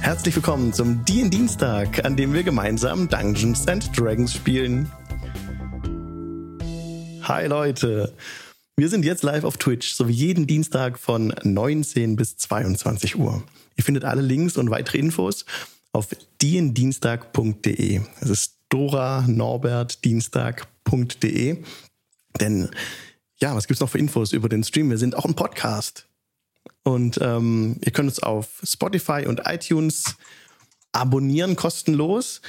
Herzlich willkommen zum DIN Dienstag, an dem wir gemeinsam Dungeons and Dragons spielen. Hi Leute, wir sind jetzt live auf Twitch, so wie jeden Dienstag von 19 bis 22 Uhr. Ihr findet alle Links und weitere Infos auf diendienstag.de. Das ist Dora Norbert Dienstag.de. Denn ja, was gibt's noch für Infos über den Stream? Wir sind auch ein Podcast. Und ähm, ihr könnt uns auf Spotify und iTunes abonnieren, kostenlos.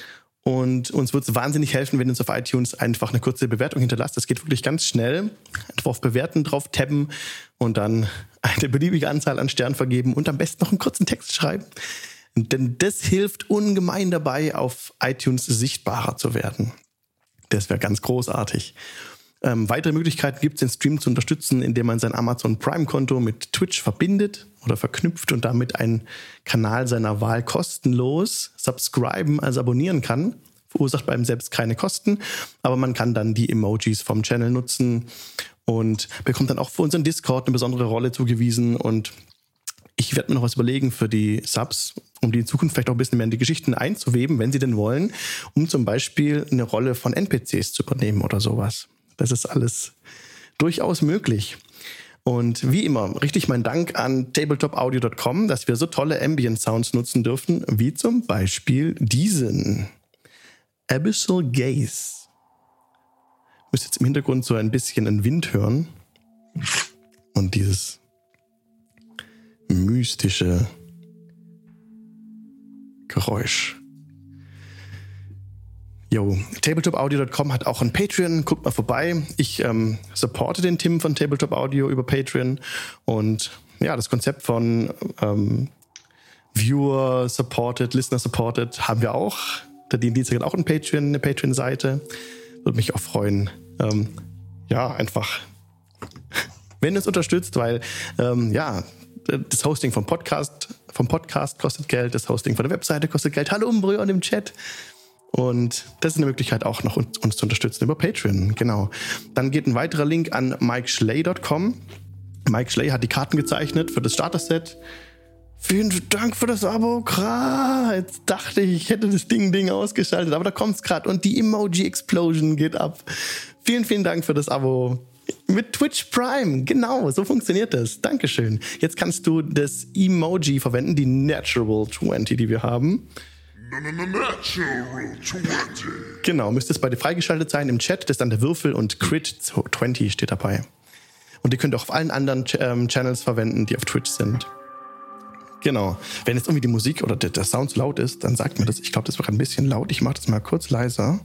Und uns wird es wahnsinnig helfen, wenn ihr uns auf iTunes einfach eine kurze Bewertung hinterlasst. Das geht wirklich ganz schnell. Einfach auf Bewerten drauf tappen und dann eine beliebige Anzahl an Sternen vergeben und am besten noch einen kurzen Text schreiben. Denn das hilft ungemein dabei, auf iTunes sichtbarer zu werden. Das wäre ganz großartig. Ähm, weitere Möglichkeiten gibt es, den Stream zu unterstützen, indem man sein Amazon Prime-Konto mit Twitch verbindet oder verknüpft und damit einen Kanal seiner Wahl kostenlos subscriben, also abonnieren kann. Verursacht bei einem selbst keine Kosten, aber man kann dann die Emojis vom Channel nutzen und bekommt dann auch für unseren Discord eine besondere Rolle zugewiesen und ich werde mir noch was überlegen für die Subs, um die in Zukunft vielleicht auch ein bisschen mehr in die Geschichten einzuweben, wenn sie denn wollen, um zum Beispiel eine Rolle von NPCs zu übernehmen oder sowas. Das ist alles durchaus möglich. Und wie immer, richtig mein Dank an tabletopaudio.com, dass wir so tolle Ambient Sounds nutzen dürfen, wie zum Beispiel diesen Abyssal Gaze. Müsst jetzt im Hintergrund so ein bisschen einen Wind hören. Und dieses mystische Geräusch. Jo, tabletopaudio.com hat auch ein Patreon. Guckt mal vorbei. Ich ähm, supporte den Tim von Tabletop Audio über Patreon. Und ja, das Konzept von ähm, Viewer supported, Listener supported haben wir auch. Der Dienstag hat auch ein Patreon, eine Patreon-Seite. Würde mich auch freuen. Ähm, ja, einfach, wenn es unterstützt, weil ähm, ja, das Hosting vom Podcast, vom Podcast kostet Geld, das Hosting von der Webseite kostet Geld. Hallo Umbrühe und im Chat. Und das ist eine Möglichkeit auch noch uns, uns zu unterstützen über Patreon. Genau. Dann geht ein weiterer Link an mikeschley.com. Mike Schley hat die Karten gezeichnet für das Starter-Set. Vielen Dank für das Abo. Krass. Jetzt dachte ich, ich hätte das Ding Ding ausgeschaltet, aber da kommt es gerade und die Emoji Explosion geht ab. Vielen, vielen Dank für das Abo. Mit Twitch Prime, genau, so funktioniert das. Dankeschön. Jetzt kannst du das Emoji verwenden, die Natural 20, die wir haben. Genau, müsste es bei dir freigeschaltet sein im Chat. Das ist dann der Würfel und Crit 20 steht dabei. Und ihr könnt auch auf allen anderen Ch ähm, Channels verwenden, die auf Twitch sind. Genau. Wenn jetzt irgendwie die Musik oder der, der Sound zu laut ist, dann sagt mir das. Ich glaube, das wird ein bisschen laut. Ich mache das mal kurz leiser.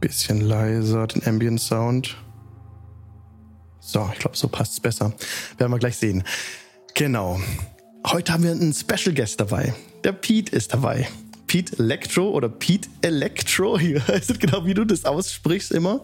Bisschen leiser, den Ambient Sound. So, ich glaube, so passt es besser. Werden wir gleich sehen. Genau. Heute haben wir einen Special Guest dabei. Der Pete ist dabei. Pete Electro oder Pete Electro, ich weiß genau, wie du das aussprichst immer.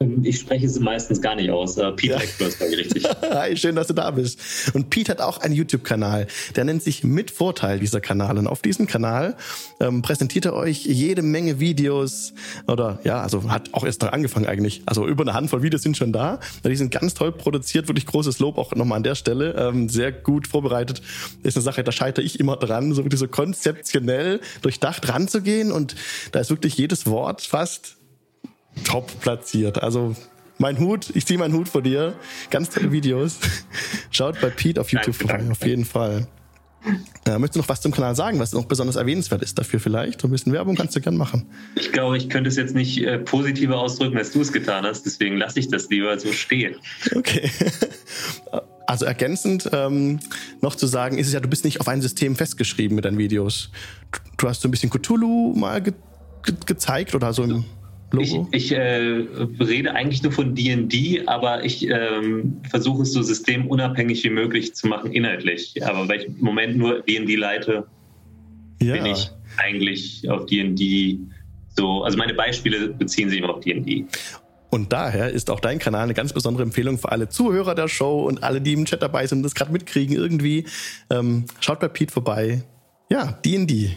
Ähm, ich spreche sie meistens gar nicht aus. Pete ja. Eckler ist richtig. Hi, schön, dass du da bist. Und Pete hat auch einen YouTube-Kanal. Der nennt sich Mit Vorteil, dieser Kanal. Und auf diesem Kanal ähm, präsentiert er euch jede Menge Videos. Oder ja, also hat auch erst angefangen eigentlich. Also über eine Handvoll Videos sind schon da. Die sind ganz toll produziert. Wirklich großes Lob auch nochmal an der Stelle. Ähm, sehr gut vorbereitet. Ist eine Sache, da scheitere ich immer dran, so wirklich so konzeptionell durchdacht ranzugehen. Und da ist wirklich jedes Wort fast top platziert. Also mein Hut, ich ziehe meinen Hut vor dir. Ganz tolle Videos. Schaut bei Pete auf YouTube vorbei, auf jeden Fall. Ja, möchtest du noch was zum Kanal sagen, was noch besonders erwähnenswert ist dafür vielleicht? Ein bisschen Werbung kannst du gern machen. Ich glaube, ich könnte es jetzt nicht äh, positiver ausdrücken, als du es getan hast. Deswegen lasse ich das lieber so stehen. Okay. Also ergänzend ähm, noch zu sagen, ist es ja, du bist nicht auf ein System festgeschrieben mit deinen Videos. Du hast so ein bisschen Cthulhu mal ge ge gezeigt oder so im Logo? Ich, ich äh, rede eigentlich nur von D&D, aber ich ähm, versuche es so systemunabhängig wie möglich zu machen inhaltlich. Aber weil ich im Moment nur D&D leite, ja. bin ich eigentlich auf D&D so, also meine Beispiele beziehen sich immer auf D&D. Und daher ist auch dein Kanal eine ganz besondere Empfehlung für alle Zuhörer der Show und alle, die im Chat dabei sind und das gerade mitkriegen irgendwie. Ähm, schaut bei Pete vorbei. Ja, D&D.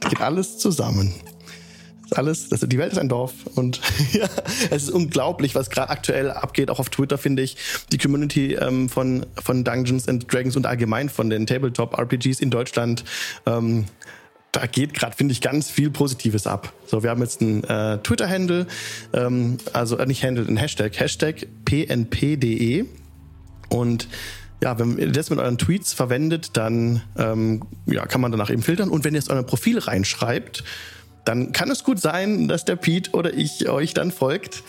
Geht alles zusammen. Alles, das, die Welt ist ein Dorf und ja, es ist unglaublich, was gerade aktuell abgeht, auch auf Twitter finde ich. Die Community ähm, von, von Dungeons and Dragons und allgemein von den Tabletop-RPGs in Deutschland, ähm, da geht gerade, finde ich, ganz viel Positives ab. So, wir haben jetzt einen äh, Twitter-Handle, ähm, also äh, nicht Handle, ein Hashtag, Hashtag pnp.de und ja, wenn ihr das mit euren Tweets verwendet, dann ähm, ja, kann man danach eben filtern. Und wenn ihr es euer Profil reinschreibt, dann kann es gut sein, dass der Pete oder ich euch dann folgt.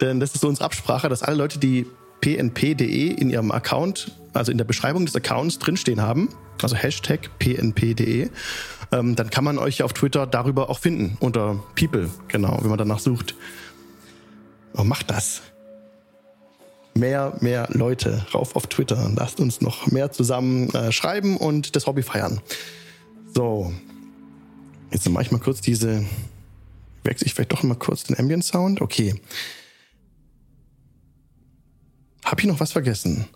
Denn das ist so unsere Absprache, dass alle Leute, die pnp.de in ihrem Account, also in der Beschreibung des Accounts drinstehen haben, also Hashtag pnp.de, ähm, dann kann man euch auf Twitter darüber auch finden, unter People, genau, wenn man danach sucht. Oh, macht das. Mehr, mehr Leute rauf auf Twitter. Lasst uns noch mehr zusammen äh, schreiben und das Hobby feiern. So, Jetzt mache ich mal kurz diese. Wechsle ich vielleicht doch mal kurz den Ambient Sound. Okay. Habe ich noch was vergessen?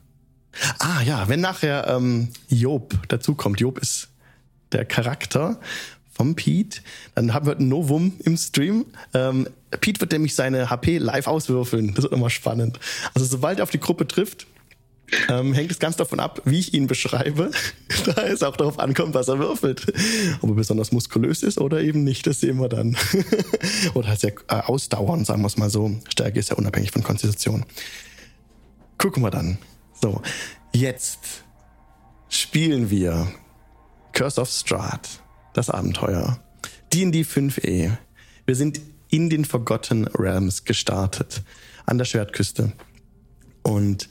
Ah ja, wenn nachher ähm, Job dazukommt, Job ist der Charakter vom Pete, dann haben wir ein Novum im Stream. Ähm, Pete wird nämlich seine HP live auswürfeln. Das wird immer spannend. Also sobald er auf die Gruppe trifft, ähm, hängt es ganz davon ab, wie ich ihn beschreibe, da es auch darauf ankommt, was er würfelt. Ob er besonders muskulös ist oder eben nicht, das sehen wir dann. oder halt sehr äh, ausdauernd, sagen wir es mal so. Stärke ist ja unabhängig von Konstitution. Gucken wir dann. So, jetzt spielen wir Curse of Strahd, das Abenteuer. D&D 5e. Wir sind in den Forgotten Realms gestartet, an der Schwertküste. Und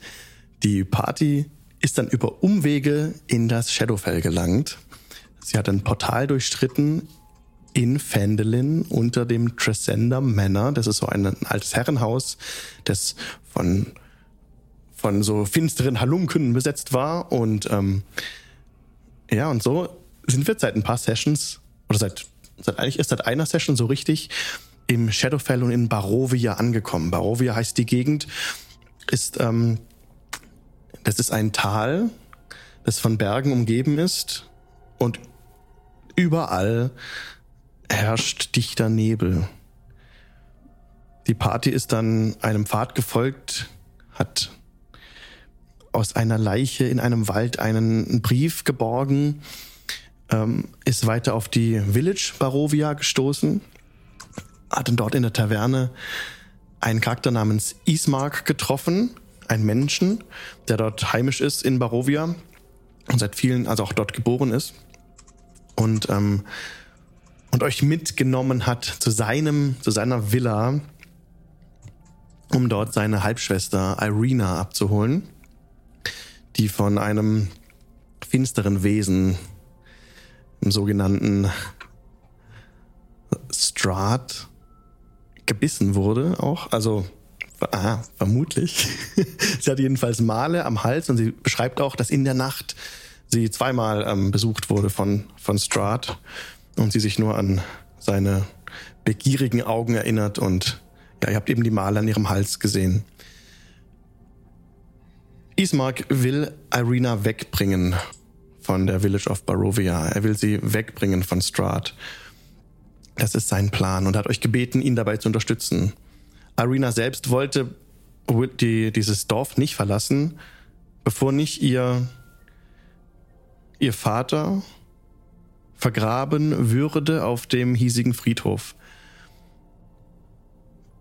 die Party ist dann über Umwege in das Shadowfell gelangt. Sie hat ein Portal durchstritten in Fendelin unter dem Tresender Manor. Das ist so ein, altes Herrenhaus, das von, von so finsteren Halunken besetzt war. Und ähm, ja, und so sind wir seit ein paar Sessions, oder seit, seit eigentlich erst seit einer Session so richtig im Shadowfell und in Barovia angekommen. Barovia heißt die Gegend, ist ähm, das ist ein Tal, das von Bergen umgeben ist und überall herrscht dichter Nebel. Die Party ist dann einem Pfad gefolgt, hat aus einer Leiche in einem Wald einen Brief geborgen, ähm, ist weiter auf die Village Barovia gestoßen, hat dort in der Taverne einen Charakter namens Ismark getroffen, einen Menschen, der dort heimisch ist in Barovia und seit vielen, also auch dort geboren ist und ähm, und euch mitgenommen hat zu seinem, zu seiner Villa, um dort seine Halbschwester Irina abzuholen, die von einem finsteren Wesen, im sogenannten Strat, gebissen wurde auch. Also Aha, vermutlich. sie hat jedenfalls Male am Hals und sie beschreibt auch, dass in der Nacht sie zweimal ähm, besucht wurde von, von Strahd und sie sich nur an seine begierigen Augen erinnert und ja, ihr habt eben die Male an ihrem Hals gesehen. Ismark will Irina wegbringen von der Village of Barovia. Er will sie wegbringen von Strahd. Das ist sein Plan und hat euch gebeten, ihn dabei zu unterstützen. Arena selbst wollte die, dieses Dorf nicht verlassen, bevor nicht ihr, ihr Vater vergraben würde auf dem hiesigen Friedhof.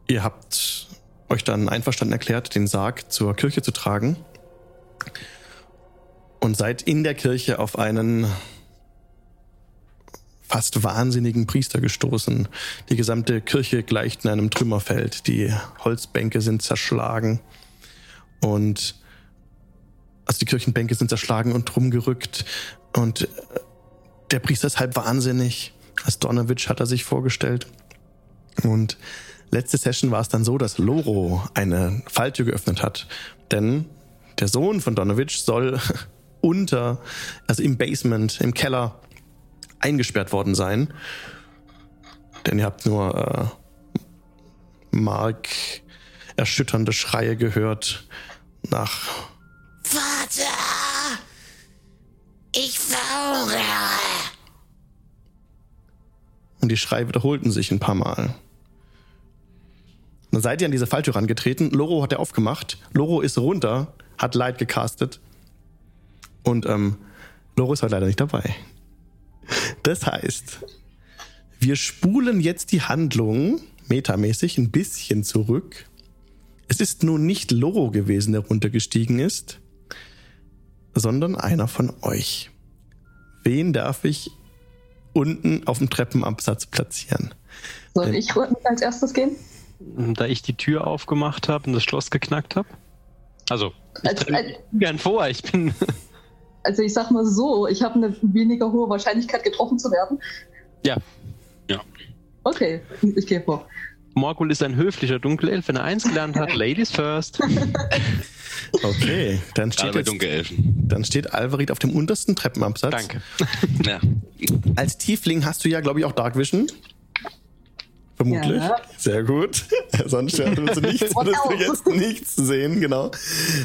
Ihr habt euch dann einverstanden erklärt, den Sarg zur Kirche zu tragen und seid in der Kirche auf einen fast wahnsinnigen Priester gestoßen. Die gesamte Kirche gleicht in einem Trümmerfeld. Die Holzbänke sind zerschlagen und also die Kirchenbänke sind zerschlagen und rumgerückt und äh, der Priester ist halb wahnsinnig. Als Donovich hat er sich vorgestellt. Und letzte Session war es dann so, dass Loro eine Falltür geöffnet hat. Denn der Sohn von Donovich soll unter, also im Basement, im Keller eingesperrt worden sein. Denn ihr habt nur äh, Mark erschütternde Schreie gehört nach Vater! Ich verhungere! Und die Schreie wiederholten sich ein paar Mal. Dann seid ihr an diese Falltür rangetreten. Loro hat er aufgemacht. Loro ist runter, hat Light gecastet. Und ähm, Loro ist heute leider nicht dabei. Das heißt, wir spulen jetzt die Handlung metamäßig ein bisschen zurück. Es ist nun nicht Loro gewesen, der runtergestiegen ist, sondern einer von euch. Wen darf ich unten auf dem Treppenabsatz platzieren? Soll Denn ich als erstes gehen? da ich die Tür aufgemacht habe und das Schloss geknackt habe? Also, ich als, als, gern vor, ich bin. Also ich sag mal so, ich habe eine weniger hohe Wahrscheinlichkeit getroffen zu werden. Ja. Ja. Okay, ich gehe vor. Morgul ist ein höflicher Dunkelelf, wenn er eins gelernt hat, Ladies first. Okay, dann steht, jetzt, dann steht Alvarit auf dem untersten Treppenabsatz. Danke. Ja. Als Tiefling hast du ja, glaube ich, auch Dark Vision. Vermutlich. Ja. Sehr gut. Sonst würdest du nichts, würdest du jetzt nichts sehen, genau.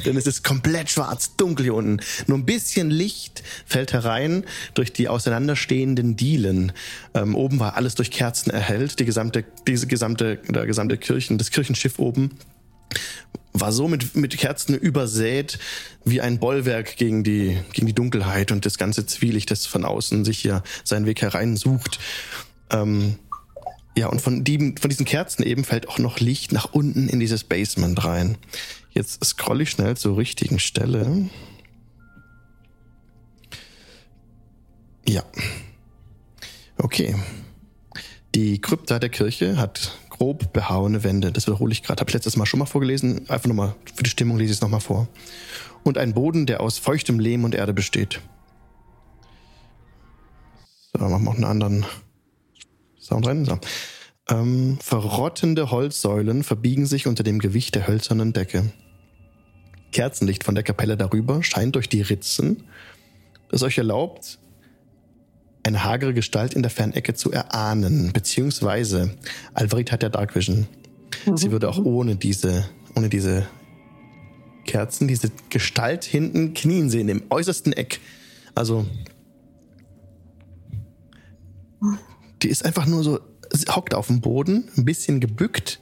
Denn es ist komplett schwarz, dunkel hier unten. Nur ein bisschen Licht fällt herein durch die auseinanderstehenden Dielen. Ähm, oben war alles durch Kerzen erhellt. Die gesamte, diese gesamte, der gesamte Kirchen, das Kirchenschiff oben war so mit, mit Kerzen übersät wie ein Bollwerk gegen die, gegen die Dunkelheit und das ganze Zwielicht, das von außen sich hier seinen Weg hereinsucht. Ähm, ja, und von, die, von diesen Kerzen eben fällt auch noch Licht nach unten in dieses Basement rein. Jetzt scroll ich schnell zur richtigen Stelle. Ja. Okay. Die Krypta der Kirche hat grob behauene Wände. Das wiederhole ich gerade. Habe ich letztes Mal schon mal vorgelesen. Einfach nochmal für die Stimmung lese ich es nochmal vor. Und ein Boden, der aus feuchtem Lehm und Erde besteht. So, machen wir noch einen anderen Sound rein. So. Ähm, verrottende Holzsäulen verbiegen sich unter dem Gewicht der hölzernen Decke. Kerzenlicht von der Kapelle darüber scheint durch die Ritzen, das euch erlaubt, eine hagere Gestalt in der Fernecke zu erahnen, beziehungsweise Alvarit hat ja Dark Vision. Mhm. Sie würde auch ohne diese, ohne diese Kerzen, diese Gestalt hinten knien sehen, im äußersten Eck. Also die ist einfach nur so, hockt auf dem Boden, ein bisschen gebückt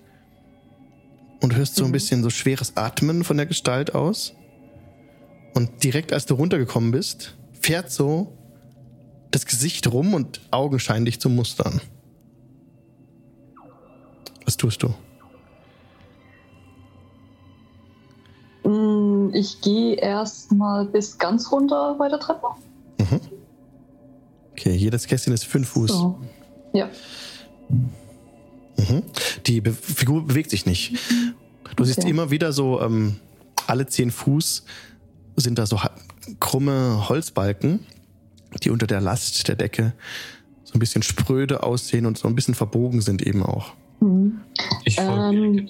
und hörst so ein mhm. bisschen so schweres Atmen von der Gestalt aus. Und direkt als du runtergekommen bist, fährt so das Gesicht rum und augenscheinlich zu mustern. Was tust du? Mm, ich gehe erstmal bis ganz runter bei der Treppe. Mhm. Okay, jedes Kästchen ist fünf Fuß. So. Ja. Mhm. Die Be Figur bewegt sich nicht. Du okay. siehst immer wieder so, ähm, alle zehn Fuß sind da so krumme Holzbalken, die unter der Last der Decke so ein bisschen spröde aussehen und so ein bisschen verbogen sind eben auch. Mhm. Ich ähm,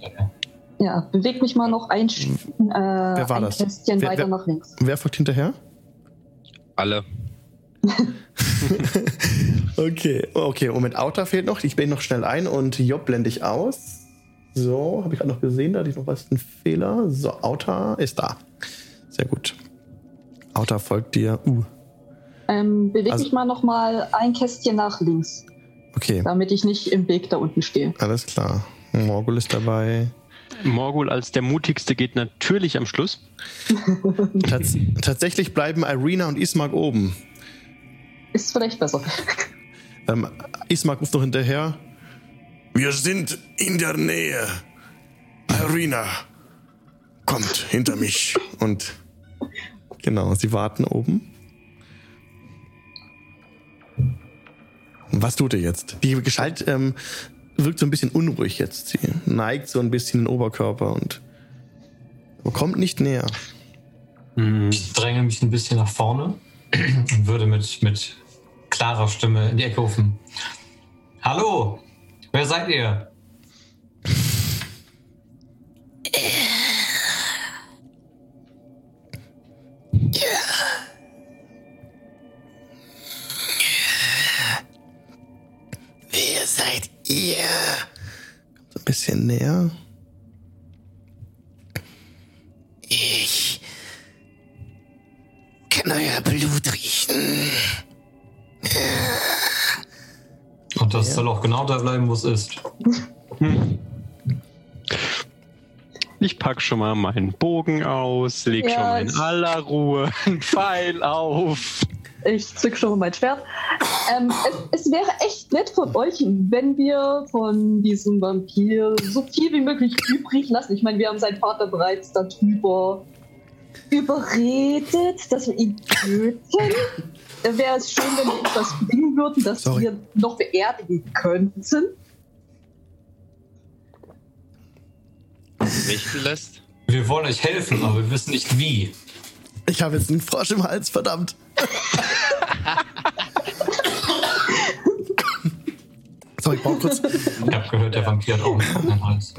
ja, beweg mich mal noch ein, äh, wer war ein das? Kästchen wer, weiter wer, nach links. Wer folgt hinterher? Alle. okay, okay, Moment, Auta fehlt noch. Ich bin noch schnell ein und Job blende ich aus. So, habe ich gerade noch gesehen, da hatte ich noch was, einen Fehler. So, Auta ist da. Sehr gut. Auta folgt dir. Uh. Ähm, bewege also, mich mal noch mal ein Kästchen nach links. Okay. Damit ich nicht im Weg da unten stehe. Alles klar. Morgul ist dabei. Morgul als der mutigste geht natürlich am Schluss. Tats tatsächlich bleiben Irina und Ismark oben. Ist vielleicht besser. Ähm, Ismark ruft noch hinterher. Wir sind in der Nähe. Irina, kommt hinter mich. Und genau, sie warten oben. Was tut ihr jetzt? Die Gestalt ähm, wirkt so ein bisschen unruhig jetzt. Sie neigt so ein bisschen den Oberkörper und kommt nicht näher. Ich dränge mich ein bisschen nach vorne und würde mit, mit klarer Stimme in die Ecke rufen. Hallo, wer seid ihr? Wer seid ihr? Ein bisschen näher. Ich kann euer Blut riechen. Das soll auch genau da bleiben, wo es ist. Hm. Ich pack schon mal meinen Bogen aus, leg ja, schon mal in aller Ruhe einen Pfeil auf. Ich zück schon mal mein Schwert. Ähm, es, es, wäre echt nett von euch, wenn wir von diesem Vampir so viel wie möglich übrig lassen. Ich meine, wir haben seinen Vater bereits darüber überredet, dass wir ihn töten. Da wäre es schön, wenn wir etwas bringen würden, dass Sorry. wir noch beerdigen könnten. Richten lässt? Wir wollen euch helfen, aber wir wissen nicht wie. Ich habe jetzt einen Frosch im Hals, verdammt. Sorry, ich brauche kurz. Ich habe gehört, der Vampir hat auch einen Hals.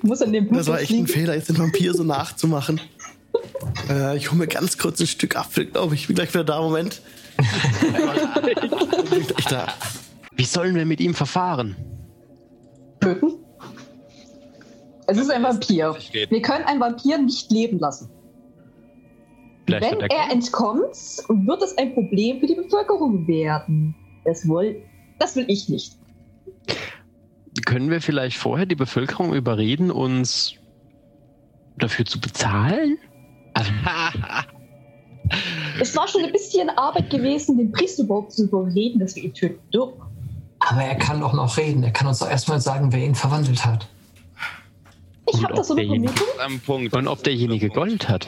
Muss an dem das war echt ein Fehler, jetzt den Vampir so nachzumachen. Äh, ich hole mir ganz kurz ein Stück Apfel, glaube ich. Ich bin gleich wieder da. Moment. Wie sollen wir mit ihm verfahren? Töten? Es ist ein Vampir. Wir können einen Vampir nicht leben lassen. Vielleicht Wenn er entkommt, wird es ein Problem für die Bevölkerung werden. Das, wohl, das will ich nicht. Können wir vielleicht vorher die Bevölkerung überreden, uns dafür zu bezahlen? Es war schon ein bisschen Arbeit gewesen, den Priester überhaupt zu überreden, dass wir ihn töten dürfen. Aber er kann doch noch reden. Er kann uns doch erstmal sagen, wer ihn verwandelt hat. Ich habe das so eine Vermutung. Am Punkt. Und ob derjenige Gold hat.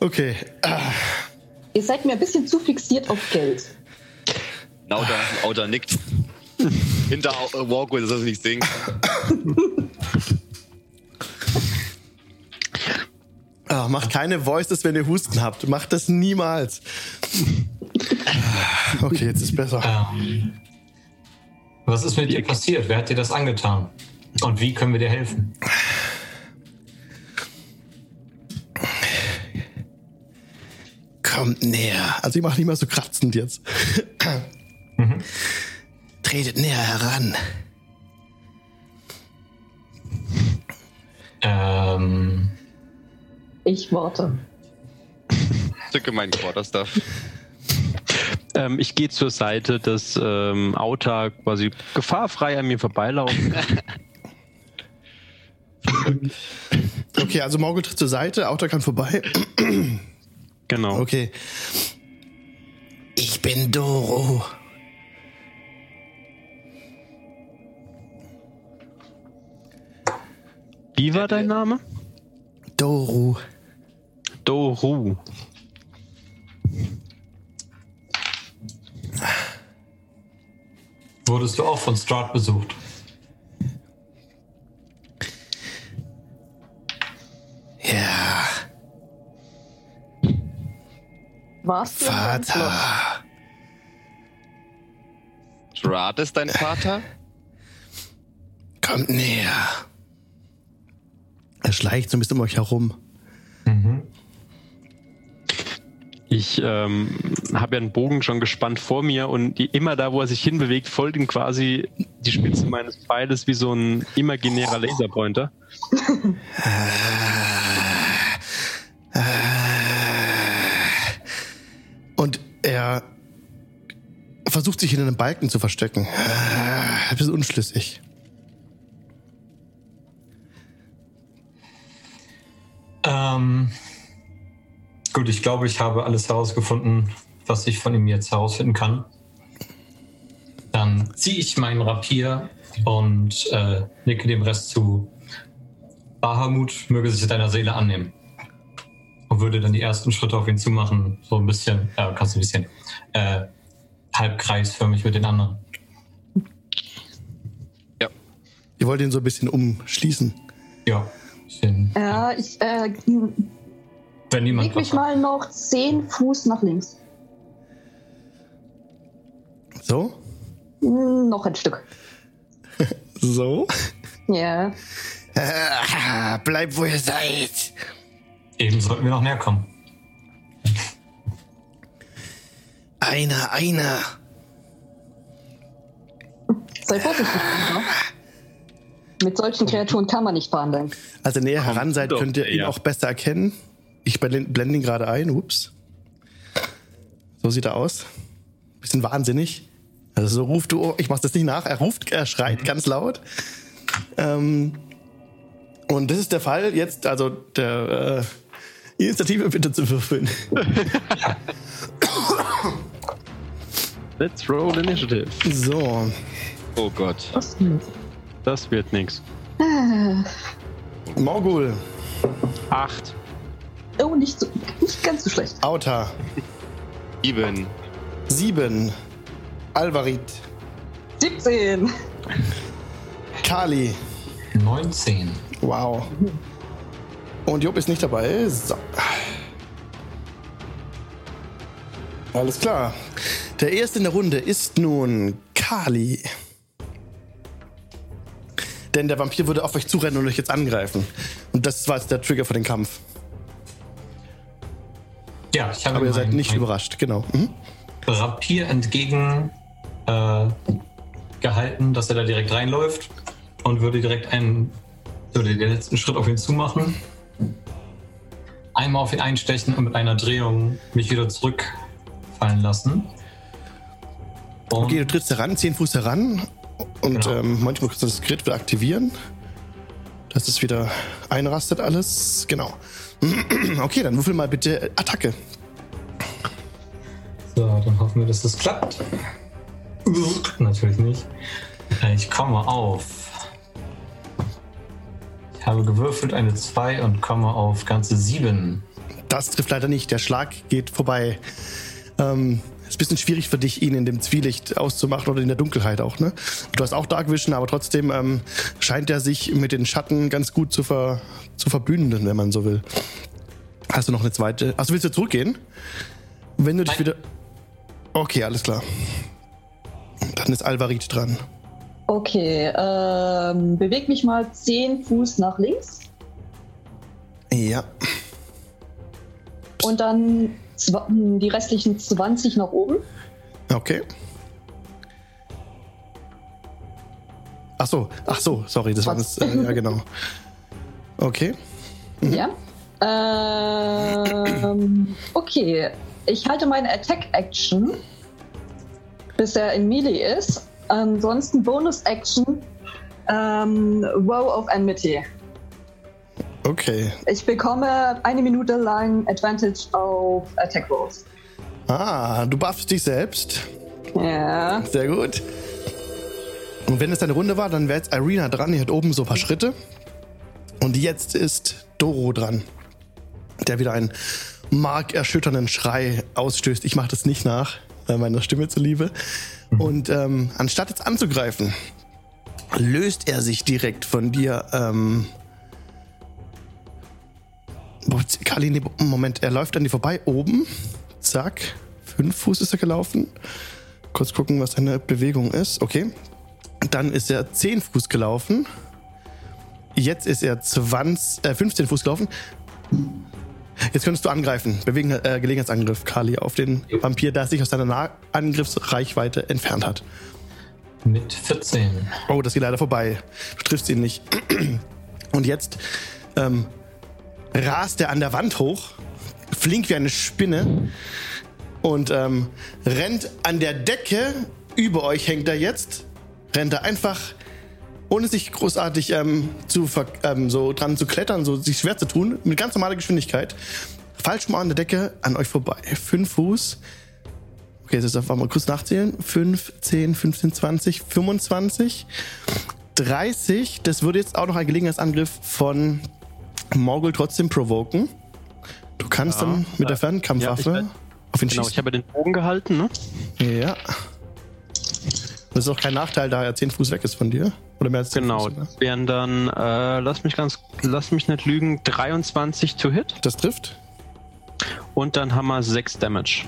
Okay. Ihr seid mir ein bisschen zu fixiert auf Geld. Nauda, Auda nickt. Hinter uh, Walkway, dass er nicht singen Oh, macht keine Voices, wenn ihr Husten habt. Macht das niemals. Okay, jetzt ist besser. Ähm, was ist mit dir passiert? Wer hat dir das angetan? Und wie können wir dir helfen? Kommt näher. Also ich mache nicht mal so kratzend jetzt. Mhm. Tretet näher heran. Ähm. Ich warte. Zücke meinen Quarterstaff. Ähm, ich gehe zur Seite, dass ähm, Auta quasi gefahrfrei an mir vorbeilaufen Okay, also Morgul tritt zur Seite, Auta kann vorbei. genau. Okay. Ich bin Doro. Wie war dein Name? Doru. Doru. Wurdest du auch von Strahd besucht? Ja. Warst du Vater. Strahd ist dein Vater? Kommt näher. Er schleicht so ein bisschen um euch herum. Mhm. Ich ähm, habe ja einen Bogen schon gespannt vor mir und die, immer da, wo er sich hinbewegt, folgt ihm quasi die Spitze meines Pfeiles wie so ein imaginärer Laserpointer. Und er versucht sich in einem Balken zu verstecken. Ein bisschen unschlüssig. Ähm, Gut, ich glaube, ich habe alles herausgefunden, was ich von ihm jetzt herausfinden kann. Dann ziehe ich meinen Rapier und äh, nicke dem Rest zu. Bahamut möge sich deiner Seele annehmen. Und würde dann die ersten Schritte auf ihn zumachen, so ein bisschen, äh, kannst du ein bisschen, äh, halbkreisförmig mit den anderen. Ja. Ihr wollt ihn so ein bisschen umschließen. Ja. Ja, ich äh, wenn niemand Leg mich mal noch 10 Fuß nach links. So? Hm, noch ein Stück. so? Ja. Ah, bleib, wo ihr seid. Eben sollten wir noch näher kommen. Einer, einer. Sei vorsichtig, Bruder. Mit solchen Kreaturen kann man nicht verhandeln. Als ihr näher heran seid, könnt ihr ihn auch besser erkennen. Ich blende ihn gerade ein. Ups. So sieht er aus. Bisschen wahnsinnig. Also so ruft du, ich mach das nicht nach. Er ruft, er schreit ganz laut. Ähm, und das ist der Fall jetzt, also der äh, Initiative bitte zu würfeln. Let's roll initiative. So. Oh Gott. Das wird nix. Morgul. Acht. Oh, nicht, so, nicht ganz so schlecht. Auta. Sieben. Sieben. Alvarit. 17. Kali. 19. Wow. Und Job ist nicht dabei. So. Alles klar. Der erste in der Runde ist nun Kali. Denn der Vampir würde auf euch zurennen und euch jetzt angreifen. Und das war jetzt der Trigger für den Kampf. Ja, ich habe Aber ihr seid nicht überrascht, genau. Mhm. Rapier entgegen äh, gehalten, dass er da direkt reinläuft und würde direkt einen, würde den letzten Schritt auf ihn zumachen. Einmal auf ihn einstechen und mit einer Drehung mich wieder zurückfallen lassen. Und Okay, du trittst heran, 10 Fuß heran. Und Genau. ähm, manchmal kannst du das Grid wieder aktivieren. Dass es wieder einrastet alles. Genau. Okay, dann würfel mal bitte Attacke. so, dann hoffen wir, dass das klappt. Natürlich nicht. Äh, Ich komme auf. Ich habe gewürfelt eine 2 und komme auf ganze 7. Das trifft leider nicht. Der Schlag geht vorbei. Ähm, ein bisschen schwierig für dich, ihn in dem Zwielicht auszumachen oder in der Dunkelheit auch, ne? Du hast auch Dark Vision, aber trotzdem ähm, scheint er sich mit den Schatten ganz gut zu, ver zu verbünden, wenn man so will. Hast du noch eine zweite? Achso, willst du zurückgehen? Wenn du dich Nein. wieder. Okay, alles klar. Dann ist Alvarit dran. Okay, ähm, beweg mich mal 10 Fuß nach links Ja. und dann die restlichen 20 nach oben. Okay. Ach so, ach so, sorry, das war das. Äh, ja, genau. Okay. Ja. Ähm, okay, ich halte meine Attack Action, bis er in Melee ist. Ansonsten Bonus Action, ähm, Row of Enmity. Okay. Ich bekomme eine Minute lang Advantage auf Attack Rolls. Ah, du buffst dich selbst. Ja. Sehr gut. Und wenn es deine Runde war, dann wäre jetzt Irina dran. Die hat oben so ein paar Schritte. Und jetzt ist Doro dran. Der wieder einen markerschütternden Schrei ausstößt. Ich mache das nicht nach, meiner Stimme zuliebe. Und ähm, anstatt jetzt anzugreifen, löst er sich direkt von dir. Ähm, Kali, nee, Moment, er läuft an dir vorbei. Oben. Zack. Fünf Fuß ist er gelaufen. Kurz gucken, was seine Bewegung ist. Okay. Dann ist er 10 Fuß gelaufen. Jetzt ist er 20, äh, 15 Fuß gelaufen. Jetzt könntest du angreifen. Bewegen, äh, Gelegenheitsangriff, Kali, auf den Vampir, der sich aus deiner nah Angriffsreichweite entfernt hat. Mit 14. Oh, das geht leider vorbei. Du triffst ihn nicht. Und jetzt ähm, rast er an der Wand hoch, flink wie eine Spinne und ähm, rennt an der Decke. Über euch hängt er jetzt. Rennt er einfach, ohne sich großartig ähm, zu ähm, so dran zu klettern, so sich schwer zu tun, mit ganz normaler Geschwindigkeit. Falsch mal an der Decke an euch vorbei. Fünf Fuß. Okay, jetzt einfach mal kurz nachzählen. 5, 10, 15, 20, 25, 30. Das würde jetzt auch noch ein Gelegenheitsangriff von Morgul trotzdem provoken. Du kannst Ja. dann mit der Ja, Fernkampfwaffe ich weiß. auf ihn Genau, schießen. ich habe den Bogen gehalten, ne? Ja. Das ist auch kein Nachteil, da er 10 Fuß weg ist von dir. Oder mehr als 10 Genau, Fuß. das wären dann, äh, lass mich ganz, lass mich nicht lügen, 23 to hit Das trifft. und dann haben wir 6 Damage.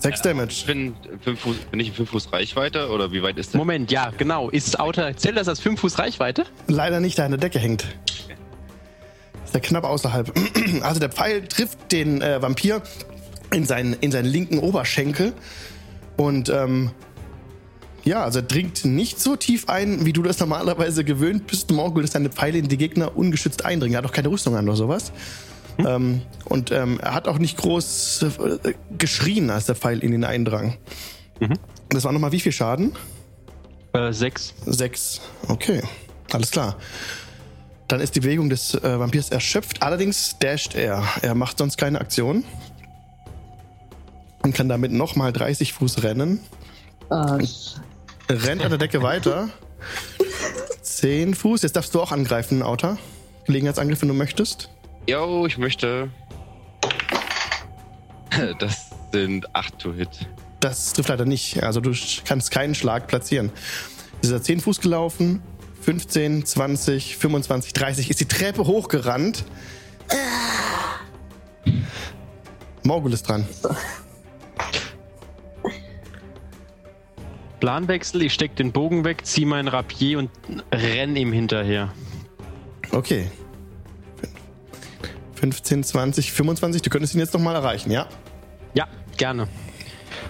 6 Ich Damage. bin, fünf Fuß, bin ich in 5 Fuß Reichweite oder wie weit ist der? Moment, ja, genau. Ist Outer, zählt das als 5 Fuß Reichweite? Leider nicht, da der Decke hängt. Er knapp außerhalb. Also der Pfeil trifft den äh, Vampir in seinen, in seinen linken Oberschenkel. Und ähm, ja, also er dringt nicht so tief ein, wie du das normalerweise gewöhnt bist, Morgul, dass deine Pfeile in die Gegner ungeschützt eindringen. Er hat auch keine Rüstung an oder sowas. Hm? Ähm, und ähm, er hat auch nicht groß äh, geschrien, als der Pfeil in ihn eindrang. Mhm. Das war nochmal wie viel Schaden? Äh, sechs. Sechs. Okay. Alles klar. Dann ist die Bewegung des äh, Vampirs erschöpft. Allerdings dasht er. Er macht sonst keine Aktion. Und kann damit nochmal 30 Fuß rennen. Uh. Rennt an der Decke weiter. 10 Fuß. Jetzt darfst du auch angreifen, Auta. Gelegenheitsangriff, wenn du möchtest. Jo, ich möchte. Das sind 8 to Hit. Das trifft leider nicht. Also du kannst keinen Schlag platzieren. Ist er 10 Fuß gelaufen, 15, 20, 25, 30, ist die Treppe hochgerannt. Morgul ist dran. Planwechsel, ich steck den Bogen weg, zieh meinen Rapier und renn ihm hinterher. Okay. 15, 20, 25, du könntest ihn jetzt nochmal erreichen, ja? Ja, gerne.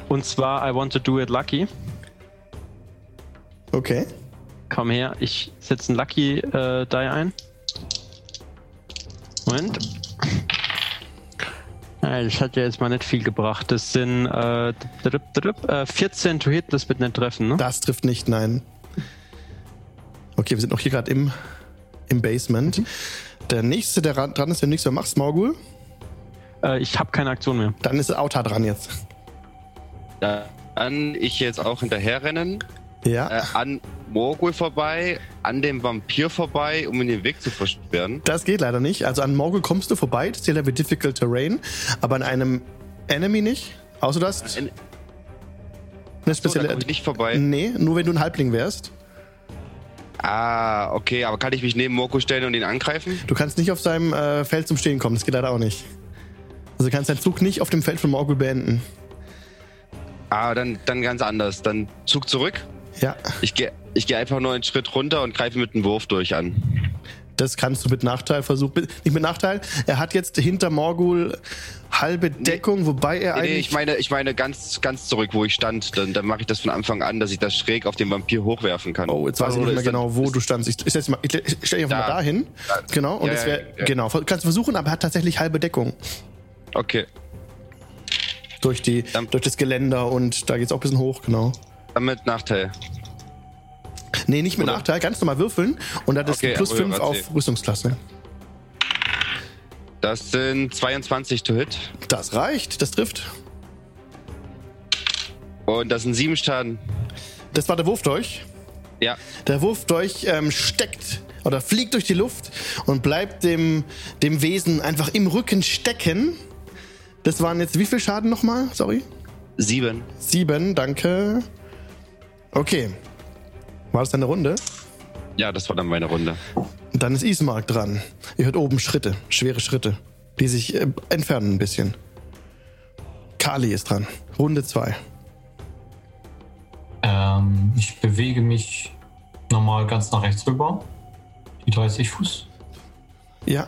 Und zwar I want to do it lucky. Okay. Komm her, ich setze einen Lucky äh, Die ein. Moment. Das hat ja jetzt mal nicht viel gebracht. Das sind äh, 14 to hit, das wird nicht treffen, ne? Das trifft nicht, nein. Okay, wir sind noch hier gerade im, im Basement. Mhm. Der nächste, der dran ist, der nichts mehr macht, Smorgul. Äh, ich habe keine Aktion mehr. Dann ist Auta dran jetzt. Dann ich jetzt auch hinterher rennen. Ja. Äh, an Morgul vorbei, an dem Vampir vorbei, um in den Weg zu versperren. Das geht leider nicht. Also an Morgul kommst du vorbei, das ist ja Difficult Terrain, aber an einem Enemy nicht. Außer das. Ein eine spezielle. So, nicht vorbei. Nee, nur wenn du ein Halbling wärst. Ah, okay, aber kann ich mich neben Morgul stellen und ihn angreifen? Du kannst nicht auf seinem äh, Feld zum Stehen kommen, das geht leider auch nicht. Also du kannst deinen Zug nicht auf dem Feld von Morgul beenden. Ah, dann, dann ganz anders. Dann Zug zurück. Ja. Ich gehe ich geh einfach nur einen Schritt runter und greife mit einem Wurf durch an. Das kannst du mit Nachteil versuchen. Nicht mit Nachteil. Er hat jetzt hinter Morgul halbe Deckung, nee, wobei er nee, eigentlich. Nee, ich meine, ich meine ganz, ganz zurück, wo ich stand. Dann, dann mache ich das von Anfang an, dass ich das schräg auf den Vampir hochwerfen kann. Oh, jetzt weiß ich nicht mehr genau, wo du standst. Ich, ich, ich, ich stelle dich einfach da. mal dahin. Genau. Und ja, das wäre. Ja. Genau. Kannst du versuchen, aber er hat tatsächlich halbe Deckung. Okay. Durch, die, durch das Geländer und da geht es auch ein bisschen hoch, genau. Mit Nachteil. Nee, nicht mit Oder? Nachteil, ganz normal würfeln und dann ist okay, plus 5 auf Rüstungsklasse. Das sind 22 to hit. Das reicht, das trifft. Und das sind 7 Schaden. Das war der Wurfdolch? Ja. Der Wurfdolch ähm, steckt oder fliegt durch die Luft und bleibt dem, dem Wesen einfach im Rücken stecken. Das waren jetzt wie viel Schaden nochmal? Sorry. Sieben. Sieben, danke. Okay. War das deine Runde? Ja, das war dann meine Runde. Dann ist Ismark dran. Ihr hört oben Schritte, schwere Schritte, die sich äh, entfernen ein bisschen. Kali ist dran. Runde 2. Ähm, ich bewege mich nochmal ganz nach rechts rüber. Die 30 Fuß. Ja.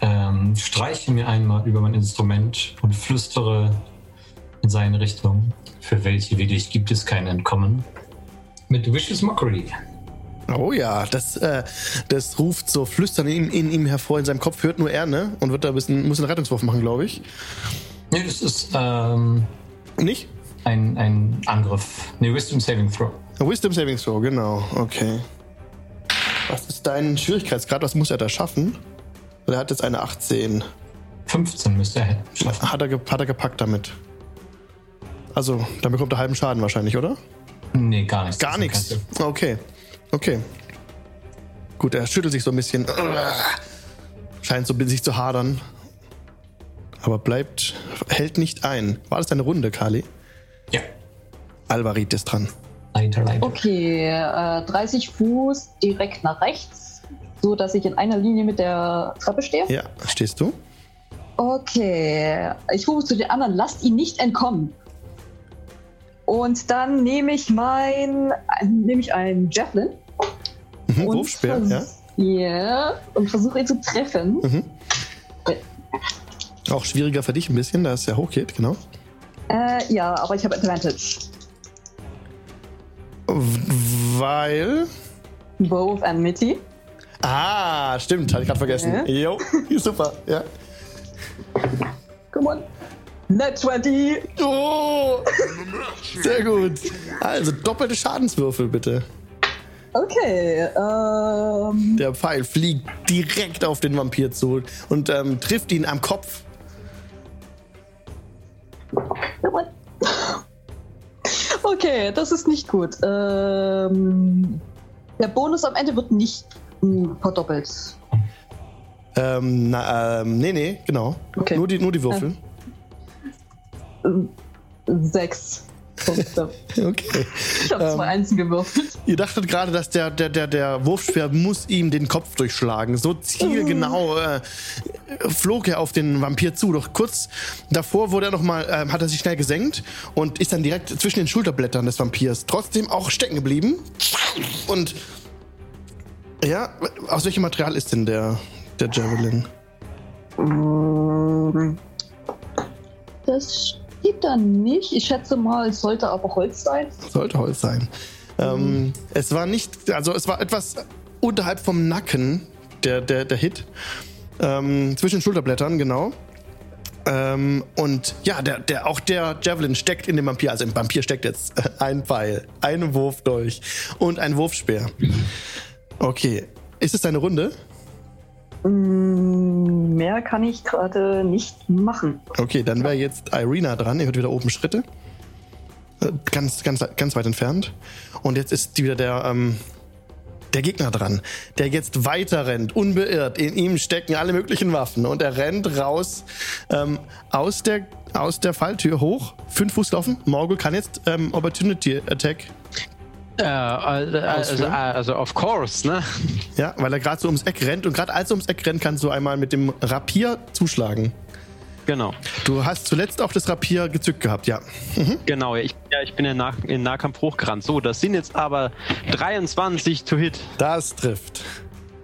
Ähm, streiche mir einmal über mein Instrument und flüstere in seine Richtung. Für welche wirklich gibt es kein Entkommen mit Vicious Mockery. Oh ja, das, äh, das ruft so flüstern in, in, ihm hervor, in seinem Kopf hört nur er, ne? Und wird da ein bisschen, muss einen Rettungswurf machen, glaube ich. Nee, das ist, ähm, Nicht? Ein, ein Angriff. Nee, Wisdom Saving Throw. Wisdom Saving Throw, genau, okay. Was ist dein Schwierigkeitsgrad? Was muss er da schaffen? er hat jetzt eine 18. 15 müsste er schaffen. Hat er, hat er gepackt damit. Also, dann bekommt er halben Schaden wahrscheinlich, oder? Nee, gar nichts. Gar nichts. Okay. Okay. Gut, er schüttelt sich so ein bisschen. Scheint so sich zu hadern. Aber bleibt, hält nicht ein. War das deine Runde, Kali? Ja. Alvarit ist dran. Leider, leider. Okay, äh, 30 Fuß direkt nach rechts, so dass ich in einer Linie mit der Treppe stehe. Ja, stehst du? Okay, ich rufe zu den anderen, lasst ihn nicht entkommen. Und dann nehme ich mein, nehme ich einen Javelin. Mhm, Wurfspeer, ja. Ja, und versuche ihn zu treffen. Mhm. Auch schwieriger für dich ein bisschen, da es ja hochgeht, genau. Äh, ja, aber ich habe Advantage. Weil. Both and Mitty. Ah, stimmt, hatte ich gerade vergessen. Ja. Jo, super, ja. Come on. Net 20. Oh, sehr gut. Also doppelte Schadenswürfel bitte. Okay, ähm. Der Pfeil fliegt direkt auf den Vampir zu und ähm, trifft ihn am Kopf. Okay, das ist nicht gut. Ähm, der Bonus am Ende wird nicht mh, verdoppelt. Ähm, na, ähm, nee, nee, genau. Okay. Nur, die, nur die Würfel. Sechs Punkte. Okay. Ich habe zwei Einsen gewürfelt. Ihr dachtet gerade, dass der, der, der, der Wurfspeer muss ihm den Kopf durchschlagen. So zielgenau äh, flog er auf den Vampir zu. Doch kurz davor wurde er noch mal, äh, hat er sich schnell gesenkt und ist dann direkt zwischen den Schulterblättern des Vampirs trotzdem auch stecken geblieben. Und ja, aus welchem Material ist denn der, der Javelin? Ähm, Das da nicht. Ich schätze mal, es sollte aber Holz sein. Sollte Holz sein. Ähm, es war nicht, also es war etwas unterhalb vom Nacken, der, der, der Hit. Ähm, zwischen Schulterblättern, genau. Ähm, und ja, der, der, auch der Javelin steckt in dem Vampir. Also im Vampir steckt jetzt ein Pfeil, ein Wurfdolch und ein Wurfspeer. Okay. Ist es deine Runde? Mm, Mehr kann ich gerade nicht machen. Okay, dann wäre jetzt Irina dran. Ihr hört wieder oben Schritte. Äh, Ganz, ganz, ganz weit entfernt. Und jetzt ist wieder der, ähm, der Gegner dran, der jetzt weiter rennt, unbeirrt. In ihm stecken alle möglichen Waffen. Und er rennt raus ähm, aus, der, aus der Falltür hoch. Fünf Fuß laufen. Morgul kann jetzt ähm, Opportunity Attack. Äh, also, also, also, of course, ne? Ja, weil er gerade so ums Eck rennt. Und gerade als er ums Eck rennt, kannst du einmal mit dem Rapier zuschlagen. Genau. Du hast zuletzt auch das Rapier gezückt gehabt, ja. Genau, ja, ich, ja, ich bin in, Nah in Nahkampf hochgerannt. So, das sind jetzt aber 23 to hit. Das trifft.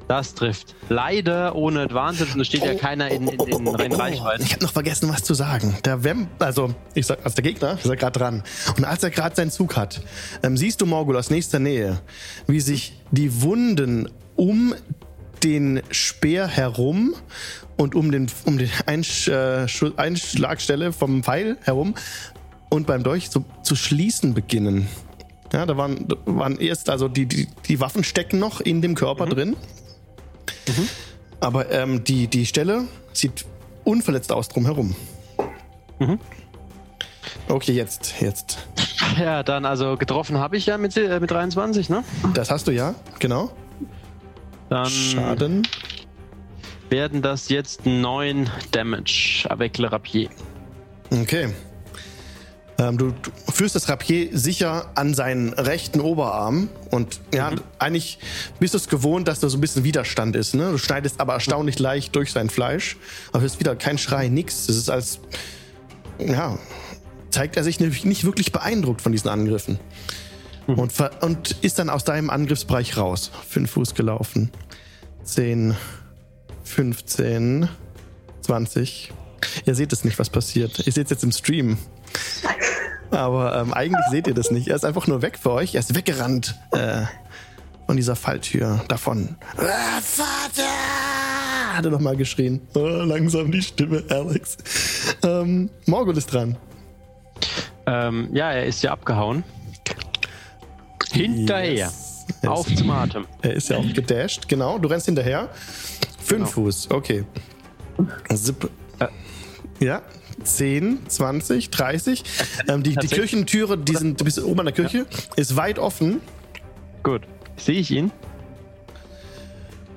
Das trifft. Leider ohne Advantage und es steht ja keiner in, in, in, in Reichweite. Ich habe noch vergessen, was zu sagen. Der Vamp, also ich sag, also der Gegner ist ja gerade dran. Und als er gerade seinen Zug hat, ähm, siehst du Morgul aus nächster Nähe, wie sich die Wunden um den Speer herum und um den um den Einsch, äh, Einschlagstelle vom Pfeil herum und beim Dolch zu, zu schließen beginnen. Ja, da waren, waren erst, also die, die, die Waffen stecken noch in dem Körper drin. Aber ähm, die, die Stelle sieht unverletzt aus drumherum. Okay, jetzt, jetzt. Ja, dann also getroffen habe ich ja mit, äh, mit 23, ne? Das hast du ja, genau. Dann Schaden. werden das jetzt 9 Damage avec le Rapier. Okay. Ähm, du, du führst das Rapier sicher an seinen rechten Oberarm und ja, eigentlich bist du es gewohnt, dass da so ein bisschen Widerstand ist. Ne? Du schneidest aber erstaunlich leicht durch sein Fleisch. Aber es ist wieder kein Schrei, nix. Es ist als, ja, zeigt er sich nämlich nicht wirklich beeindruckt von diesen Angriffen. Und, ver und ist dann aus deinem Angriffsbereich raus. Fünf Fuß gelaufen. 10, 15, 20. Ihr seht es nicht, was passiert. Ihr seht es jetzt im Stream. Aber ähm, eigentlich seht ihr das nicht. Er ist einfach nur weg für euch. Er ist weggerannt äh, von dieser Falltür davon. Ah, Vater! Hat er nochmal geschrien. Oh, langsam die Stimme, Alex. Ähm, Morgul ist dran. Ähm, ja, er ist ja abgehauen. Hinterher. Yes. Auf zum Atem. er ist ja auch gedasht, genau. Du rennst hinterher. Fünf Genau. Fuß, okay. Zip. Äh. Ja, 10, 20, 30. Ähm, die, die. Kirchentüre, die sind, du bist oben an der Kirche, ist weit offen. Gut. Sehe ich ihn?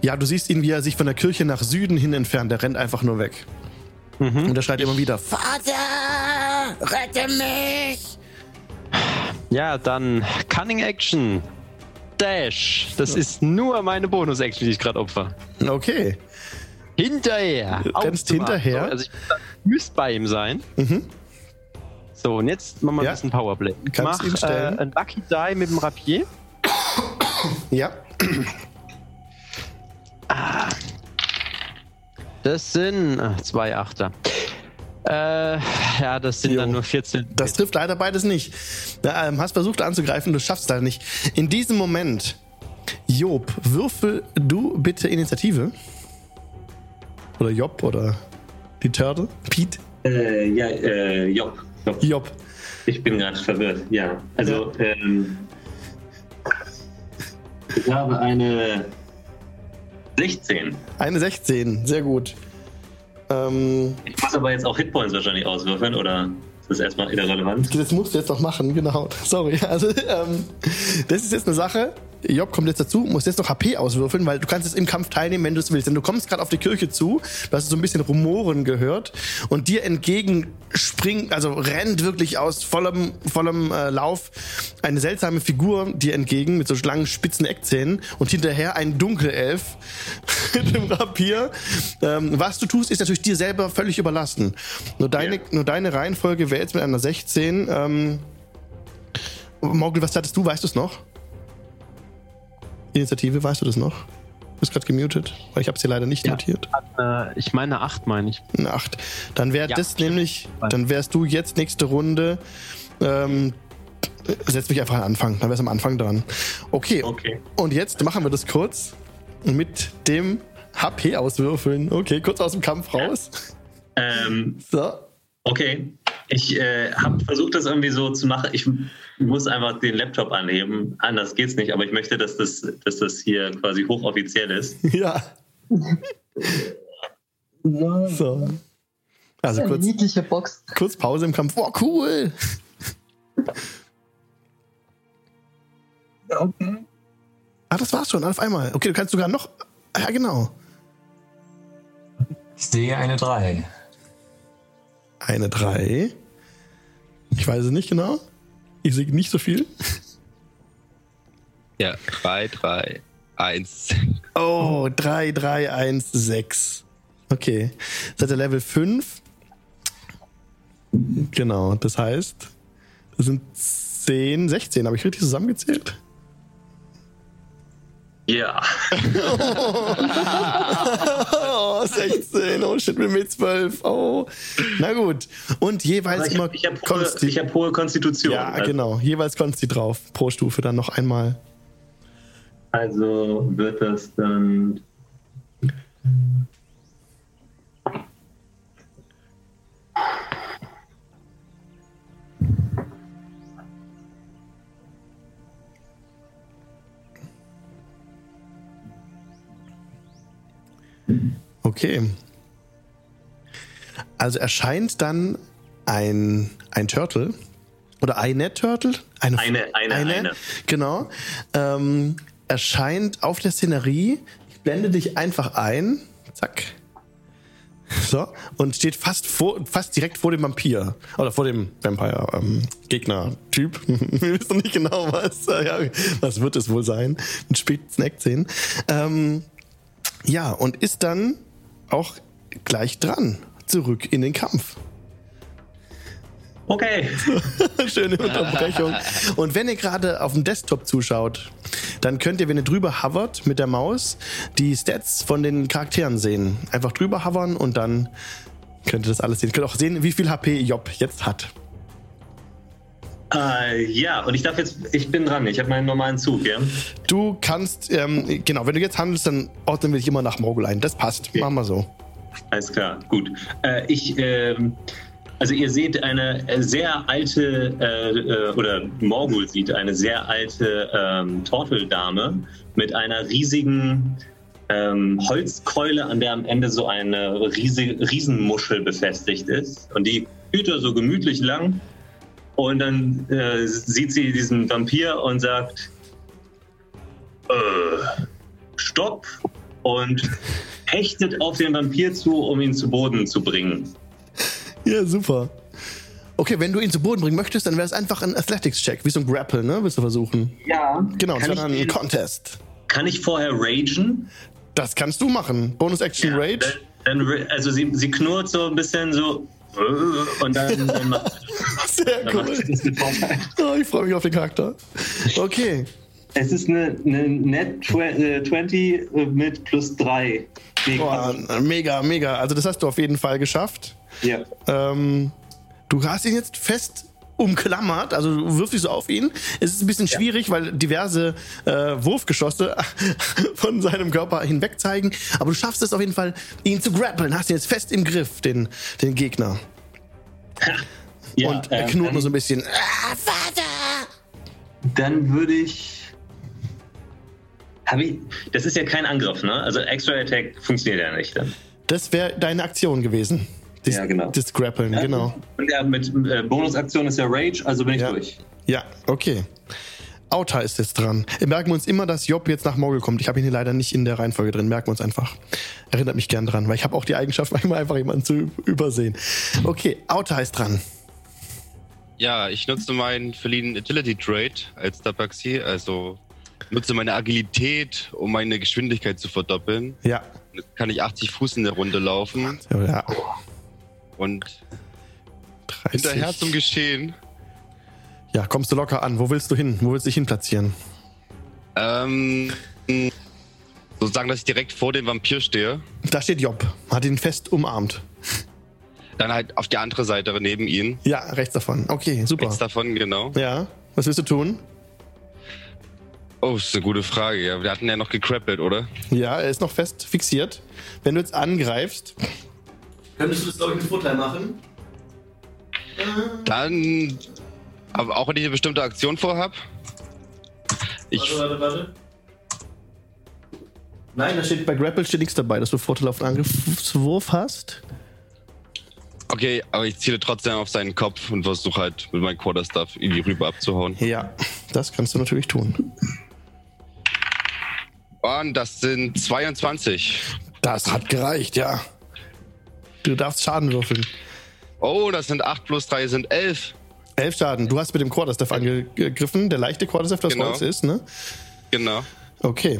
Ja, du siehst ihn, wie er sich von der Kirche nach Süden hin entfernt. Der rennt einfach nur weg. Und er schreit immer wieder: Vater, rette mich! Ja, dann Cunning Action. Dash. Das ist nur meine Bonus-Action, die ich gerade opfer. Okay. Hinterher. Du Auf rennst hinterher? Also ich müsste bei ihm sein. Mhm. So, und jetzt machen wir Ja. ein bisschen Powerplay. Kannst mach äh, ein Lucky Die mit dem Rapier. Ja, Das sind äh, zwei Achter. Äh, ja, das sind Jo. dann nur 14. das trifft leider beides nicht. Ja, ähm, hast versucht anzugreifen, du schaffst es leider nicht. In diesem Moment Job, würfel du bitte Initiative. Oder Job oder die Turtle? Pete? Äh, ja, äh, Job. Job. Job. Ich bin gerade verwirrt, ja. Also, ja. Ähm, ich habe eine 16. Eine 16, sehr gut. Ähm, ich muss aber jetzt auch Hitpoints wahrscheinlich auswürfeln, oder? Das ist erstmal irrelevant. Das musst du jetzt noch machen, genau. Sorry. Also, ähm, das ist jetzt eine Sache, Job kommt jetzt dazu, muss jetzt noch HP auswürfeln, weil du kannst jetzt im Kampf teilnehmen, wenn du es willst. Denn du kommst gerade auf die Kirche zu, du hast so ein bisschen Rumoren gehört und dir entgegen springt, also rennt wirklich aus vollem, vollem äh, Lauf eine seltsame Figur dir entgegen mit so langen spitzen Eckzähnen und hinterher ein Dunkelelf mit dem Rapier. Ähm, was du tust, ist natürlich dir selber völlig überlassen. Nur deine, ja. nur deine Reihenfolge wäre jetzt mit einer 16. Ähm, Morgul, was hattest du? Weißt du es noch? Initiative, weißt du das noch? Du bist gerade gemutet, weil ich habe es dir leider nicht ja, notiert. Äh, ich meine 8, meine ich. Eine 8. Dann wäre ja, das nämlich, dann wärst du jetzt nächste Runde. Ähm, setz mich einfach an Anfang, dann wärst du am Anfang dran. Okay. okay. Und jetzt machen wir das kurz mit dem HP auswürfeln. Okay, kurz aus dem Kampf raus. Ähm, so. Okay. Ich äh, habe versucht, das irgendwie so zu machen. Ich muss einfach den Laptop anheben. Anders geht's nicht, aber ich möchte, dass das, dass das hier quasi hochoffiziell ist. Ja. so. Also kurz, niedliche Box. kurz Pause im Kampf. Oh, cool! Okay. Ah, das war's schon, auf einmal. Okay, du kannst sogar noch. Ja, genau. Ich sehe eine 3. Eine 3. Ich weiß es nicht genau. Ich sehe nicht so viel. Ja, 3, 3, 1. Oh, 3, 3, 1, 6. Okay. Seid ihr Level 5? Genau, das heißt, das sind 10, 16. Habe ich richtig zusammengezählt? Ja. oh, 16. Oh shit, mit 12. Oh. Na gut. Und jeweils ich immer. Ich habe hohe, hab hohe, Konstitution. Ja, also. genau. Jeweils Konsti drauf. Pro Stufe dann noch einmal. Also wird das dann. Okay. Also erscheint dann ein, ein Turtle oder eine Turtle? Eine, eine, eine, eine. eine. Genau. Ähm, erscheint auf der Szenerie. Ich blende dich einfach ein. Zack. So, und steht fast vor, fast direkt vor dem Vampir. Oder vor dem Vampire-Gegner-Typ. Ähm, Wir wissen nicht genau, was. Ja, was wird es wohl sein? Mit spitzen Eckzähnen. Ähm, ja, und ist dann auch gleich dran. Zurück in den Kampf. Okay. Schöne Unterbrechung. Und wenn ihr gerade auf dem Desktop zuschaut, dann könnt ihr, wenn ihr drüber hovert mit der Maus, die Stats von den Charakteren sehen. Einfach drüber hovern und dann könnt ihr das alles sehen. Ihr könnt auch sehen, wie viel HP Job jetzt hat. Äh, ja, und ich darf jetzt, ich bin dran, ich habe meinen normalen Zug, ja? Du kannst, ähm, genau, wenn du jetzt handelst, dann ordnen wir dich immer nach Morgul ein. Das passt, okay. machen wir so. Alles klar, gut. Äh, ich, ähm, also ihr seht eine sehr alte, äh, äh, oder Morgul sieht eine sehr alte ähm, Torteldame mit einer riesigen ähm, Holzkeule, an der am Ende so eine riesige, Riesenmuschel befestigt ist. Und die führt er so gemütlich lang und dann äh, sieht sie diesen Vampir und sagt, äh, Stopp und hechtet auf den Vampir zu, um ihn zu Boden zu bringen. Ja, super. Okay, wenn du ihn zu Boden bringen möchtest, dann wäre es einfach ein Athletics-Check, wie so ein Grapple, ne? Willst du versuchen? Ja. Genau, das wäre dann ein Contest. Kann ich vorher ragen? Das kannst du machen. Bonus-Action ja, also sie, sie knurrt so ein bisschen so, und dann, dann macht Sehr dann cool. Oh, ich freue mich auf den Charakter. Okay. Es ist eine, eine Net 20 äh, äh, mit plus 3. Mega. Oh, mega, mega. Also das hast du auf jeden Fall geschafft. Ja. Ähm, du hast ihn jetzt fest umklammert. Also du wirfst dich so auf ihn. Es ist ein bisschen schwierig, weil diverse äh, Wurfgeschosse von seinem Körper hinweg zeigen. Aber du schaffst es auf jeden Fall, ihn zu grappeln. Hast ihn jetzt fest im Griff, den, den Gegner. Ja, Und er ähm, knurrt nur so ein bisschen. Ah, Vater! Dann würde ich. Hab ich. Das ist ja kein Angriff, ne? Also Extra Attack funktioniert ja nicht dann. Das wäre deine Aktion gewesen. Das, Ja, genau. Das Grappeln, Ja? genau. Und ja, mit äh, Bonusaktion ist ja Rage, also bin ich Ja. durch. Ja, okay. Auta ist jetzt dran. Merken wir uns immer, dass Job jetzt nach Mogul kommt. Ich habe ihn hier leider nicht in der Reihenfolge drin. Merken wir uns einfach. Erinnert mich gern dran, weil ich habe auch die Eigenschaft, manchmal einfach jemanden zu übersehen. Okay, Auta ist dran. Ja, ich nutze meinen verliehenen Agility Trade als Tabaxi, also nutze meine Agilität, um meine Geschwindigkeit zu verdoppeln. Ja. Jetzt kann ich 80 Fuß in der Runde laufen Ja. Und 30. hinterher zum Geschehen. Ja, kommst du locker an. Wo willst du hin? Wo willst du dich hin platzieren? Ähm, sozusagen, dass ich direkt vor dem Vampir stehe. Da steht Job. Hat ihn fest umarmt. Dann halt auf die andere Seite neben ihn. Ja, rechts davon. Okay, super. Rechts davon, genau. Ja, was willst du tun? Oh, ist eine gute Frage. Ja, wir hatten ja noch gekrappelt, oder? Ja, er ist noch fest fixiert. Wenn du jetzt angreifst, könntest du das, glaube ich, mit Vorteil machen. Dann, aber auch wenn ich eine bestimmte Aktion vorhab. Ich, warte, warte. Nein, da steht bei Grapple steht nichts dabei, dass du Vorteil auf den Angriffswurf hast. okay, aber ich ziele trotzdem auf seinen Kopf und versuche halt mit meinem Quarterstaff irgendwie rüber abzuhauen. Ja, das kannst du natürlich tun. Und das sind 22. Das hat gereicht, ja. Du darfst Schaden würfeln. Oh, das sind 8 plus 3 sind 11. Elf Schaden. Du hast mit dem Quarterstaff angegriffen. Der leichte Quarterstaff, das Genau. Holz ist, ne? Genau. Okay.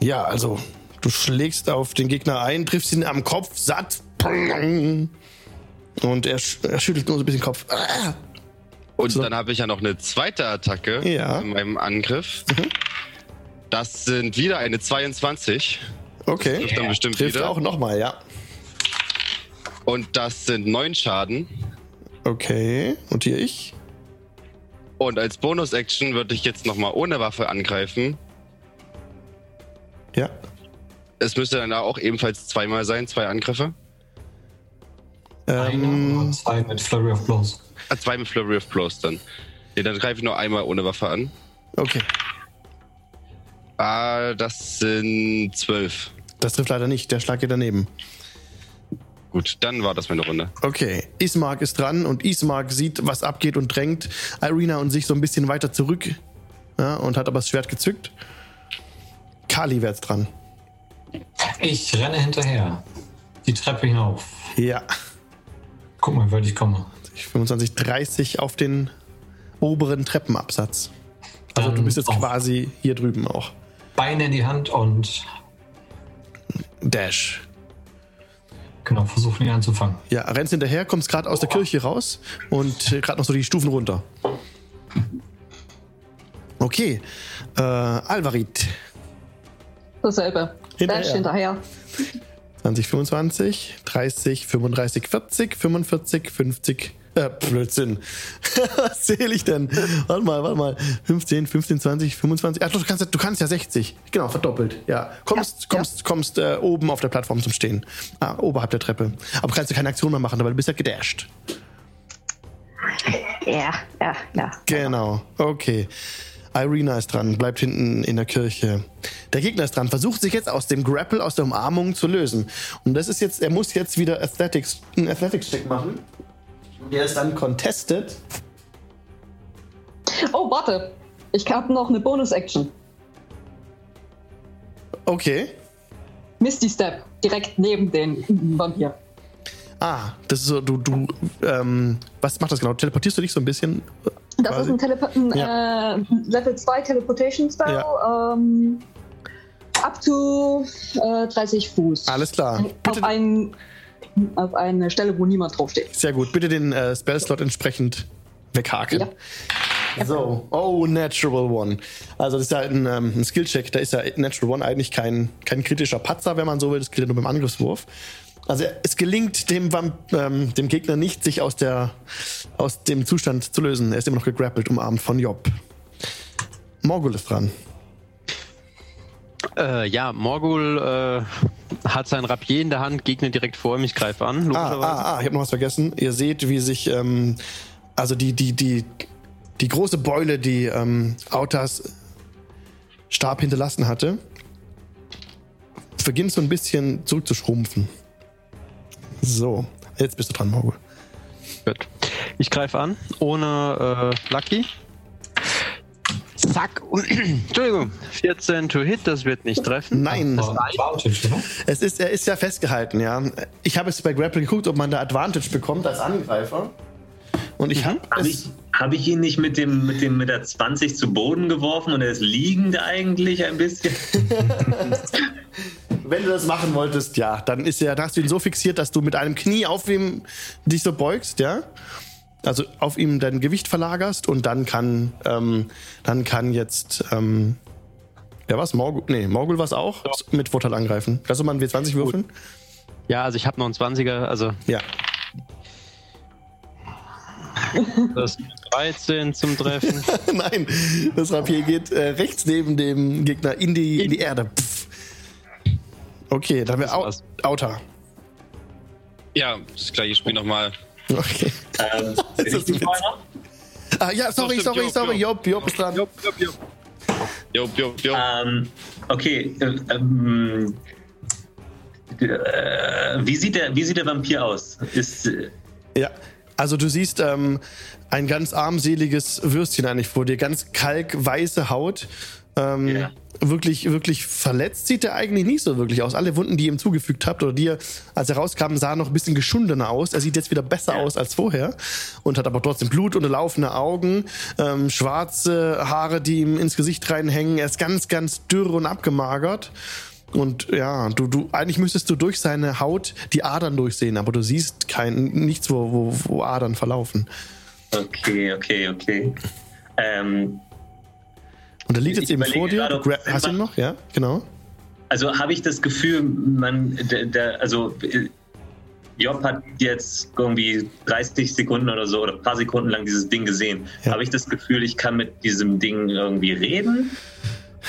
Ja, also, du schlägst auf den Gegner ein, triffst ihn am Kopf, satt. Und er, sch- er schüttelt nur so ein bisschen den Kopf. Ah. Und So. dann habe ich ja noch eine zweite Attacke Ja. in meinem Angriff. Mhm. Das sind wieder eine 22. Okay. Trifft dann bestimmt Trifft wieder. auch nochmal, ja. Und das sind 9 Schaden. Okay, notiere ich. Und als Bonus-Action würde ich jetzt nochmal ohne Waffe angreifen. Ja. Es müsste dann auch ebenfalls zweimal sein, zwei Angriffe. Ähm, und zwei mit Flurry of Blows. Ah, zwei mit Flurry of Blows dann. Nee, dann greife ich nur einmal ohne Waffe an. okay. Ah, das sind zwölf. Das trifft leider nicht. Der Schlag geht daneben. Gut, dann war das meine Runde. Okay, Ismark ist dran und Ismark sieht, was abgeht und drängt Irina und sich so ein bisschen weiter zurück. Ja, und hat aber das Schwert gezückt. Kali wäre jetzt dran. Ich renne hinterher. Die Treppe hinauf. Ja. Guck mal, wie weit ich komme. 25, 30 auf den oberen Treppenabsatz. Also du Dann bist jetzt quasi hier drüben auch. Beine in die Hand und Dash. Genau, versuchen ihn anzufangen. Ja, rennst hinterher, kommst gerade aus der Kirche raus und äh, gerade noch so die Stufen runter. Okay. Äh, Alvarit. Dasselbe. Hinterher. Dash hinterher. 20, 25, 30, 35, 40, 45, 50. Äh, Blödsinn. Was zähle ich denn? Warte mal, warte mal. 15, 15, 20, 25. Ach, du kannst, ja- du kannst ja 60. Genau, verdoppelt. Ja. Kommst, Ja, kommst, kommst äh, oben auf der Plattform zum Stehen. Ah, oberhalb der Treppe. Aber kannst du keine Aktion mehr machen, weil du bist ja gedasht. Ja, ja, ja. Genau. Okay. Irina ist dran, bleibt hinten in der Kirche. Der Gegner ist dran, versucht sich jetzt aus dem Grapple, aus der Umarmung zu lösen. Und das ist jetzt, er muss jetzt wieder Athletics, einen Athletics-Check machen. Der ist dann contested. Oh, warte. Ich habe noch eine Bonus-Action. Okay. Misty Step. Direkt neben den Vampir. Ah, das ist so, du, du, ähm, was macht das genau? Teleportierst du dich so ein bisschen? Das Quasi. ist ein, Telepo ein Ja. äh, Level 2 Teleportation Spell. Ähm, up to äh, 30 Fuß. Alles klar. Auf, Bitte, ein, auf eine Stelle, wo niemand draufsteht. sehr gut. Bitte den äh, Spellslot entsprechend weghaken. Ja. So, oh, Natural One. Also das ist ja ein, ähm, ein Skillcheck, da ist ja Natural One eigentlich kein, kein kritischer Patzer, wenn man so will, das gilt ja nur beim Angriffswurf. Also es gelingt dem, Vamp ähm, dem Gegner nicht, sich aus, der, aus dem Zustand zu lösen. Er ist immer noch gegrappelt, umarmt von Job. Morgul ist dran. Äh, ja, Morgul äh, hat sein Rapier in der Hand, Gegner direkt vor ihm, ich greife an. Ah, ah, ah, ich habe noch was vergessen. Ihr seht, wie sich, ähm, also die, die, die, die große Beule, die ähm, Autas Stab hinterlassen hatte, beginnt so ein bisschen zurückzuschrumpfen. So, jetzt bist du dran, Morgul. Gut. Ich greife an, ohne äh, Lucky. Zack. Entschuldigung. 14 to hit, das wird nicht treffen. Nein. Es ist, er ist ja festgehalten, ja. Ich habe es bei Grapple geguckt, ob man da Advantage bekommt als Angreifer. Und ich mhm. habe hab ich, hab ich ihn nicht mit, dem, mit, dem, mit der 20 zu Boden geworfen und er ist liegend eigentlich ein bisschen? Wenn du das machen wolltest, ja, dann ist er, hast du ihn so fixiert, dass du mit einem Knie auf ihm dich so beugst, ja. Also auf ihm dein Gewicht verlagerst und dann kann, ähm, dann kann jetzt, ähm, ja was, Morgul, nee, Morgul was auch ja. mit Vorteil angreifen. Kannst du mal einen W20 würfeln? Ja, also ich habe noch einen 20er, also. Ja. Das 13 zum Treffen. Nein, das Rapier geht äh, rechts neben dem Gegner in die, in die Erde. Pff. Okay, dann haben wir Outer. Ja, das gleiche Spiel nochmal. Okay. Ähm, ist das ah, ja, sorry, sorry, sorry, sorry. Job, Job ist dran. Job, Job, Job. Job, Job, Job. Ähm, okay. Äh, ähm, äh, wie, sieht der, wie sieht der Vampir aus? Ist, äh, ja, also du siehst ähm, ein ganz armseliges Würstchen eigentlich vor dir. Ganz kalkweiße Haut. Ähm, yeah wirklich, wirklich verletzt sieht er eigentlich nicht so wirklich aus. Alle Wunden, die ihr ihm zugefügt habt oder die er, als er rauskam, sahen noch ein bisschen geschundener aus. Er sieht jetzt wieder besser aus als vorher und hat aber trotzdem Blut und laufende Augen, ähm, schwarze Haare, die ihm ins Gesicht reinhängen. Er ist ganz, ganz dürr und abgemagert. Und ja, du, du, eigentlich müsstest du durch seine Haut die Adern durchsehen, aber du siehst kein, nichts, wo, wo, wo Adern verlaufen. Okay, okay, okay. Ähm, und er liegt jetzt eben vor dir. Du hast ihn noch, ja, genau. Also habe ich das Gefühl, man, der, der, also Job hat jetzt irgendwie 30 Sekunden oder so oder ein paar Sekunden lang dieses Ding gesehen. Ja. Habe ich das Gefühl, ich kann mit diesem Ding irgendwie reden?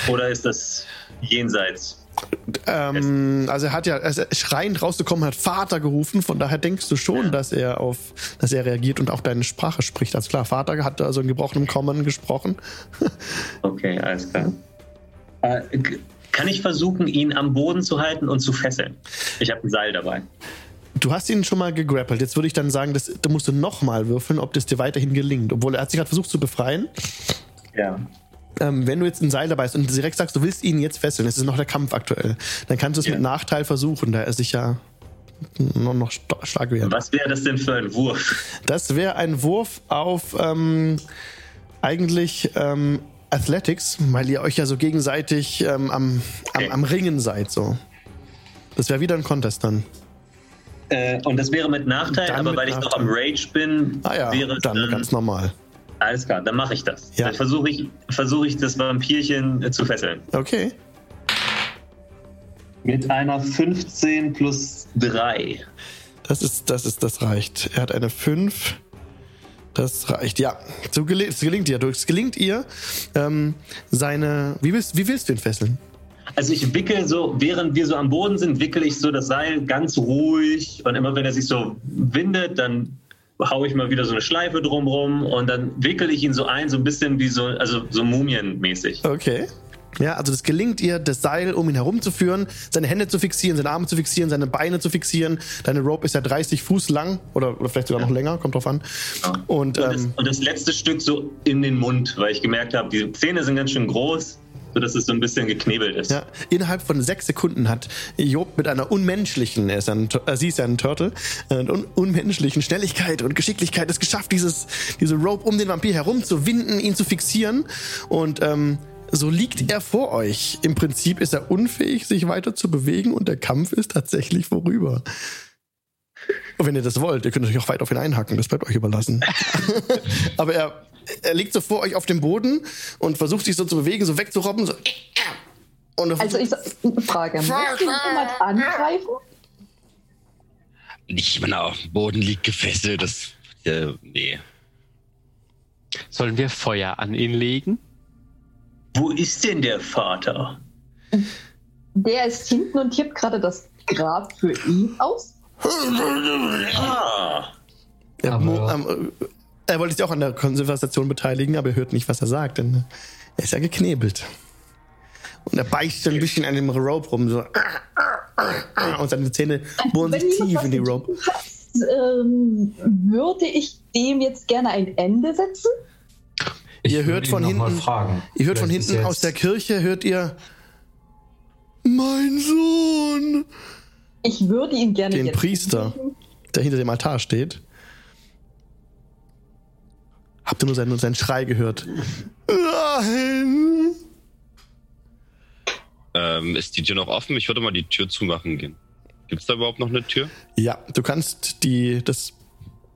Oder ist das jenseits? Ähm, also er hat ja, also schreiend rausgekommen, hat Vater gerufen, von daher denkst du schon, dass er auf, dass er reagiert und auch deine Sprache spricht. Also klar, Vater hat also in gebrochenem Common gesprochen. okay, alles klar. Äh, kann ich versuchen, ihn am Boden zu halten und zu fesseln? Ich habe ein Seil dabei. Du hast ihn schon mal gegrappelt. Jetzt würde ich dann sagen, das, da musst du nochmal würfeln, ob das dir weiterhin gelingt. Obwohl er hat sich gerade versucht zu befreien. Ja ähm, wenn du jetzt ein Seil dabei hast und direkt sagst, du willst ihn jetzt fesseln, es ist noch der Kampf aktuell, dann kannst du es ja. mit Nachteil versuchen, da er sich ja noch, noch stark wäre. Was wäre das denn für ein Wurf? Das wäre ein Wurf auf ähm, eigentlich ähm, Athletics, weil ihr euch ja so gegenseitig ähm, am, okay. am, am, Ringen seid. So. Das wäre wieder ein Contest dann. Äh, und das wäre mit Nachteil, dann aber mit weil Nachteil. ich noch am Rage bin, ah ja, wäre dann, dann ganz normal. Alles klar, dann mache ich das. Ja. Dann versuche ich, versuch ich das Vampirchen äh, zu fesseln. Okay. Mit einer 15 plus 3. Das ist, das ist, das reicht. Er hat eine 5. Das reicht, ja. So gelingt, es gelingt ihr. Es gelingt ihr, ähm, seine. Wie willst, wie willst du ihn fesseln? Also ich wickel so, während wir so am Boden sind, wickel ich so das Seil ganz ruhig und immer wenn er sich so windet, dann haue ich mal wieder so eine Schleife drumrum und dann wickel ich ihn so ein, so ein bisschen wie so, also so mumienmäßig. Okay. Ja, also das gelingt ihr, das Seil um ihn herumzuführen, seine Hände zu fixieren, seine Arme zu fixieren, seine Beine zu fixieren. Deine Rope ist ja 30 Fuß lang oder, oder vielleicht sogar noch länger, kommt drauf an. Ja. Und, und, das, ähm, und das letzte Stück so in den Mund, weil ich gemerkt habe, die Zähne sind ganz schön groß sodass es so ein bisschen geknebelt ist. Ja, innerhalb von sechs Sekunden hat Job mit einer unmenschlichen, er ist ein, äh, sie ist ja ein Turtle, einer un unmenschlichen Schnelligkeit und Geschicklichkeit es geschafft, dieses, diese Rope um den Vampir herumzuwinden, ihn zu fixieren und ähm, so liegt er vor euch. Im Prinzip ist er unfähig, sich weiter zu bewegen und der Kampf ist tatsächlich vorüber. Und wenn ihr das wollt, ihr könnt natürlich auch weit auf ihn einhacken, das bleibt euch überlassen. Aber er er liegt so vor euch auf dem Boden und versucht sich so zu bewegen, so wegzurobben. So. also ich Frage, möchtest du jemand angreifen? Nicht, wenn er auf dem Boden liegt, gefesselt. Das. Äh, nee. Sollen wir Feuer an ihn legen? Wo ist denn der Vater? Der ist hinten und hebt gerade das Grab für ihn aus. Ah. Er, Aber- mo- ähm, äh, er wollte sich auch an der Konversation beteiligen, aber er hört nicht, was er sagt, denn er ist ja geknebelt. Und er beißt so ein bisschen an dem Rope rum, so. Und seine Zähne bohren sich tief in die Rope. ähm, würde ich dem jetzt gerne ein Ende setzen? Ich Ihr hört von hinten- Fragen. Ihr hört von hinten aus der Kirche, hört ihr. Mein Sohn! Ich würde ihn gerne Den jetzt Priester. Der hinter dem Altar steht. Habt ihr nur seinen, seinen Schrei gehört? Nein! Ähm, ist die Tür noch offen? Ich würde mal die Tür zumachen gehen. Gibt es da überhaupt noch eine Tür? Ja, du kannst die, das,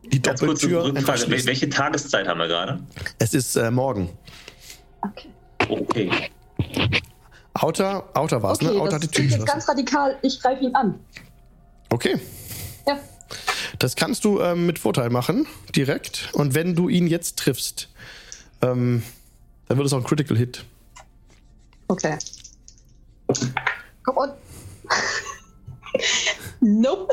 die Ganz kurze Doppeltür einfach Rückfrage. Wel-. Welche Tageszeit haben wir gerade? Es ist äh, morgen. Okay, Okay. Outer, Outer war es, okay ne? Outer das hat die Tür klingt jetzt geschlossen. ganz radikal. Ich greife ihn an. Okay, das kannst du ähm, mit Vorteil machen, direkt. Und wenn du ihn jetzt triffst, ähm, dann wird es auch ein Critical Hit. okay. Komm on. nope.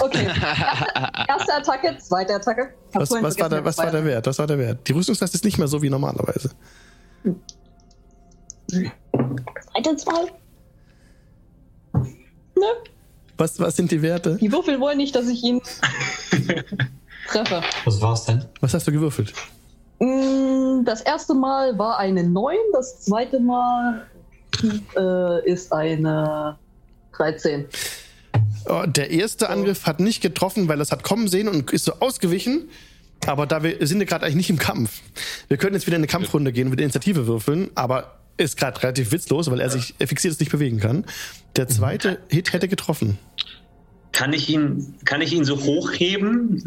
Okay. Erste, erste Attacke, zweite Attacke. Hab Was, was, war der, was war der Wert? Was war der Wert? Die Rüstungslast ist nicht mehr so wie normalerweise. Zweites Mal. Ne? Was, was sind die Werte? Die Würfel wollen nicht, dass ich ihn treffe. Was war's denn? Was hast du gewürfelt? Mm, Das erste Mal war eine 9, das zweite Mal äh, ist eine 13. Oh, der erste Angriff hat nicht getroffen, weil das hat kommen sehen und ist so ausgewichen. Aber da wir sind wir gerade eigentlich nicht im Kampf. Wir können jetzt wieder in eine Kampfrunde gehen und wieder Initiative würfeln, aber ist gerade relativ witzlos, weil er sich er fixiert nicht bewegen kann. Der zweite Hit hätte getroffen. Kann ich ihn, kann ich ihn so hochheben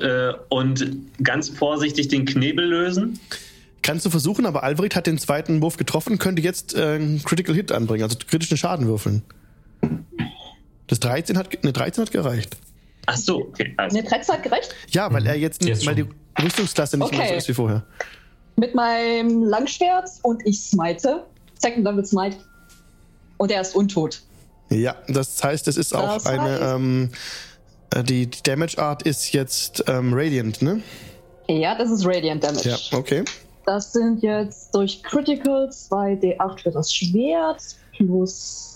äh, und ganz vorsichtig den Knebel lösen? Kannst du versuchen, aber Alvarit hat den zweiten Wurf getroffen, könnte jetzt äh, einen Critical Hit anbringen, also kritischen Schaden würfeln. Das 13 hat, ge- ne, 13 hat gereicht. Ach so, okay. Also, Eine 13 hat gerecht. Ja, weil er jetzt, Jetzt weil die. Rüstungsklasse nicht mehr so Okay. ist wie vorher. Mit meinem Langschwert und ich smite. Second Level Smite. Und er ist untot. Ja, das heißt, es ist auch Das eine, heißt- ähm, äh, die, die Damage Art ist jetzt ähm, Radiant, ne? Ja, das ist Radiant Damage. Ja, okay. Das sind jetzt durch Critical 2d8 für das Schwert plus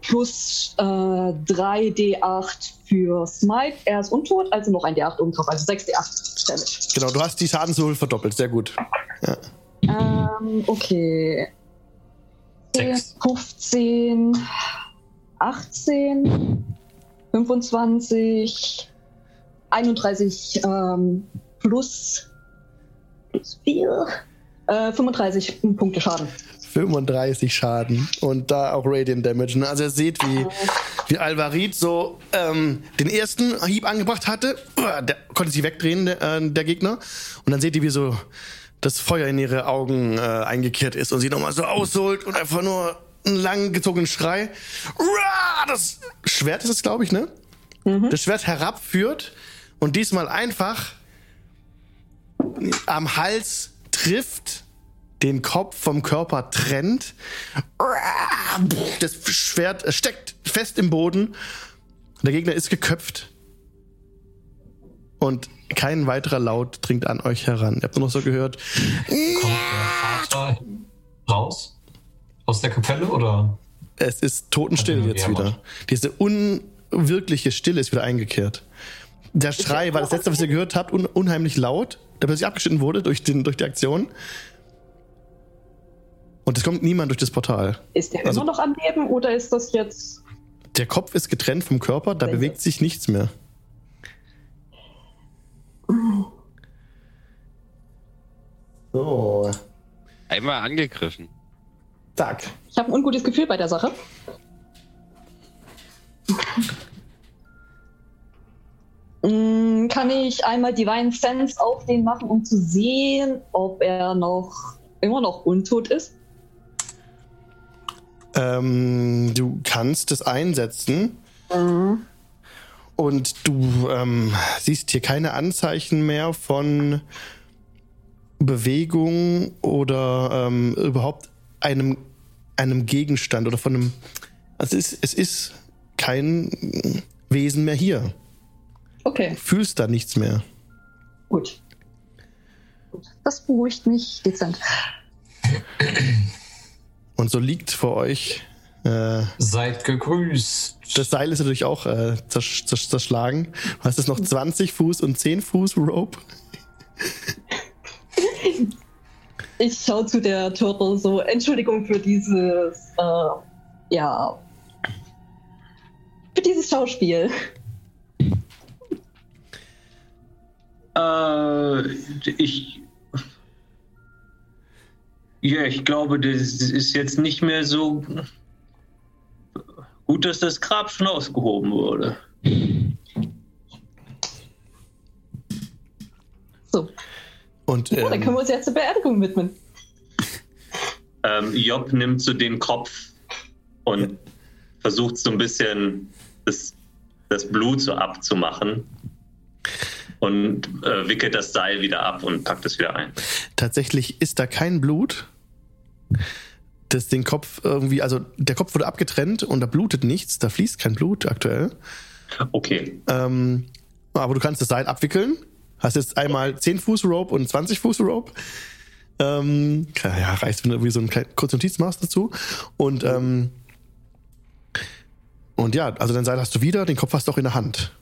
plus äh, 3d8 für Smite. Er ist untot, also noch ein d8 oben drauf, also 6d8 Damage. Genau, du hast die Schadenswürfel verdoppelt, sehr gut. Ähm, okay. 10, Sechs. 15, 18, 25, 31 ähm, plus, plus 4, äh, 35 Punkte Schaden. 35 Schaden und da auch Radiant Damage. Ne? Also ihr seht, wie, wie Alvarit so ähm, den ersten Hieb angebracht hatte. Der konnte sich wegdrehen, der, äh, der Gegner. Und dann seht ihr, wie so das Feuer in ihre Augen äh, eingekehrt ist und sie nochmal so ausholt und einfach nur einen langgezogenen Schrei. Uah, Das Schwert ist es, glaube ich, ne? Das Schwert herabführt und diesmal einfach am Hals trifft, den Kopf vom Körper trennt. Das Schwert steckt fest im Boden. Der Gegner ist geköpft. Und kein weiterer Laut dringt an euch heran. Ihr habt nur noch so gehört. Kommt der Vater raus? Aus der Kapelle oder? Es ist totenstill Also, jetzt wieder. Diese unwirkliche Stille ist wieder eingekehrt. Der Schrei war das letzte, was ihr gehört habt, un unheimlich laut, der plötzlich abgeschnitten wurde durch, den, durch die Aktion. Und es kommt niemand durch das Portal. Ist der Also- immer noch am Leben oder ist das jetzt. Der Kopf ist getrennt vom Körper, da bewegt sich nichts mehr. So, Einmal angegriffen. zack. Ich habe ein ungutes Gefühl bei der Sache. Mm, Kann ich einmal Divine Sense auf den machen, um zu sehen, ob er noch immer noch untot ist? Ähm, du kannst es einsetzen. Mhm. Und du ähm, siehst hier keine Anzeichen mehr von Bewegung oder ähm, überhaupt einem, einem Gegenstand oder von einem. Also es ist, es ist kein Wesen mehr hier. Okay. Fühlst da nichts mehr. Gut. Das beruhigt mich dezent. Und so liegt vor euch. Äh, Seid gegrüßt. Das Seil ist natürlich auch äh, zers zers zerschlagen. Du hast jetzt noch 20 Fuß und 10 Fuß Rope. Ich schaue zu der Turtle so, Entschuldigung für dieses, äh, ja, für dieses Schauspiel. Äh, ich. Ja, ich glaube, das ist jetzt nicht mehr so gut, dass das Grab schon ausgehoben wurde. So. Und, ähm, oh, dann können wir uns jetzt zur Beerdigung widmen. Ähm, Job nimmt so den Kopf und ja. versucht so ein bisschen das, das Blut so abzumachen und äh, wickelt das Seil wieder ab und packt es wieder ein. Tatsächlich ist da kein Blut. Das den Kopf irgendwie, also der Kopf wurde abgetrennt und da blutet nichts, da fließt kein Blut aktuell. Okay. Ähm, aber du kannst das Seil abwickeln. Hast jetzt einmal 10 Fuß Rope und 20 Fuß Rope. Ähm, ja, reicht, wenn du wie so eine kurze Notiz machst dazu. Und, ähm, und ja, also dein Seil hast du wieder, den Kopf hast du auch in der Hand.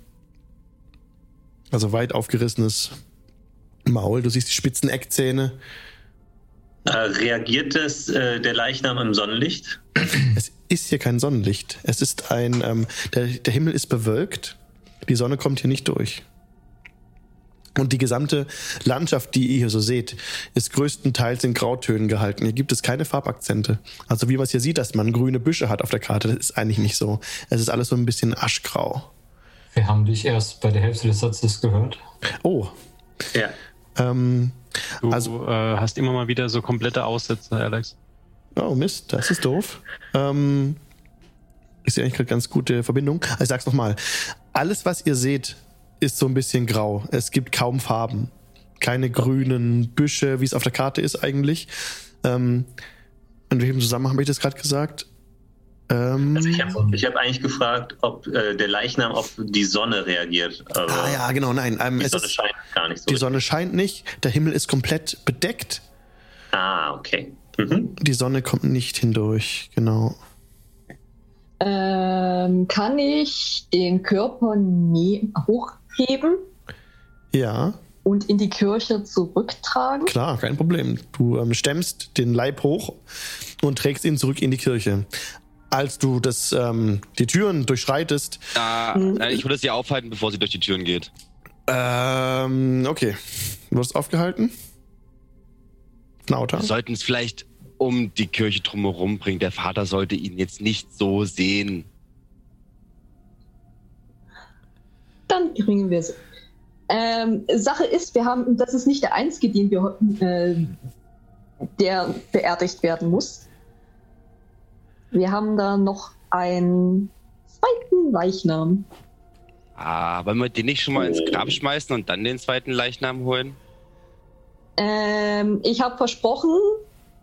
Also weit aufgerissenes Maul, du siehst die spitzen Eckzähne. Äh, reagiert das, äh, der Leichnam im Sonnenlicht? Es ist hier kein Sonnenlicht. Es ist ein, ähm, der, der Himmel ist bewölkt. Die Sonne kommt hier nicht durch. Und die gesamte Landschaft, die ihr hier so seht, ist größtenteils in Grautönen gehalten. Hier gibt es keine Farbakzente. Also wie man es hier sieht, dass man grüne Büsche hat auf der Karte, das ist eigentlich nicht so. Es ist alles so ein bisschen aschgrau. Wir haben dich erst bei der Hälfte des Satzes gehört. Oh. Ja. Ähm, du also, äh, hast immer mal wieder so komplette Aussätze, Alex. Oh Mist, das ist doof. Ähm, ist ja eigentlich gerade ganz gute Verbindung. Also ich sag's nochmal. Alles, was ihr seht, ist so ein bisschen grau. Es gibt kaum Farben. Keine grünen Büsche, wie es auf der Karte ist eigentlich. Ähm, in welchem Zusammenhang habe ich das gerade gesagt? Ähm, also ich habe hab eigentlich gefragt, ob äh, der Leichnam auf die Sonne reagiert. ah ja, genau, nein. Ähm, die Sonne ist, scheint gar nicht so. Die richtig. Sonne scheint nicht, der Himmel ist komplett bedeckt. Ah, okay. Mhm. Die Sonne kommt nicht hindurch, genau. Ähm, kann ich den Körper nie hochheben? Ja. Und in die Kirche zurücktragen? Klar, kein Problem. Du ähm, stemmst den Leib hoch und trägst ihn zurück in die Kirche als du das, ähm, die Türen durchschreitest. Äh, ich würde sie aufhalten, bevor sie durch die Türen geht. Ähm, okay. Du wirst aufgehalten? Nauta? Wir sollten es vielleicht um die Kirche drumherum bringen. Der Vater sollte ihn jetzt nicht so sehen. Dann bringen wir es. Ähm, Sache ist, wir haben, das ist nicht der einzige, den wir, äh, der beerdigt werden muss. Wir haben da noch einen zweiten Leichnam. Ah, wollen wir den nicht schon mal ins Grab schmeißen und dann den zweiten Leichnam holen? Ähm, ich habe versprochen,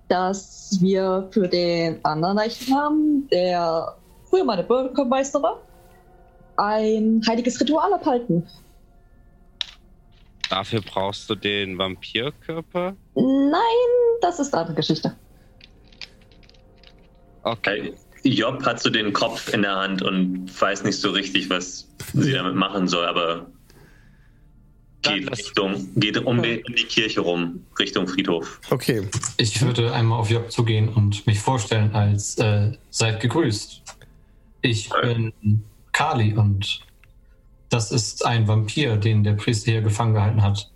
dass wir für den anderen Leichnam, der früher mal der Bürgermeister war, ein heiliges Ritual abhalten. Dafür brauchst du den Vampirkörper? Nein, das ist eine Geschichte. Okay. Job hat so den Kopf in der Hand und weiß nicht so richtig, was sie damit machen soll, aber geht, Richtung, geht um die, die, Kirche rum, Richtung Friedhof. Okay. Ich würde einmal auf Job zugehen und mich vorstellen als äh, seid gegrüßt. Ich bin Kali und das ist ein Vampir, den der Priester hier gefangen gehalten hat.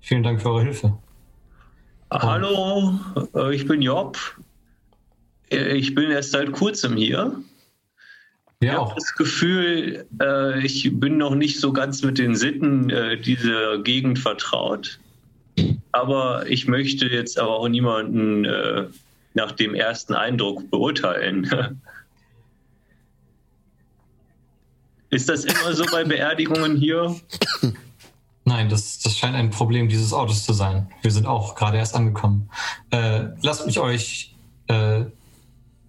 Vielen Dank für eure Hilfe. Hallo, äh, ich bin Job. Äh, ich bin erst seit kurzem hier. Ja. Ich habe das Gefühl, äh, ich bin noch nicht so ganz mit den Sitten äh, dieser Gegend vertraut. Aber ich möchte jetzt aber auch niemanden nach dem ersten Eindruck beurteilen. Ist das immer so bei Beerdigungen hier? Nein, das, das scheint ein Problem dieses Autos zu sein. Wir sind auch gerade erst angekommen. Äh, lasst mich euch äh,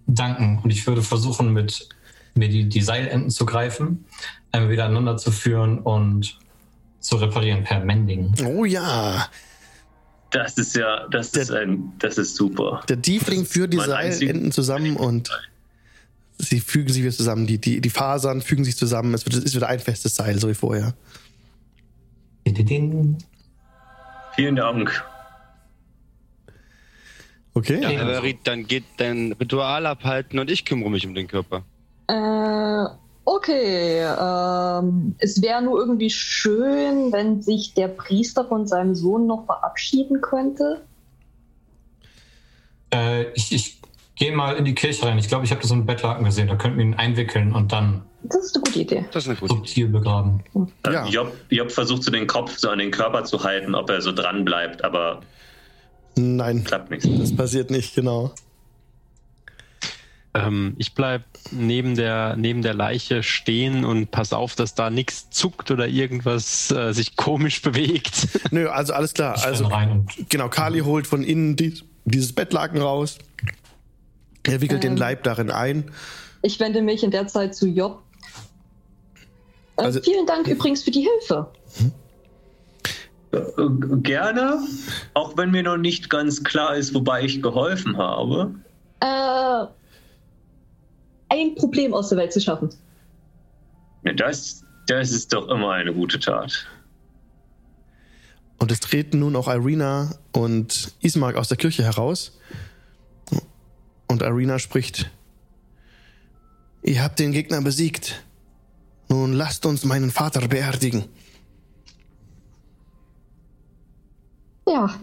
danken und ich würde versuchen, mit mir die, die Seilenden zu greifen, einmal wieder aneinander zu führen und zu reparieren per Mending. Oh ja. Das ist ja, das der, ist ein, das ist super. Der Tiefling führt die Seilenden zusammen und sie fügen sich wieder zusammen. Die, die, die Fasern fügen sich zusammen. Es, wird, es ist wieder ein festes Seil, so wie vorher. Vielen Dank. Okay. Ja, Everett, dann geht dein Ritual abhalten und ich kümmere mich um den Körper. Äh, okay. Ähm, es wäre nur irgendwie schön, wenn sich der Priester von seinem Sohn noch verabschieden könnte. Äh, ich, ich gehe mal in die Kirche rein. Ich glaube, ich habe da so einen Bettlaken gesehen. Da könnten wir ihn einwickeln und dann. Das ist eine gute Idee. Das ist eine gute subtil Idee. begraben. Ja. Job, Job versucht so den Kopf so an den Körper zu halten, ob er so dran bleibt, aber Nein. Klappt nicht. Das passiert nicht, genau. Ähm, ich bleib neben der, neben der Leiche stehen und pass auf, dass da nichts zuckt oder irgendwas äh, sich komisch bewegt. Nö, also alles klar. Ich also, genau, Kali holt von innen die, dieses Bettlaken raus. Er wickelt ähm, den Leib darin ein. Ich wende mich in der Zeit zu Job. Äh, also, vielen Dank übrigens für die Hilfe. Hm? Äh, gerne, auch wenn mir noch nicht ganz klar ist, wobei ich geholfen habe. Äh, ein Problem aus der Welt zu schaffen. Das, das ist doch immer eine gute Tat. Und es treten nun auch Irina und Ismark aus der Kirche heraus. Und Irina spricht: Ihr habt den Gegner besiegt. Nun lasst uns meinen Vater beerdigen. Ja.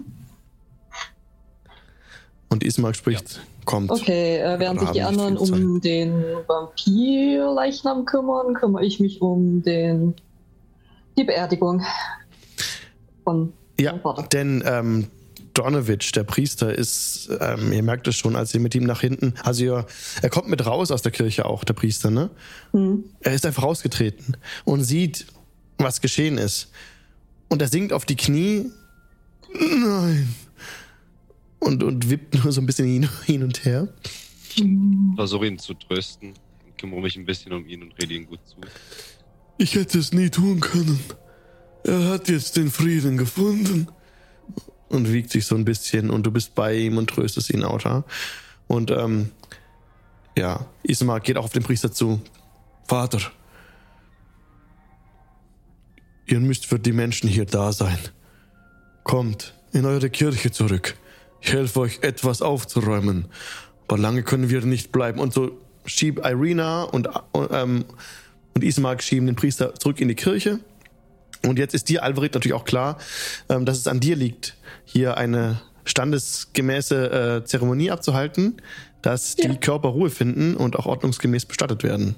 Und Ismark spricht, ja. kommt. Okay, äh, während sich die anderen um den Vampir-Leichnam kümmern, kümmere ich mich um den, die Beerdigung von Ja, denn ähm, Donovich, der Priester, ist, ähm, ihr merkt es schon, als ihr mit ihm nach hinten, also ihr, er kommt mit raus aus der Kirche auch, der Priester, ne? Hm. Er ist einfach rausgetreten und sieht, was geschehen ist. Und er sinkt auf die Knie Nein. Und, und wippt nur so ein bisschen hin, hin und her. Ich versuche ihn zu trösten und kümmere mich ein bisschen um ihn und rede ihm gut zu. Ich hätte es nie tun können. Er hat jetzt den Frieden gefunden. Und wiegt sich so ein bisschen und du bist bei ihm und tröstest ihn, Auta. Und ähm, ja, Ismar geht auch auf den Priester zu. Vater, ihr müsst für die Menschen hier da sein. Kommt in eure Kirche zurück. Ich helfe euch, etwas aufzuräumen. Aber lange können wir nicht bleiben. Und so schiebt Irina und, ähm, und Ismark schieben den Priester zurück in die Kirche. Und jetzt ist dir, Alvarit, natürlich auch klar, ähm, dass es an dir liegt, hier eine standesgemäße äh, Zeremonie abzuhalten, dass ja. die Körper Ruhe finden und auch ordnungsgemäß bestattet werden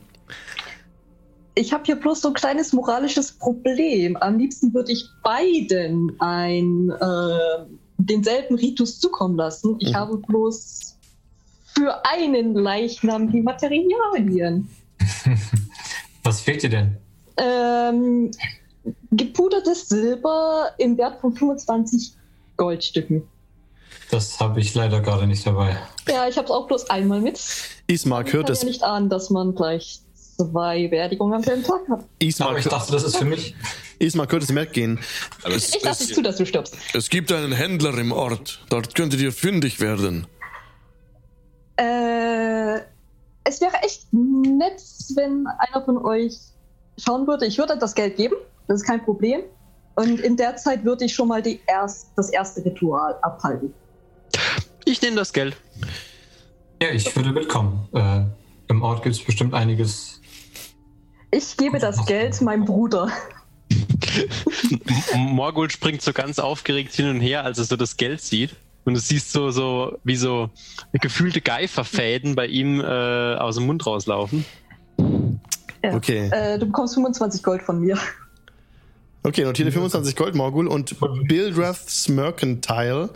ich habe hier bloß so ein kleines moralisches Problem. Am liebsten würde ich beiden ein, äh, denselben Ritus zukommen lassen. Ich mhm. habe bloß für einen Leichnam die Materialien. Was fehlt dir denn? Ähm, gepudertes Silber im Wert von 25 Goldstücken. Das habe ich leider gerade nicht dabei. Ja, ich habe es auch bloß einmal mit. Ismark hört es. Ich kann ja nicht ahnen, dass man gleich zwei Beerdigungen am selben Tag hat. Ismar, Aber ich dachte, das ist für mich. Ismar könnte es merken es, ich dachte zu, dass du stirbst. Es gibt einen Händler im Ort. Dort könntet ihr fündig werden. Äh, es wäre echt nett, wenn einer von euch schauen würde. Ich würde das Geld geben. Das ist kein Problem. Und in der Zeit würde ich schon mal die erst, das erste Ritual abhalten. Ich nehme das Geld. Ja, ich würde mitkommen. Äh, Im Ort gibt es bestimmt einiges ich gebe das Geld meinem Bruder. Morgul springt so ganz aufgeregt hin und her, als er so das Geld sieht. Und du siehst so, so wie so gefühlte Geiferfäden bei ihm äh, aus dem Mund rauslaufen. Ja. Okay. Äh, du bekommst 25 Gold von mir. Okay, notiere 25 Gold, Morgul. Und Bildrath's Mercantile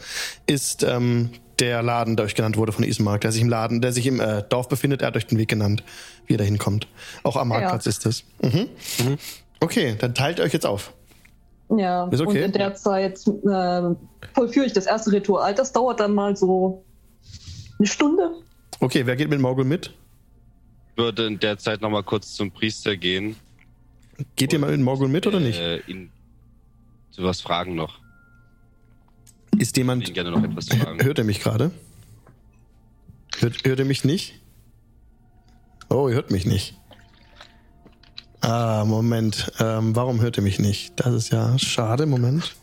ist ähm, der Laden, der euch genannt wurde von Ismark, der sich im Laden, der sich im äh, Dorf befindet. Er hat euch den Weg genannt, wie ihr da hinkommt. Auch am Marktplatz ja. ist es. Mhm. Mhm. Okay, dann teilt ihr euch jetzt auf. Ja, ist okay. und in der Zeit äh, vollführe ich das erste Ritual. Das dauert dann mal so eine Stunde. Okay, wer geht mit Morgul mit? Ich würde in der Zeit nochmal kurz zum Priester gehen. Geht ihr mal mit Morgul mit oder nicht? Äh, ihn zu was fragen noch. Ist jemand. Gerne noch etwas fragen. Hört er mich gerade? Hört, hört er mich nicht? Oh, ihr hört mich nicht. Ah, Moment. Ähm, warum hört ihr mich nicht? Das ist ja schade. Moment.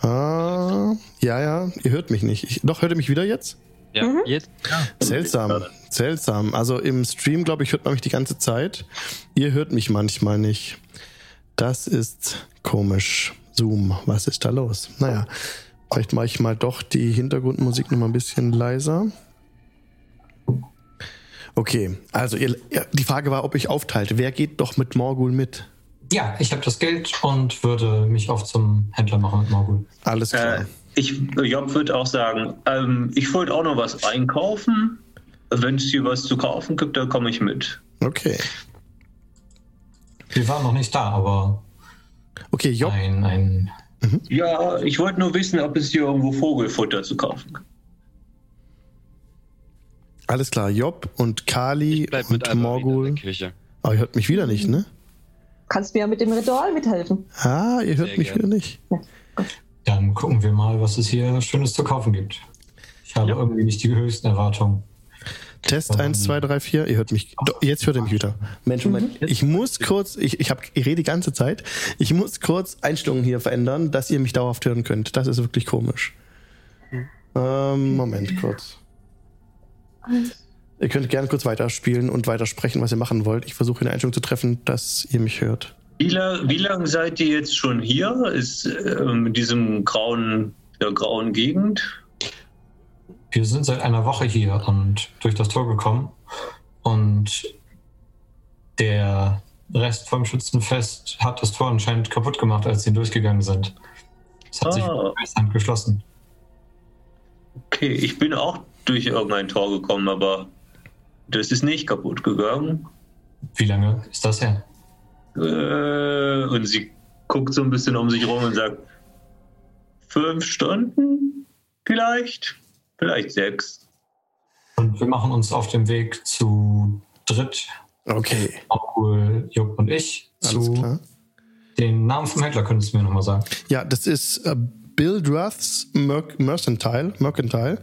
Ah, ja, ja, ihr hört mich nicht. Ich, doch, hört ihr mich wieder jetzt? Ja, mhm. jetzt. Ja. Seltsam, seltsam. Also im Stream, glaube ich, hört man mich die ganze Zeit. Ihr hört mich manchmal nicht. Das ist komisch. Zoom, was ist da los? Naja, vielleicht mache ich mal doch die Hintergrundmusik noch mal ein bisschen leiser. Okay, also ihr, die Frage war, ob ich aufteilte. Wer geht doch mit Morgul mit? Ja, ich habe das Geld und würde mich auf zum Händler machen mit Morgul. Alles klar. Äh, ich, Job würde auch sagen, ähm, ich wollte auch noch was einkaufen. Wenn es hier was zu kaufen gibt, dann komme ich mit. Okay. Wir waren noch nicht da, aber Okay, Job. Ein, ein mhm. Ja, ich wollte nur wissen, ob es hier irgendwo Vogelfutter zu kaufen gibt. Alles klar, Job und Kali und Morgul. Aber oh, ihr hört mich wieder nicht, ne? Kannst mir ja mit dem Ritual mithelfen. Ah, ihr hört Sehr mich gerne. wieder nicht. Ja. Dann gucken wir mal, was es hier Schönes zu kaufen gibt. Ich habe ja. irgendwie nicht die höchsten Erwartungen. Test 1, 2, 3, 4. Ihr hört mich. Jetzt hört ihr mich wieder. Mensch, Moment. Mhm. Ich muss kurz, ich, ich, hab, ich rede die ganze Zeit. Ich muss kurz Einstellungen hier verändern, dass ihr mich dauerhaft hören könnt. Das ist wirklich komisch. Ähm, Moment, kurz. Ihr könnt gerne kurz weiterspielen und weitersprechen, was ihr machen wollt. Ich versuche eine Einstellung zu treffen, dass ihr mich hört. Wie, lang, wie lange seid ihr jetzt schon hier? Ist äh, in diesem grauen, der grauen Gegend? Wir sind seit einer Woche hier und durch das Tor gekommen. Und der Rest vom Schützenfest hat das Tor anscheinend kaputt gemacht, als sie durchgegangen sind. Es hat ah. sich Hand geschlossen. Okay, ich bin auch durch irgendein Tor gekommen, aber das ist nicht kaputt gegangen. Wie lange ist das her? Äh, und sie guckt so ein bisschen um sich rum und sagt, fünf Stunden vielleicht? Vielleicht sechs. Und wir machen uns auf den Weg zu dritt. Okay. Onkel, Jupp und ich. Alles zu klar. Den Namen vom Händler könntest du mir nochmal sagen. Ja, das ist äh, Bill Druths Mer Mercantile. Mercantile.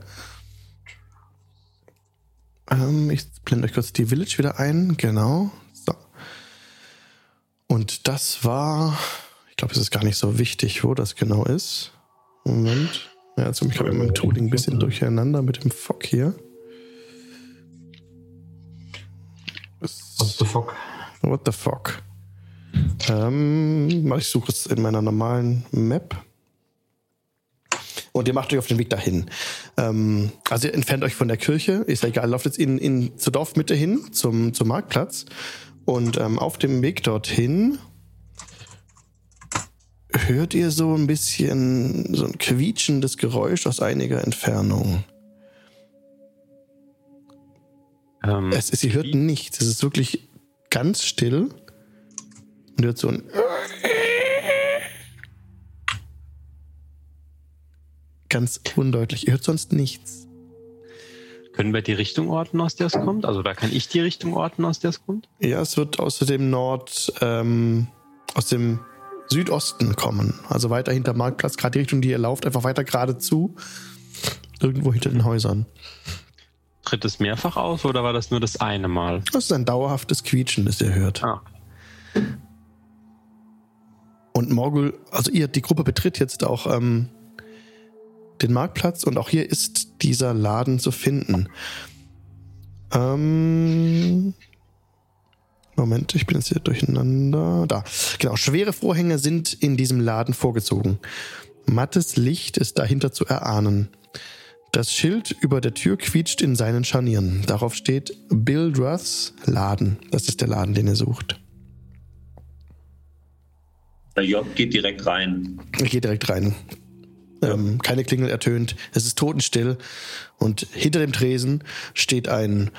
Ähm, ich blende euch kurz die Village wieder ein. Genau. Und das war, ich glaube, es ist gar nicht so wichtig, wo das genau ist. Moment. Ja, also ich habe mein Tooling ein bisschen durcheinander mit dem Fock hier. What the fuck? What the fuck? Ähm, ich suche es in meiner normalen Map. Und ihr macht euch auf den Weg dahin. Ähm, also ihr entfernt euch von der Kirche, ist ja egal, lauft jetzt in, in, zur Dorfmitte hin, zum, zum Marktplatz. Und ähm, auf dem Weg dorthin hört ihr so ein bisschen so ein quietschendes Geräusch aus einiger Entfernung. Ähm, es ist, ihr hört nichts. Es ist wirklich ganz still. Und hört so ein. Ganz undeutlich. Ihr hört sonst nichts. Können wir die Richtung orten, aus der es kommt? Also da kann ich die Richtung orten, aus der es kommt? Ja, es wird aus dem Nord, ähm, aus dem Südosten kommen. Also weiter hinter Marktplatz, gerade die Richtung, die ihr lauft, einfach weiter geradezu. Irgendwo hinter den Häusern. Tritt es mehrfach auf oder war das nur das eine Mal? Das ist ein dauerhaftes Quietschen, das ihr hört. Ah. Und Morgul, also ihr, die Gruppe betritt jetzt auch ähm, den Marktplatz und auch hier ist dieser Laden zu finden. Ähm, Moment, ich bin jetzt hier durcheinander. Da. Genau, schwere Vorhänge sind in diesem Laden vorgezogen. Mattes Licht ist dahinter zu erahnen. Das Schild über der Tür quietscht in seinen Scharnieren. Darauf steht Bill Druths Laden. Das ist der Laden, den er sucht. Der Job geht direkt rein. Er geht direkt rein. Ähm, keine Klingel ertönt. Es ist totenstill. Und hinter dem Tresen steht ein,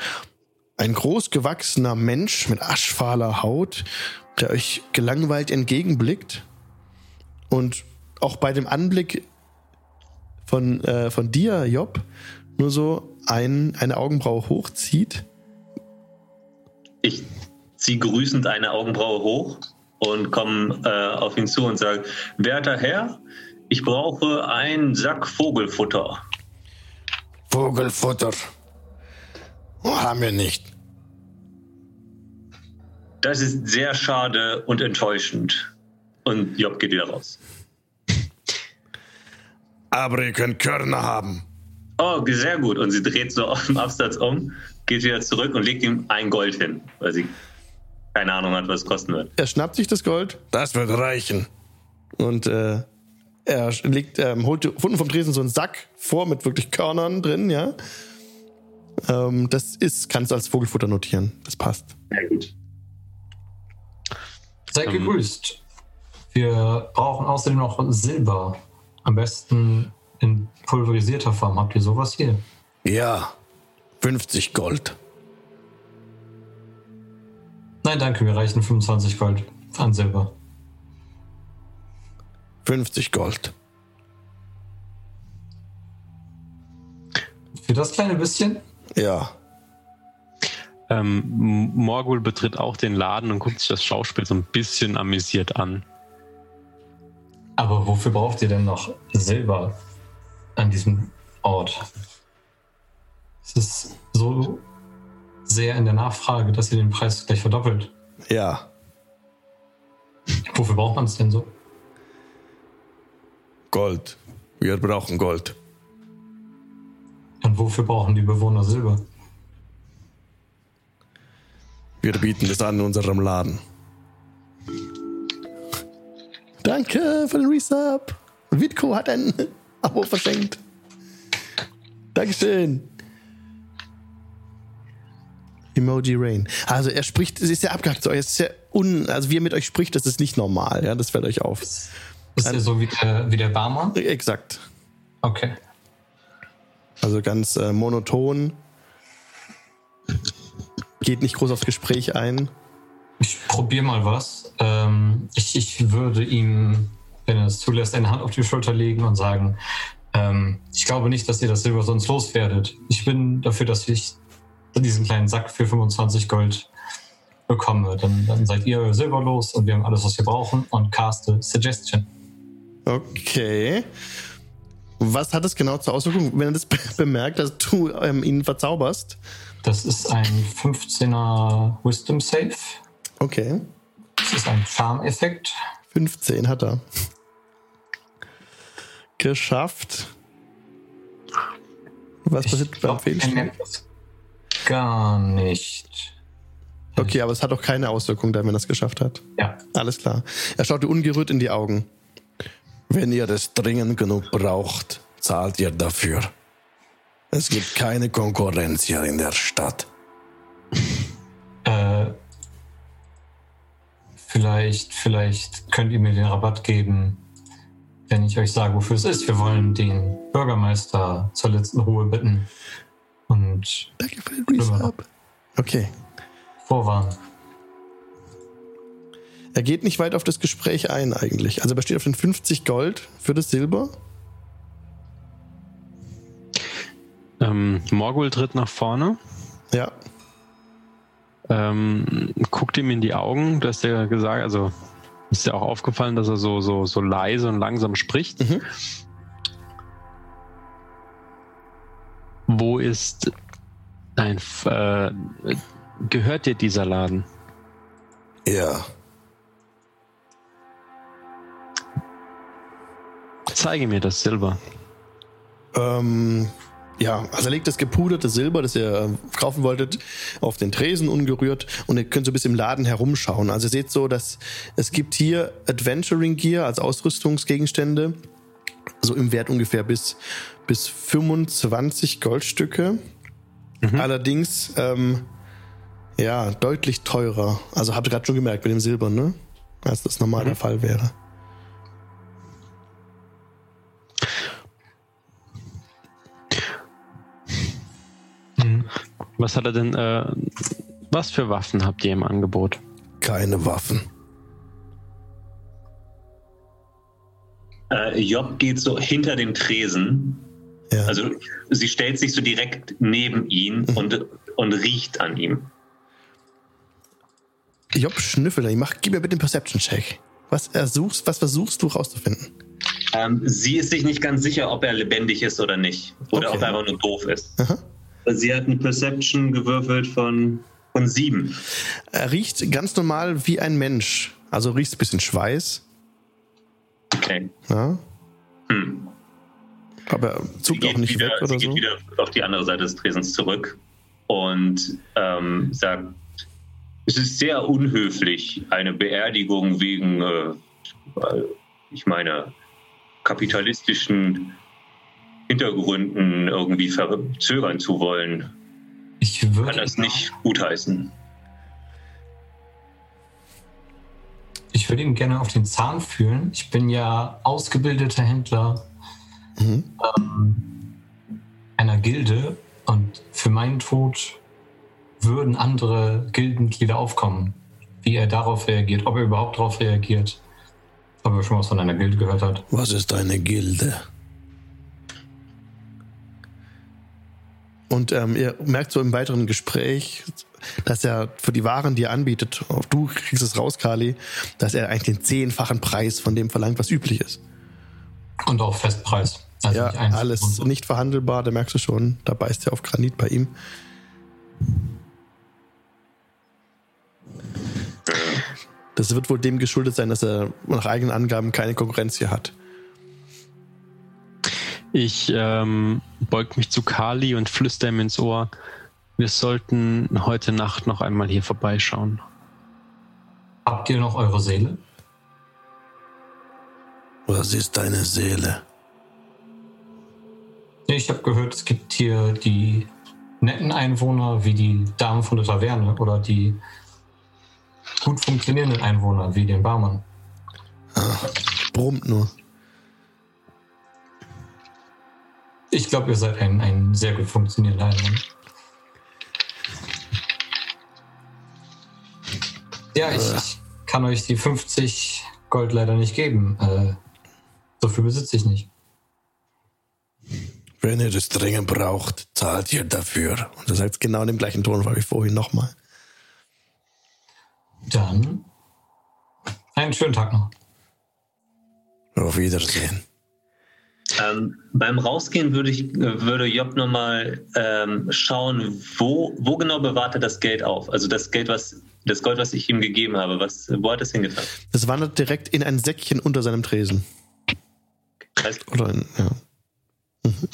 ein großgewachsener Mensch mit aschfahler Haut, der euch gelangweilt entgegenblickt. Und auch bei dem Anblick von, äh, von dir, Job, nur so ein, eine Augenbraue hochzieht. Ich ziehe grüßend eine Augenbraue hoch und komme äh, auf ihn zu und sage, werter Herr, ich brauche einen Sack Vogelfutter. Vogelfutter. Oh, haben wir nicht. Das ist sehr schade und enttäuschend. Und Job geht wieder raus. Aber ihr könnt Körner haben. Oh, sehr gut. Und sie dreht so auf dem Absatz um, geht wieder zurück und legt ihm ein Gold hin, weil sie keine Ahnung hat, was es kosten wird. Er schnappt sich das Gold. Das wird reichen. Und äh, er legt, ähm, holt unten vom Tresen so einen Sack vor mit wirklich Körnern drin, ja. Ähm, das ist, kannst du als Vogelfutter notieren. Das passt. Sehr gut. Seid um, gegrüßt. Wir brauchen außerdem noch Silber. Am besten in pulverisierter Form. Habt ihr sowas hier? Ja. 50 Gold. Nein, danke, wir reichen 25 Gold an Silber. 50 Gold. Für das kleine bisschen? Ja. Ähm, Morgul betritt auch den Laden und guckt sich das Schauspiel so ein bisschen amüsiert an. Aber wofür braucht ihr denn noch Silber an diesem Ort? Es ist so sehr in der Nachfrage, dass ihr den Preis gleich verdoppelt. Ja. Wofür braucht man es denn so? Gold. Wir brauchen Gold. Und wofür brauchen die Bewohner Silber? Wir bieten es an in unserem Laden. Danke für den Resub. Witko hat ein Abo verschenkt. Dankeschön. Emoji Rain. Also er spricht, es ist ja abgehackt zu euch. Es ist ja un, also wie er mit euch spricht, das ist nicht normal. Ja, das fällt euch auf. Ist er so wie der, wie der Barmann? Exakt. Okay. Also ganz äh, monoton. Geht nicht groß aufs Gespräch ein. Ich probiere mal was. Ähm, ich, ich würde ihm, wenn er es zulässt, eine Hand auf die Schulter legen und sagen, ähm, ich glaube nicht, dass ihr das Silber sonst loswerdet. Ich bin dafür, dass ich diesen kleinen Sack für 25 Gold bekomme. Dann, dann seid ihr silberlos und wir haben alles, was wir brauchen und caste Suggestion. Okay. Was hat es genau zur Auswirkung, wenn er das bemerkt, dass du ähm, ihn verzauberst? Das ist ein 15er Wisdom Save. Okay. Das ist ein Charm-Effekt. 15 hat er. Geschafft. Was ich passiert beim Fehlstellen? Gar nicht. Okay, aber es hat auch keine Auswirkung wenn er es geschafft hat. Ja. Alles klar. Er schaut dir ungerührt in die Augen. Wenn ihr es dringend genug braucht, zahlt ihr dafür. Es gibt keine Konkurrenz hier in der Stadt. Äh, vielleicht, vielleicht könnt ihr mir den Rabatt geben, wenn ich euch sage, wofür es ist. Wir wollen den Bürgermeister zur letzten Ruhe bitten. Und. Danke für den Resub. Okay. Vorwarnen. Er geht nicht weit auf das Gespräch ein, eigentlich. Also, er besteht auf den 50 Gold für das Silber. Ähm, Morgul tritt nach vorne. Ja. Ähm, guckt ihm in die Augen, dass der gesagt, also ist ja auch aufgefallen, dass er so, so, so leise und langsam spricht. Mhm. Wo ist ein, äh, gehört dir dieser Laden? Ja. Zeige mir das Silber. Ähm, ja, also er legt das gepuderte Silber, das ihr äh, kaufen wolltet, auf den Tresen ungerührt und ihr könnt so ein bisschen im Laden herumschauen. Also ihr seht so, dass es gibt hier Adventuring Gear als Ausrüstungsgegenstände, so im Wert ungefähr bis, bis 25 Goldstücke. Mhm. Allerdings, ähm, ja, deutlich teurer. Also habt ihr gerade schon gemerkt mit dem Silber, ne? Als das normal mhm. der Fall wäre. Was hat er denn, äh, was für Waffen habt ihr im Angebot? Keine Waffen. Äh, Job geht so hinter dem Tresen. Ja. Also sie stellt sich so direkt neben ihn mhm. und, und riecht an ihm. Job schnüffelt. Ich mach, gib mir bitte den Perception-Check. Was, ersuchst, was versuchst du rauszufinden? Ähm, sie ist sich nicht ganz sicher, ob er lebendig ist oder nicht. Oder okay. ob er einfach nur doof ist. Aha. Sie hat eine Perception gewürfelt von, von sieben. Er riecht ganz normal wie ein Mensch. Also riecht ein bisschen Schweiß. Okay. Ja. Hm. Aber er zuckt auch nicht wieder, weg oder sie so? geht wieder auf die andere Seite des Tresens zurück und ähm, sagt, es ist sehr unhöflich, eine Beerdigung wegen, äh, ich meine, kapitalistischen Hintergründen irgendwie verzögern zu wollen. Ich würde kann das nicht gutheißen. Ich würde ihm gerne auf den Zahn fühlen. Ich bin ja ausgebildeter Händler mhm. ähm, einer Gilde und für meinen Tod würden andere Gildenglieder aufkommen. Wie er darauf reagiert, ob er überhaupt darauf reagiert. Ob er schon was von einer Gilde gehört hat. Was ist eine Gilde? Und ähm, ihr merkt so im weiteren Gespräch, dass er für die Waren, die er anbietet, du kriegst es raus, Kali, dass er eigentlich den zehnfachen Preis von dem verlangt, was üblich ist. Und auch Festpreis. Also ja, alles so. nicht verhandelbar, da merkst du schon, da beißt er auf Granit bei ihm. Das wird wohl dem geschuldet sein, dass er nach eigenen Angaben keine Konkurrenz hier hat. Ich ähm, beug mich zu Kali und flüster ihm ins Ohr. Wir sollten heute Nacht noch einmal hier vorbeischauen. Habt ihr noch eure Seele? Was ist deine Seele? Ich habe gehört, es gibt hier die netten Einwohner wie die Damen von der Taverne oder die gut funktionierenden Einwohner wie den Barmann. Ach, brummt nur. Ich glaube, ihr seid ein, ein sehr gut funktionierender Einwohner. Ja, ich, ich, kann euch die 50 Gold leider nicht geben. Äh, so viel besitze ich nicht. Wenn ihr das dringend braucht, zahlt ihr dafür. Und du sagst genau in dem gleichen Ton wie vorhin nochmal. Dann einen schönen Tag noch. Auf Wiedersehen. Ähm, beim Rausgehen würde ich würde Job nochmal ähm, schauen, wo, wo genau bewahrt er das Geld auf? Also das Geld, was das Gold, was ich ihm gegeben habe, was, wo hat es hingetan? Das wandert direkt in ein Säckchen unter seinem Tresen. Heißt, Oder in, ja. Mhm.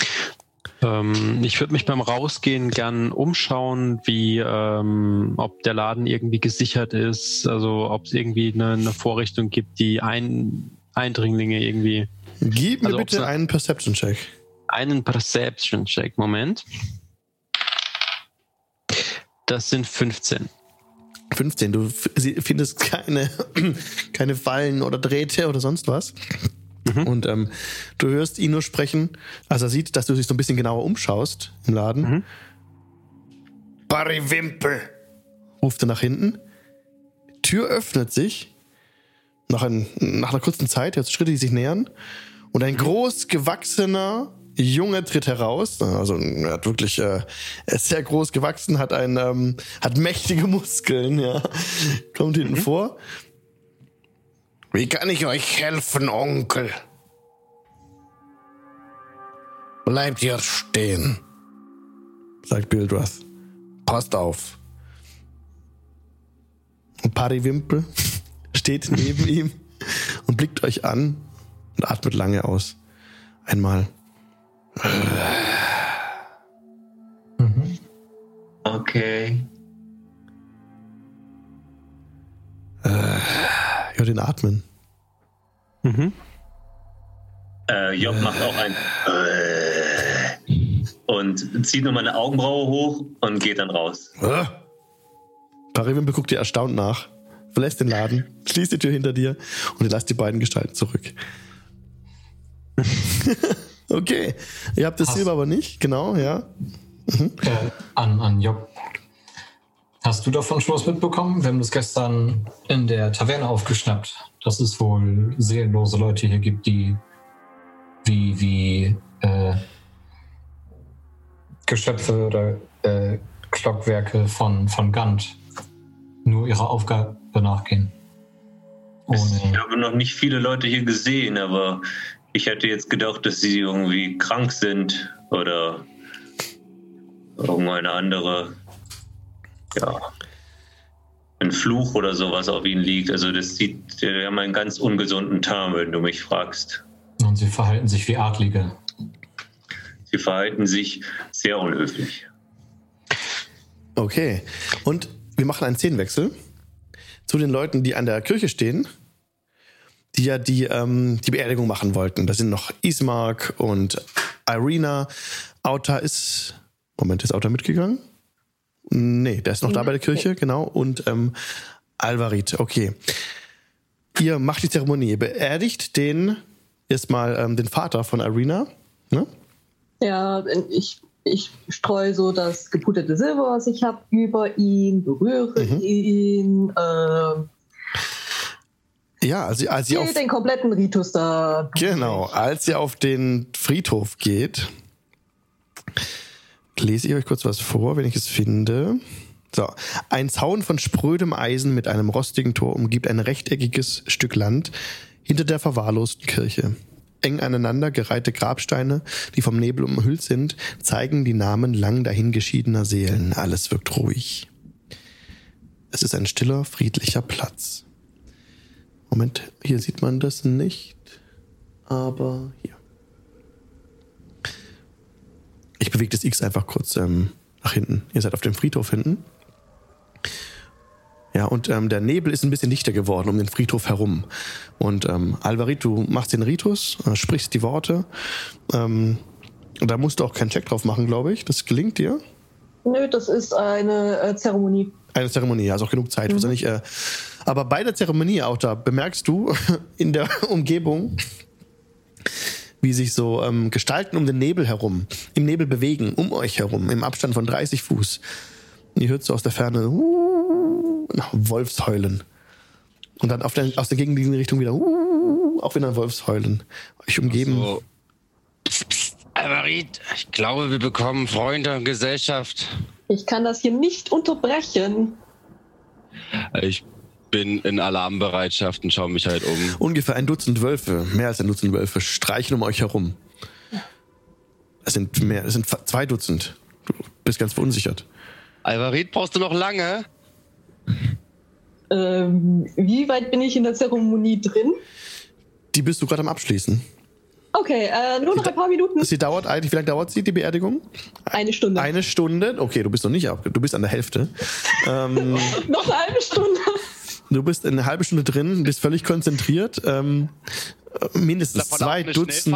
Ähm, ich würde mich beim Rausgehen gern umschauen, wie ähm, ob der Laden irgendwie gesichert ist, also ob es irgendwie eine, eine, Vorrichtung gibt, die ein, Eindringlinge irgendwie. Gib mir also bitte einen Perception-Check. Einen Perception-Check, Moment. Das sind 15. 15. Du findest keine, keine Fallen oder Drähte oder sonst was. Mhm. Und ähm, du hörst ihn nur sprechen, als er sieht, dass du dich so ein bisschen genauer umschaust im Laden. Mhm. Barry Wimpel, ruft er nach hinten. Die Tür öffnet sich. Nach, ein, nach einer kurzen Zeit, jetzt Schritte, die sich nähern. Und ein groß gewachsener Junge tritt heraus. Also er hat wirklich, äh, er ist sehr groß gewachsen, hat ein, ähm, hat mächtige Muskeln, ja. Kommt hinten mhm. vor wie kann ich euch helfen, Onkel? Bleibt hier stehen, sagt Bildrath. Passt auf. Und Pariwimpel steht neben ihm und blickt euch an und atmet lange aus. Einmal. Mhm. Okay. Äh, hör den atmen. Mhm. Äh, Job macht auch ein und zieht nochmal eine Augenbraue hoch und geht dann raus. Ah. Pariwimpel guckt dir erstaunt nach, verlässt den Laden, schließt die Tür hinter dir und ihr lasst die beiden Gestalten zurück. okay, ihr habt das Silber aber nicht, genau, ja. mhm. äh, an, an Job. Hast du davon schon was mitbekommen? Wir haben das gestern in der Taverne aufgeschnappt, dass es wohl seelenlose Leute hier gibt, die wie, wie äh, Geschöpfe oder äh, Stockwerke von, von Gant nur ihrer Aufgabe nachgehen. Ohne ich habe noch nicht viele Leute hier gesehen, aber ich hätte jetzt gedacht, dass sie irgendwie krank sind oder irgendeine andere, ja, ein Fluch oder sowas auf ihnen liegt. Also das sieht, wir haben einen ganz ungesunden Tarn, wenn du mich fragst. Und sie verhalten sich wie Adlige. Sie verhalten sich sehr unhöflich. Okay. Und wir machen einen Szenenwechsel zu den Leuten, die an der Kirche stehen, die ja die, ähm, die Beerdigung machen wollten. Da sind noch Ismark und Irina. Auta ist. Moment, ist Auta mitgegangen? Nee, der ist noch da bei der Kirche, genau. Und ähm, Alvarit, okay. Ihr macht die Zeremonie, ihr beerdigt den erstmal ähm, den Vater von Irina. Ne? Ja, ich ich streue so das geputerte Silber, was ich habe, über ihn, berühre mhm. ihn. Äh, ja, als, als sie auf den kompletten Ritus da. Genau, als ihr auf den Friedhof geht, lese ich euch kurz was vor, wenn ich es finde. So, ein Zaun von sprödem Eisen mit einem rostigen Tor umgibt ein rechteckiges Stück Land hinter der verwahrlosten Kirche eng aneinander gereihte Grabsteine, die vom Nebel umhüllt sind, zeigen die Namen lang dahingeschiedener Seelen. Alles wirkt ruhig. Es ist ein stiller, friedlicher Platz. Moment, hier sieht man das nicht, aber hier. Ich bewege das X einfach kurz ähm, nach hinten. Ihr seid auf dem Friedhof hinten. Ja, und ähm, der Nebel ist ein bisschen dichter geworden um den Friedhof herum. Und ähm, Alvarit, du machst den Ritus, äh, sprichst die Worte. Ähm, und da musst du auch keinen Check drauf machen, glaube ich. Das gelingt dir. Nö, das ist eine äh, Zeremonie. Eine Zeremonie, also auch genug Zeit. Mhm. Nicht, äh, aber bei der Zeremonie auch da bemerkst du in der Umgebung, wie sich so ähm, Gestalten um den Nebel herum, im Nebel bewegen, um euch herum, im Abstand von 30 Fuß. Ihr hört so aus der Ferne, uh, Wolfsheulen. Und dann auf der, aus der gegenliegenden Richtung wieder, uh, auch wieder ein Wolfsheulen. Euch umgeben. So. Psst, psst, Alvarit, ich glaube, wir bekommen Freunde und Gesellschaft. Ich kann das hier nicht unterbrechen. Ich bin in Alarmbereitschaft und schaue mich halt um. Ungefähr ein Dutzend Wölfe, mehr als ein Dutzend Wölfe, streichen um euch herum. Es sind mehr, es sind zwei Dutzend. Du bist ganz verunsichert. Alvarit, brauchst du noch lange? Ähm, wie weit bin ich in der Zeremonie drin? Die bist du gerade am Abschließen. Okay, äh, nur noch ein paar Minuten. Sie dauert eigentlich, wie lange dauert sie, die Beerdigung? Eine Stunde. Eine Stunde? Okay, du bist noch nicht ab, du bist an der Hälfte. ähm, noch eine halbe Stunde. Du bist eine halbe Stunde drin, bist völlig konzentriert. Ähm, mindestens zwei Dutzend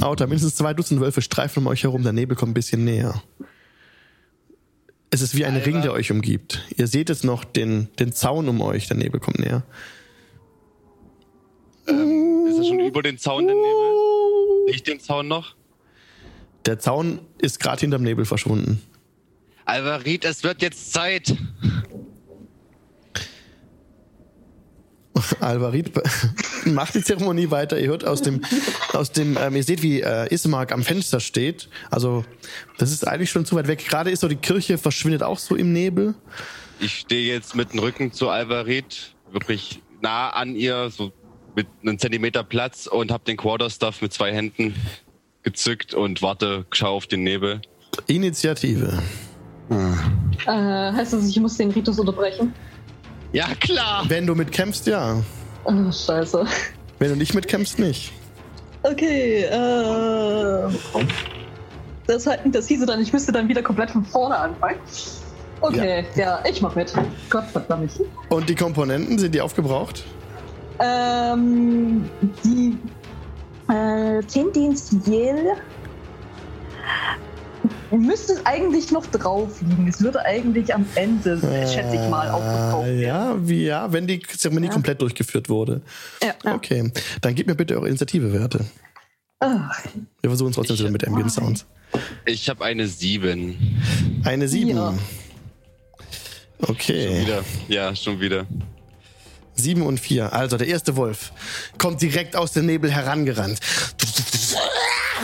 Auto, mindestens zwei Dutzend Wölfe streifen um euch herum, der Nebel kommt ein bisschen näher. Es ist wie ein Alter. Ring, der euch umgibt. Ihr seht jetzt noch den, den Zaun um euch, der Nebel kommt näher. Ähm, ist er schon über den Zaun der Nebel? Nicht den Zaun noch? Der Zaun ist gerade hinterm Nebel verschwunden. Alvarit, es wird jetzt Zeit. Alvarit macht die Zeremonie weiter. Ihr hört aus dem, aus dem, ähm, ihr seht, wie äh, Ismark am Fenster steht. Also, das ist eigentlich schon zu weit weg. Gerade ist so die Kirche verschwindet auch so im Nebel. Ich stehe jetzt mit dem Rücken zu Alvarit, wirklich nah an ihr, so mit einem Zentimeter Platz und habe den Quarterstaff mit zwei Händen gezückt und warte, schau auf den Nebel. Initiative. Hm. Äh, heißt das, ich muss den Ritus unterbrechen? Ja, klar. Wenn du mitkämpfst, ja. Oh, scheiße. Wenn du nicht mitkämpfst, nicht. Okay, äh. Das, das hieße dann, ich müsste dann wieder komplett von vorne anfangen. Okay, ja, ja ich mach mit. Gott verdammt. Und die Komponenten, sind die aufgebraucht? Ähm, die äh, Yale müsste es eigentlich noch drauf liegen. Es würde eigentlich am Ende, äh, schätze ich mal, aufgetaucht werden. Ja, wie, ja, wenn die Zeremonie ja. komplett durchgeführt wurde. Ja, ja. Okay, dann gib mir bitte eure Initiative-Werte. Wir versuchen es trotzdem wieder mit Ambient Sounds. Ich habe eine 7. Eine 7. Ja. Okay. Schon wieder. Ja, schon wieder. 7 und 4. Also der erste Wolf kommt direkt aus dem Nebel herangerannt.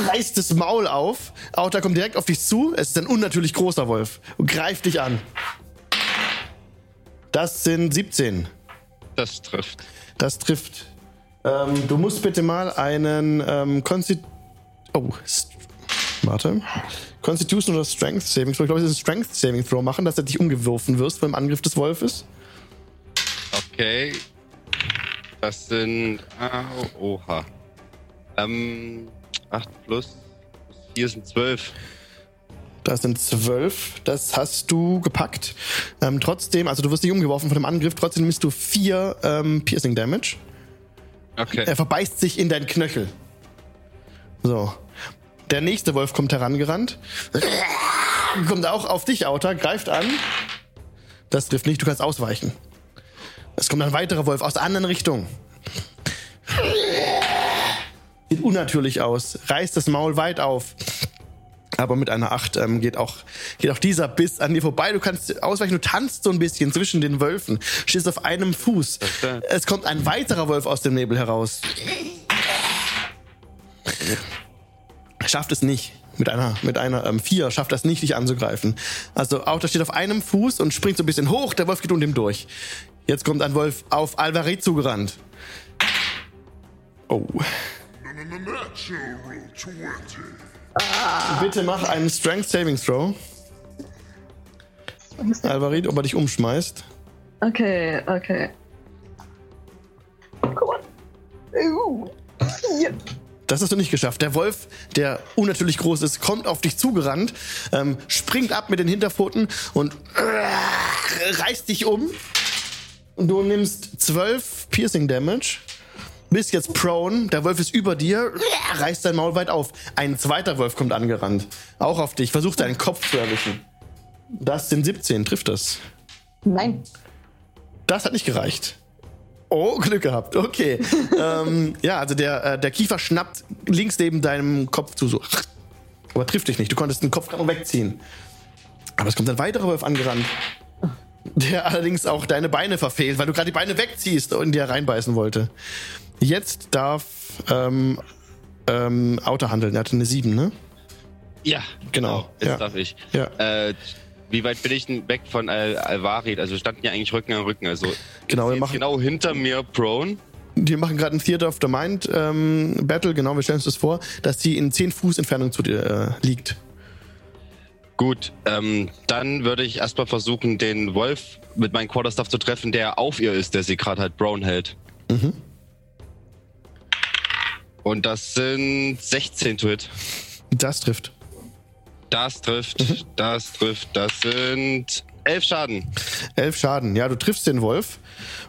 Reißt das Maul auf. Auta kommt direkt auf dich zu. Es ist ein unnatürlich großer Wolf und greift dich an. Das sind 17. Das trifft. Das trifft. Ähm, du musst bitte mal einen ähm, Consti Oh, warte. Constitution oder Strength Saving Throw. Ich glaube, es ist ein Strength Saving Throw machen, dass du dich umgeworfen wirst beim Angriff des Wolfes. Okay. Das sind. Oh, oha. Ähm. 8 plus 4 sind 12. Das sind 12. Das hast du gepackt. Ähm, trotzdem, also du wirst nicht umgeworfen von dem Angriff, trotzdem nimmst du 4 ähm, Piercing Damage. Okay. Er verbeißt sich in deinen Knöchel. So. Der nächste Wolf kommt herangerannt. Kommt auch auf dich, Auta, greift an. Das trifft nicht, du kannst ausweichen. Es kommt ein weiterer Wolf aus der anderen Richtung. Sieht unnatürlich aus, reißt das Maul weit auf. Aber mit einer 8 ähm, geht, auch, geht auch dieser Biss an dir vorbei. Du kannst ausweichen, du tanzt so ein bisschen zwischen den Wölfen, stehst auf einem Fuß. Es kommt ein weiterer Wolf aus dem Nebel heraus. Schafft es nicht. Mit einer, mit einer ähm, 4 schafft das nicht, dich anzugreifen. Also Auto steht auf einem Fuß und springt so ein bisschen hoch, der Wolf geht unter ihm durch. Jetzt kommt ein Wolf auf Alvaret zugerannt. Oh. Ah. Bitte mach einen Strength Saving Throw. Alvarit, ob er dich umschmeißt. Okay, okay. Guck mal. Uh. Das hast du nicht geschafft. Der Wolf, der unnatürlich groß ist, kommt auf dich zugerannt, ähm, springt ab mit den Hinterpfoten und äh, reißt dich um. Du nimmst 12 Piercing Damage. Bist jetzt prone, der Wolf ist über dir, reißt dein Maul weit auf. Ein zweiter Wolf kommt angerannt. Auch auf dich, versucht deinen Kopf zu erwischen. Das sind 17, trifft das? Nein. Das hat nicht gereicht. Oh, Glück gehabt. Okay. ähm, ja, also der, äh, der Kiefer schnappt links neben deinem Kopf zu, so. Aber trifft dich nicht. Du konntest den Kopf gerade noch wegziehen. Aber es kommt ein weiterer Wolf angerannt. Der allerdings auch deine Beine verfehlt, weil du gerade die Beine wegziehst und dir reinbeißen wollte. Jetzt darf ähm, ähm, Auto handeln. Er hatte eine 7, ne? Ja, genau. Jetzt ja. darf ich. Ja. Äh, wie weit bin ich denn weg von Al Alvarid? Also wir standen ja eigentlich Rücken an Rücken. Also genau, wir machen genau hinter mir prone. Wir machen gerade ein Theater of the Mind ähm, Battle, genau, wir stellen uns das vor, dass sie in 10 Fuß Entfernung zu dir äh, liegt. Gut, ähm, dann würde ich erstmal versuchen, den Wolf mit meinem Quarterstaff zu treffen, der auf ihr ist, der sie gerade halt Brown hält. Mhm. Und das sind 16 to hit. Das trifft. Das trifft, mhm. das trifft. Das sind 11 Schaden. 11 Schaden, ja, du triffst den Wolf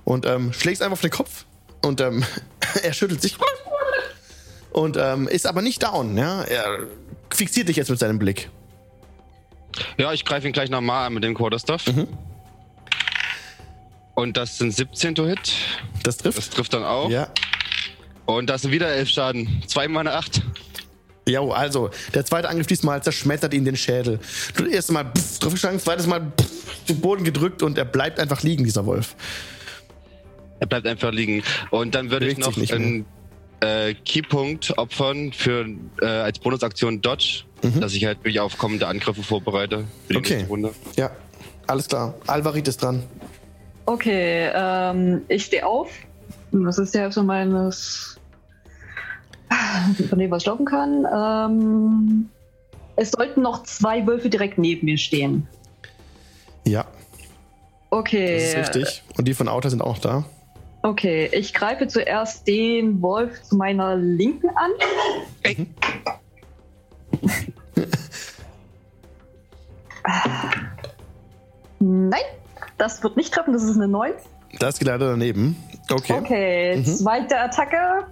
und ähm, schlägst einfach auf den Kopf und ähm, er schüttelt sich und ähm, ist aber nicht down. Ja? Er fixiert dich jetzt mit seinem Blick. Ja, ich greife ihn gleich nochmal an mit dem Quarterstaff. Mhm. Und das sind 17 to Hit. Das trifft. Das trifft dann auch. Ja. Und das sind wieder elf Schaden. Zweimal eine Acht. Ja, also, der zweite Angriff diesmal zerschmettert ihn den Schädel. Du erst Mal pff, draufgeschlagen, zweites Mal pff, den Boden gedrückt und er bleibt einfach liegen, dieser Wolf. Er bleibt einfach liegen. Und dann würde ich noch einen äh, Keypunkt opfern für äh, als Bonusaktion Dodge, mhm. dass ich halt mich auf kommende Angriffe vorbereite. Für die okay. Runde. Ja, alles klar. Alvarit ist dran. Okay, ähm, ich stehe auf. Das ist ja so meines von dem, was ich laufen kann. Ähm, es sollten noch zwei Wölfe direkt neben mir stehen. Ja. Okay. Das ist richtig. Und die von Auto sind auch da. Okay, ich greife zuerst den Wolf zu meiner Linken an. Hey. Nein, das wird nicht treffen, das ist eine 9. Das geht leider daneben. Okay. Okay, mhm. zweite Attacke.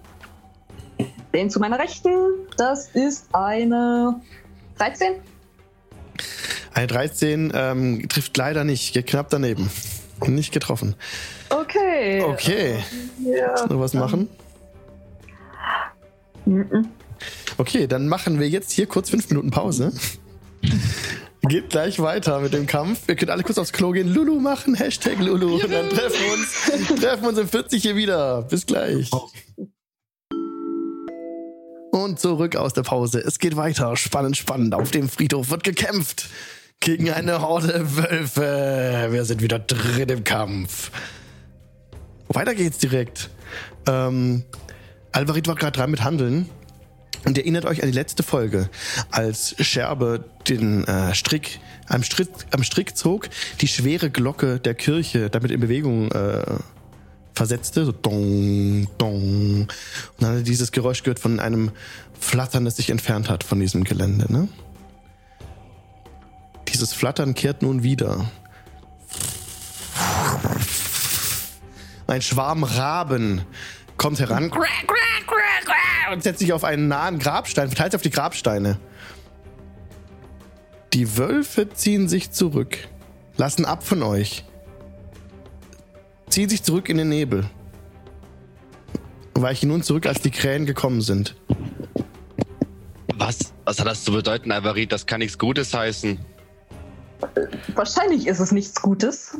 Den zu meiner Rechten, das ist eine 13. Eine 13 ähm, trifft leider nicht, geht knapp daneben. Nicht getroffen. Okay. Okay. Ja, Willst du was machen? Mhm. Okay, dann machen wir jetzt hier kurz fünf Minuten Pause. Geht gleich weiter mit dem Kampf. Wir können alle kurz aufs Klo gehen, Lulu machen, Hashtag Lulu. Und dann treffen wir uns, treffen uns in 40 hier wieder. Bis gleich. Und zurück aus der Pause. Es geht weiter. Spannend, spannend. Auf dem Friedhof wird gekämpft. Gegen eine Horde Wölfe. Wir sind wieder drin im Kampf. Weiter geht's direkt. Ähm, Alvarit war gerade dran mit Handeln. Und erinnert euch an die letzte Folge, als Scherbe den äh, Strick am, Strick am Strick zog, die schwere Glocke der Kirche damit in Bewegung äh, versetzte, so dong, dong. Und dann hat er dieses Geräusch gehört von einem Flattern, das sich entfernt hat von diesem Gelände. Ne? Dieses Flattern kehrt nun wieder. Ein Schwarm Raben kommt heran und setzt sich auf einen nahen Grabstein, verteilt sich auf die Grabsteine. Die Wölfe ziehen sich zurück, lassen ab von euch, ziehen sich zurück in den Nebel, weichen nun zurück, als die Krähen gekommen sind. Was? Was hat das zu bedeuten, Alvarit? Das kann nichts Gutes heißen. Wahrscheinlich ist es nichts Gutes.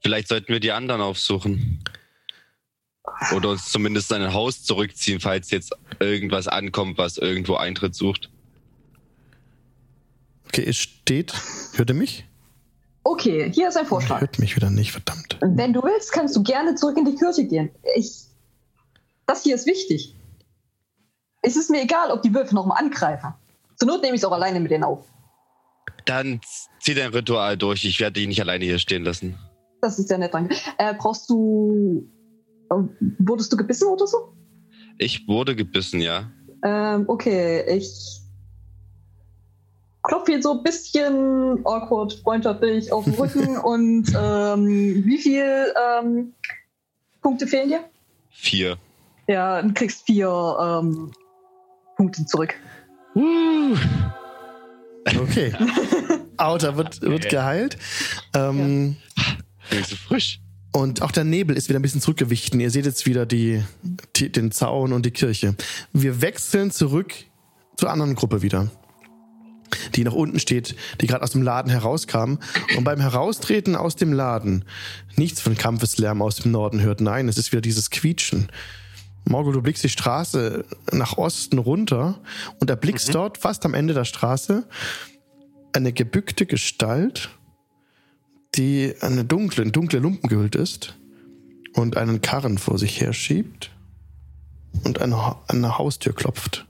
Vielleicht sollten wir die anderen aufsuchen. Oder uns zumindest ein Haus zurückziehen, falls jetzt irgendwas ankommt, was irgendwo Eintritt sucht. Okay, es steht. Hört ihr mich? Okay, hier ist ein Vorschlag. Hört mich wieder nicht, verdammt. Wenn du willst, kannst du gerne zurück in die Kirche gehen. Ich. Das hier ist wichtig. Es ist mir egal, ob die Wölfe nochmal angreifen. Zur Not nehme ich es auch alleine mit denen auf. Dann zieh dein Ritual durch. Ich werde dich nicht alleine hier stehen lassen. Das ist sehr nett, danke. Äh, brauchst du Wurdest du gebissen oder so? Ich wurde gebissen, ja. Ähm, okay, ich klopfe hier so ein bisschen awkward, freundschaftlich auf den Rücken und ähm, wie viel ähm, Punkte fehlen dir? Vier. Ja, du kriegst vier ähm, Punkte zurück. Uh. Okay. Outer wird, wird geheilt. Ähm, ja. so frisch. Und auch der Nebel ist wieder ein bisschen zurückgewichen. Ihr seht jetzt wieder die, die, den Zaun und die Kirche. Wir wechseln zurück zur anderen Gruppe wieder. Die nach unten steht, die gerade aus dem Laden herauskam. Und beim Heraustreten aus dem Laden nichts von Kampfeslärm aus dem Norden hört. Nein, es ist wieder dieses Quietschen. Morgul, du blickst die Straße nach Osten runter und erblickst mhm. dort fast am Ende der Straße eine gebückte Gestalt die eine dunkle, in dunkle Lumpen gehüllt ist und einen Karren vor sich her schiebt und an eine, eine Haustür klopft.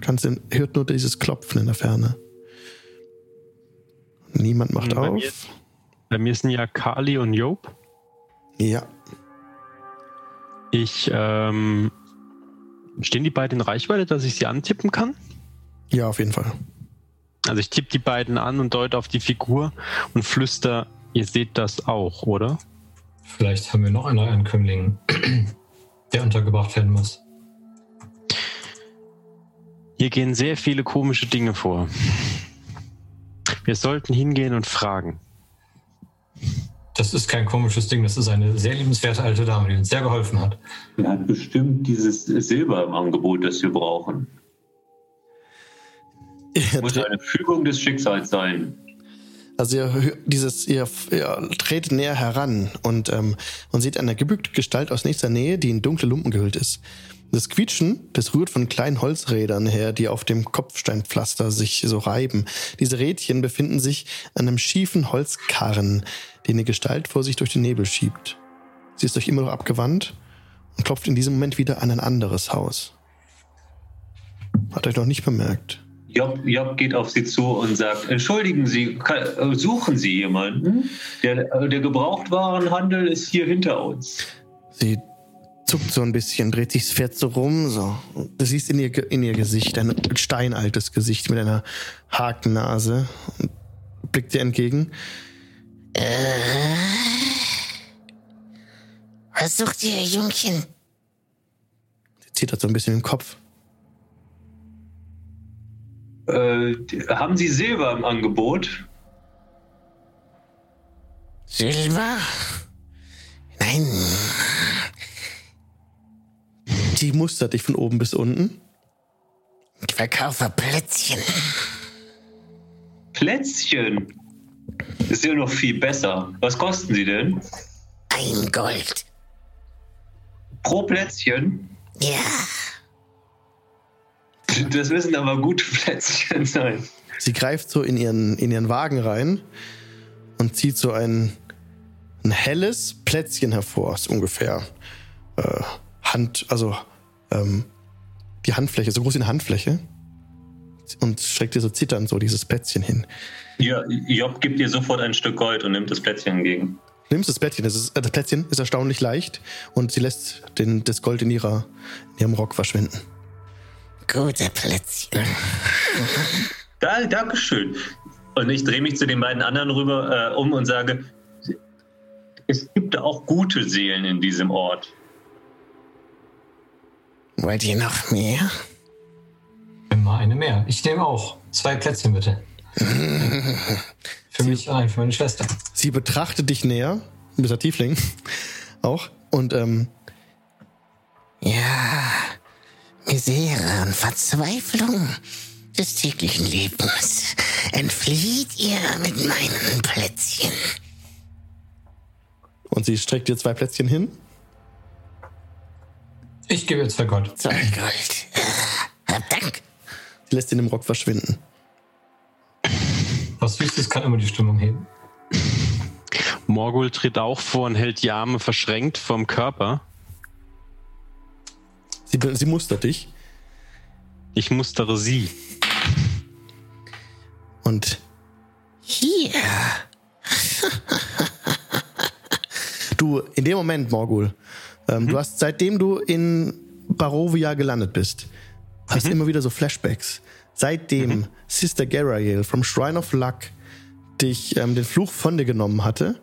Kannst den, hört nur dieses Klopfen in der Ferne. Niemand macht bei auf. Mir, bei mir sind ja Kali und Job. Ja. Ich, ähm, stehen die beiden in Reichweite, dass ich sie antippen kann? Ja, auf jeden Fall. Also ich tippe die beiden an und deute auf die Figur und flüster Ihr seht das auch, oder? Vielleicht haben wir noch einen Ankömmling, der untergebracht werden muss. Hier gehen sehr viele komische Dinge vor. Wir sollten hingehen und fragen. Das ist kein komisches Ding, das ist eine sehr liebenswerte alte Dame, die uns sehr geholfen hat. Er hat bestimmt dieses Silber im Angebot, das wir brauchen. Das muss eine Fügung des Schicksals sein. Also ihr, dieses, ihr, ihr tretet näher heran und, ähm, und seht eine gebückte Gestalt aus nächster Nähe, die in dunkle Lumpen gehüllt ist. Das Quietschen, das rührt von kleinen Holzrädern her, die auf dem Kopfsteinpflaster sich so reiben. Diese Rädchen befinden sich an einem schiefen Holzkarren, den eine Gestalt vor sich durch den Nebel schiebt. Sie ist euch immer noch abgewandt und klopft in diesem Moment wieder an ein anderes Haus. Hat euch noch nicht bemerkt. Job, Job geht auf sie zu und sagt, entschuldigen Sie, kann, suchen Sie jemanden? Der, äh, der Gebrauchtwarenhandel ist hier hinter uns. Sie zuckt so ein bisschen, dreht sich das Pferd so rum, so. Du siehst in ihr, in ihr Gesicht, ein steinaltes Gesicht mit einer Hakennase und blickt dir entgegen. Äh, was sucht ihr, Jungchen? Sie zittert so ein bisschen im Kopf. Äh, haben Sie Silber im Angebot? Silber? Nein. Die mustert dich von oben bis unten. verkaufe Plätzchen. Plätzchen? Ist ja noch viel besser. Was kosten sie denn? Ein Gold. Pro Plätzchen? Ja. Das müssen aber gute Plätzchen sein. Sie greift so in ihren, in ihren Wagen rein und zieht so ein, ein helles Plätzchen hervor. Ist ungefähr äh, Hand, also ähm, die Handfläche, so groß wie eine Handfläche. Und streckt ihr so zitternd so dieses Plätzchen hin. Ja, Job gibt ihr sofort ein Stück Gold und nimmt das Plätzchen entgegen. Nimmst das Plätzchen, das, ist, äh, das Plätzchen ist erstaunlich leicht und sie lässt den, das Gold in, ihrer, in ihrem Rock verschwinden. Gute Plätzchen. Da, Dankeschön. Und ich drehe mich zu den beiden anderen rüber äh, um und sage, es gibt auch gute Seelen in diesem Ort. Wollt ihr noch mehr? Immer eine mehr. Ich nehme auch. Zwei Plätzchen bitte. für mich und für meine Schwester. Sie betrachtet dich näher, der Tiefling auch, und ähm, Ja, Misere und Verzweiflung des täglichen Lebens entflieht ihr mit meinen Plätzchen. und sie streckt dir zwei Plätzchen hin. Ich gebe jetzt zwei Gold. Zwei Gold. Hab Dank. Sie lässt ihn im Rock verschwinden. Was Süßes kann immer die Stimmung heben. Morgul tritt auch vor und hält die Arme verschränkt vom Körper. Sie, sie mustert dich Ich mustere sie. und Hier. du, in dem Moment, Morgul, ähm, du hast, seitdem du in Barovia gelandet bist, hast immer wieder so Flashbacks. Seitdem Sister Garael vom Shrine of Luck dich ähm, den Fluch von dir genommen hatte,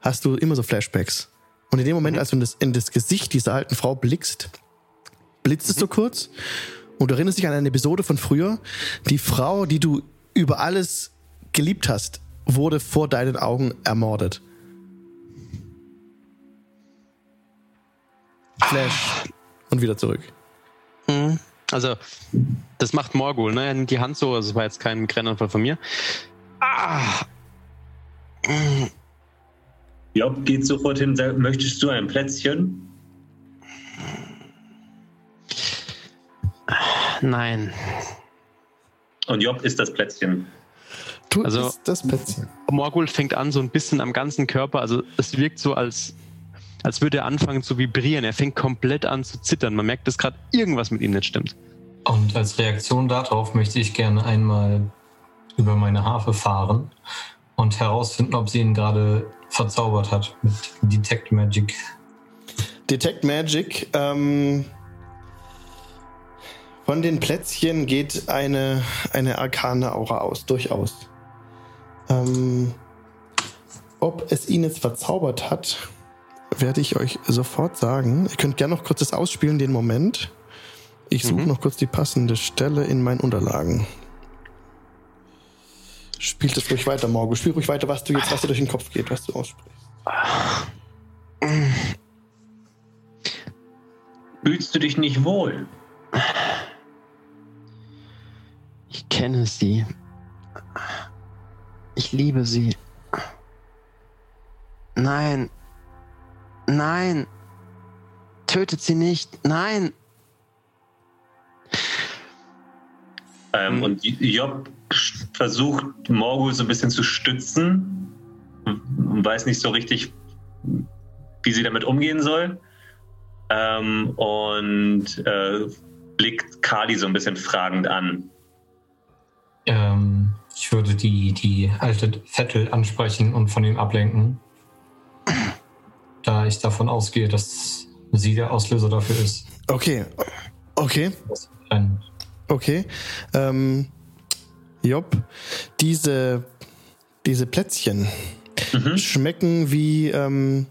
hast du immer so Flashbacks. Und in dem Moment, als du in das, in das Gesicht dieser alten Frau blickst, blitzt es so kurz und du erinnerst dich an eine Episode von früher. Die Frau, die du über alles geliebt hast, wurde vor deinen Augen ermordet. Flash. Und wieder zurück. Also, das macht Morgul, ne? Er nimmt die Hand so, also es war jetzt kein Grennanfall von mir. Ah! Job geht sofort hin und sagt, möchtest du ein Plätzchen? Nein. Und Job isst das Plätzchen. Du Also- isst das Plätzchen. Morgul fängt an, so ein bisschen am ganzen Körper, also es wirkt so, als, als würde er anfangen zu vibrieren. Er fängt komplett an zu zittern. Man merkt, dass gerade irgendwas mit ihm nicht stimmt. Und als Reaktion darauf möchte ich gerne einmal über meine Harfe fahren und herausfinden, ob sie ihn gerade verzaubert hat mit Detect Magic. Detect Magic. Ähm, von den Plätzchen geht eine, eine arkane Aura aus, durchaus. Ähm, ob es ihn jetzt verzaubert hat, werde ich euch sofort sagen. Ihr könnt gerne noch kurz das ausspielen, den Moment. Ich suche Mhm. noch kurz die passende Stelle in meinen Unterlagen. Spielt es ruhig weiter, Morgo. Spiel ruhig weiter, was du jetzt, was dir durch den Kopf geht, was du aussprichst. Fühlst du dich nicht wohl? Ich kenne sie. Ich liebe sie. Nein. Nein. Tötet sie nicht. Nein. Ähm. Und Job versucht, Morgul so ein bisschen zu stützen und weiß nicht so richtig, wie sie damit umgehen soll. Ähm, und äh, blickt Kali so ein bisschen fragend an. Ähm, ich würde die, die alte Vettel ansprechen und von ihm ablenken. Da ich davon ausgehe, dass sie der Auslöser dafür ist. Okay. Okay. Okay. Ähm, Job, diese, diese Plätzchen Mhm. schmecken wie, ähm,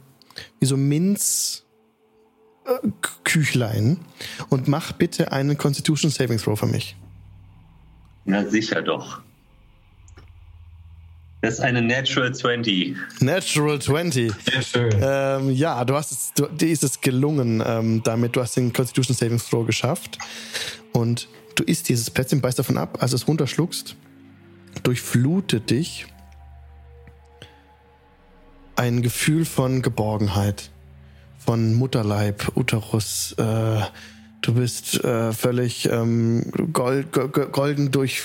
wie so Minz. äh, Küchlein und mach bitte einen Constitution Saving Throw für mich. Na sicher doch. Das ist eine Natural 20. Natural 20. Sehr schön. Ähm, ja, du hast es, du, dir ist es gelungen ähm, damit. Du hast den Constitution Saving Throw geschafft. Und du isst dieses Plätzchen, beißt davon ab, als du es runterschluckst, durchflutet dich ein Gefühl von Geborgenheit, von Mutterleib, Uterus. Äh, du bist äh, völlig ähm, gold, go, golden durch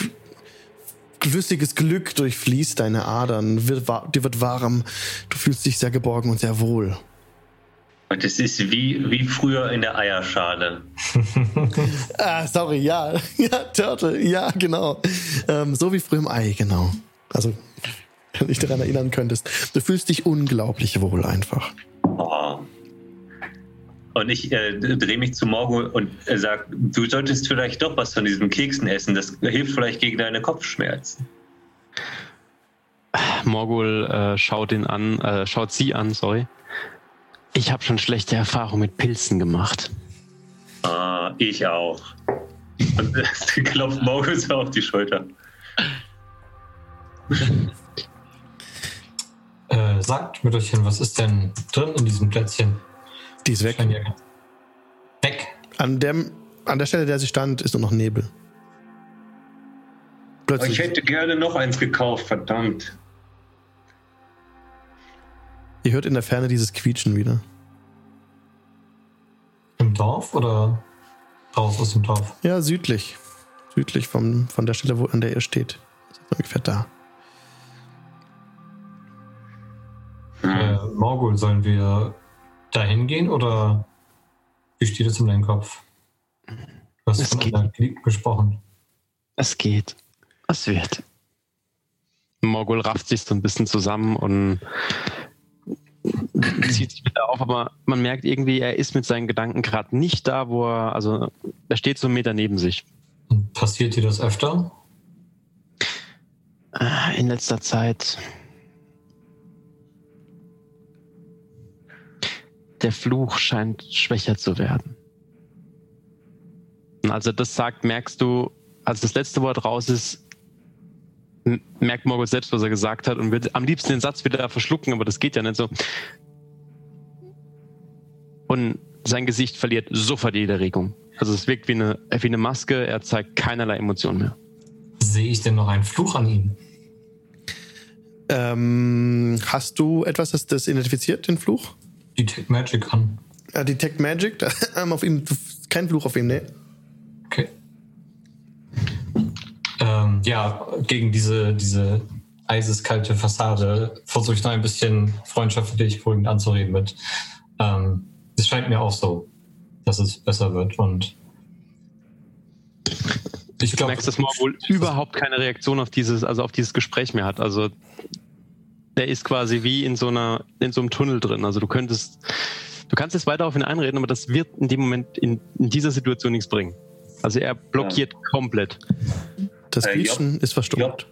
flüssiges Glück durchfließt deine Adern, wird, dir wird warm, du fühlst dich sehr geborgen und sehr wohl. Und es ist wie, wie früher in der Eierschale. ah, sorry, ja. Ja, Turtle, ja, genau. Ähm, so wie früher im Ei, genau. Also, wenn du dich daran erinnern könntest. Du fühlst dich unglaublich wohl einfach. Oh. Und ich äh, drehe mich zu Morgul und äh, sage, du solltest vielleicht doch was von diesen Keksen essen. Das hilft vielleicht gegen deine Kopfschmerzen. Morgul äh, schaut ihn an, äh, schaut sie an, sorry. Ich habe schon schlechte Erfahrungen mit Pilzen gemacht. Ah, ich auch. Und klopft Morgul so auf die Schulter. Äh, sagt, Mütterchen, was ist denn drin in diesem Plätzchen? Die ist weg. Weg. An, dem, an der Stelle, der sie stand, ist nur noch Nebel. Plötzlich. Ich hätte gerne noch eins gekauft, verdammt. Ihr hört in der Ferne dieses Quietschen wieder. Im Dorf oder raus aus dem Dorf? Ja, südlich. Südlich vom, von der Stelle, wo, an der ihr steht. ungefähr da. Äh, Morgul, sollen wir dahin gehen oder wie steht es in deinem Kopf? Du hast es von geht. gesprochen. Es geht. Es wird. Morgul rafft sich so ein bisschen zusammen und zieht sich wieder auf, aber man merkt irgendwie, er ist mit seinen Gedanken gerade nicht da, wo er, also er steht so einen Meter neben sich. Und passiert dir das öfter? Äh, in letzter Zeit der Fluch scheint schwächer zu werden. Und als er das sagt, merkst du, als das letzte Wort raus ist, merkt Morgoth selbst, was er gesagt hat und wird am liebsten den Satz wieder verschlucken, aber das geht ja nicht so. Und sein Gesicht verliert sofort jede Regung. Also es wirkt wie eine, wie eine Maske, er zeigt keinerlei Emotionen mehr. Sehe ich denn noch einen Fluch an ihm? Ähm, hast du etwas, das das identifiziert, den Fluch? Detect Magic an. Ja, Detect Magic, ähm, auf ihm, kein Fluch auf ihm, ne? Okay. Ähm, ja, gegen diese, diese eiseskalte Fassade versuche ich noch ein bisschen freundschaftlich beruhigend anzureden mit. Ähm, es scheint mir auch so, dass es besser wird und ich glaube, du merkst, dass man wohl überhaupt keine Reaktion auf dieses, also auf dieses Gespräch mehr hat. Also der ist quasi wie in so einer, in so einem Tunnel drin. Also du könntest, du kannst jetzt weiter auf ihn einreden, aber das wird in dem Moment in, in dieser Situation nichts bringen. Also er blockiert ja. komplett. Das Quietschen äh, ist verstummt.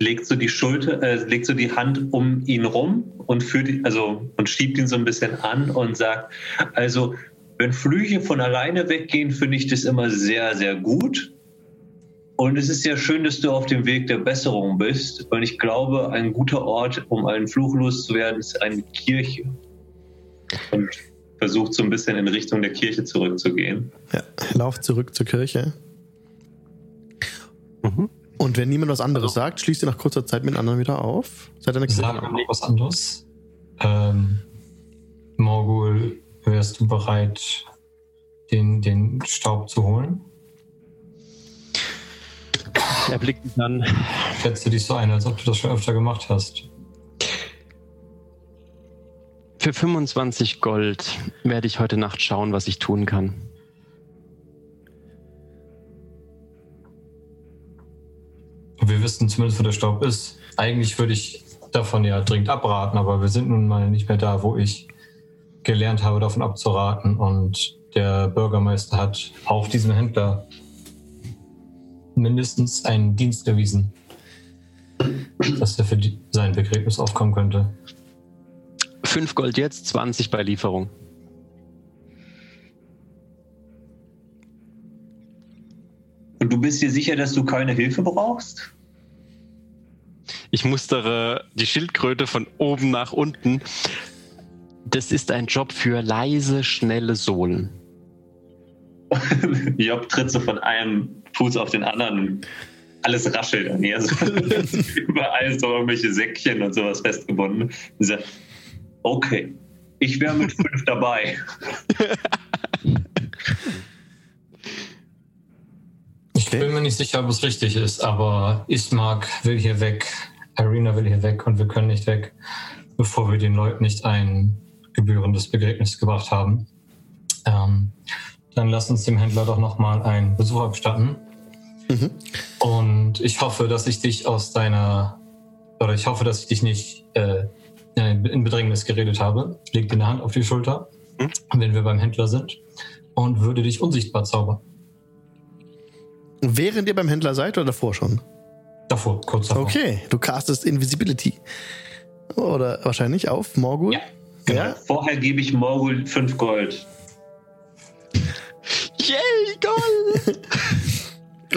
Legt so die Schulter, äh, legt so die Hand um ihn rum und führt, also und schiebt ihn so ein bisschen an und sagt, also wenn Flüche von alleine weggehen, finde ich das immer sehr, sehr gut. Und es ist ja schön, dass du auf dem Weg der Besserung bist. Und ich glaube, ein guter Ort, um einen Fluch loszuwerden, ist eine Kirche. Und versucht so ein bisschen in Richtung der Kirche zurückzugehen. Ja, lauft zurück zur Kirche. Mhm. Und wenn niemand was anderes also, sagt, schließt ihr nach kurzer Zeit mit anderen wieder auf. Seid ihr Sag noch was anderes. Ähm, Morgul, wärst du bereit, den, den Staub zu holen? Er blickt mich an. Schätze dich so ein, als ob du das schon öfter gemacht hast. Für 25 Gold werde ich heute Nacht schauen, was ich tun kann. Wir wissen zumindest, wo der Staub ist. Eigentlich würde ich davon ja dringend abraten, aber wir sind nun mal nicht mehr da, wo ich gelernt habe, davon abzuraten. Und der Bürgermeister hat auch diesem Händler mindestens einen Dienst erwiesen, dass er für sein Begräbnis aufkommen könnte. Fünf Gold jetzt, 20 bei Lieferung. Und du bist dir sicher, dass du keine Hilfe brauchst? ich mustere die Schildkröte von oben nach unten. Das ist ein Job für leise, schnelle Sohlen. Job tritt so von einem Fuß auf den anderen. Alles raschelt an ihr. Also, überall so irgendwelche Säckchen und sowas festgebunden. Und sagt, okay, ich wäre mit fünf dabei. Ich bin mir nicht sicher, ob es richtig ist, aber Ismark will hier weg, Arena will hier weg und wir können nicht weg, bevor wir den Leuten nicht ein gebührendes Begräbnis gebracht haben. Ähm, dann lass uns dem Händler doch nochmal einen Besuch abstatten. Mhm. Und ich hoffe, dass ich dich aus deiner, oder ich hoffe, dass ich dich nicht äh, in Bedrängnis geredet habe. Ich leg dir eine Hand auf die Schulter, mhm. wenn wir beim Händler sind, und würde dich unsichtbar zaubern. Während ihr beim Händler seid oder davor schon? Davor, kurz davor. Okay, du castest Invisibility. Oder wahrscheinlich auf Morgul? Ja, genau. Ja? Vorher gebe ich Morgul 5 Gold. Yay, Gold!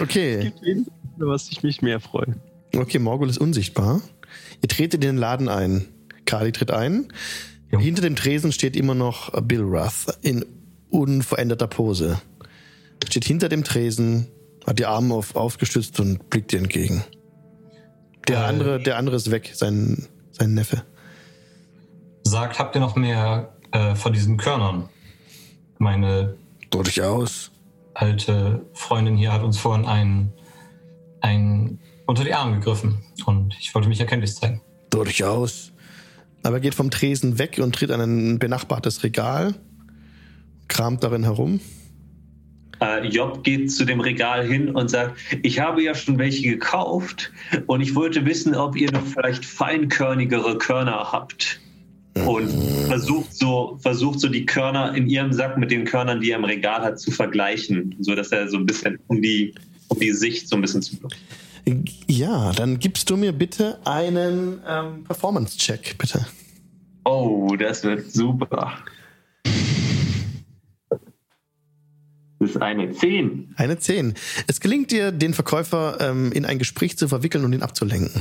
okay. Was ich mich mehr freue. Okay, Morgul ist unsichtbar. Ihr tretet in den Laden ein. Kali tritt ein. Ja. Hinter dem Tresen steht immer noch Bill Ruth in unveränderter Pose. Steht hinter dem Tresen, hat die Arme auf, aufgestützt und blickt dir entgegen. Der äh, andere, der andere ist weg, sein, sein Neffe. Sagt, habt ihr noch mehr äh, von diesen Körnern? Meine durchaus alte Freundin hier hat uns vorhin ein, ein unter die Arme gegriffen und ich wollte mich erkenntlich zeigen. Durchaus. Aber er geht vom Tresen weg und tritt an ein benachbartes Regal, kramt darin herum. Äh, Job geht zu dem Regal hin und sagt, ich habe ja schon welche gekauft und ich wollte wissen, ob ihr noch vielleicht feinkörnigere Körner habt. Und versucht so, versucht so die Körner in ihrem Sack mit den Körnern, die er im Regal hat, zu vergleichen, so dass er so ein bisschen um die, um die Sicht so ein bisschen zu. Ja, dann gibst du mir bitte einen ähm, Performance-Check, bitte. Oh, das wird super. Das ist eine 10. Eine 10. Es gelingt dir, den Verkäufer ähm, in ein Gespräch zu verwickeln und ihn abzulenken.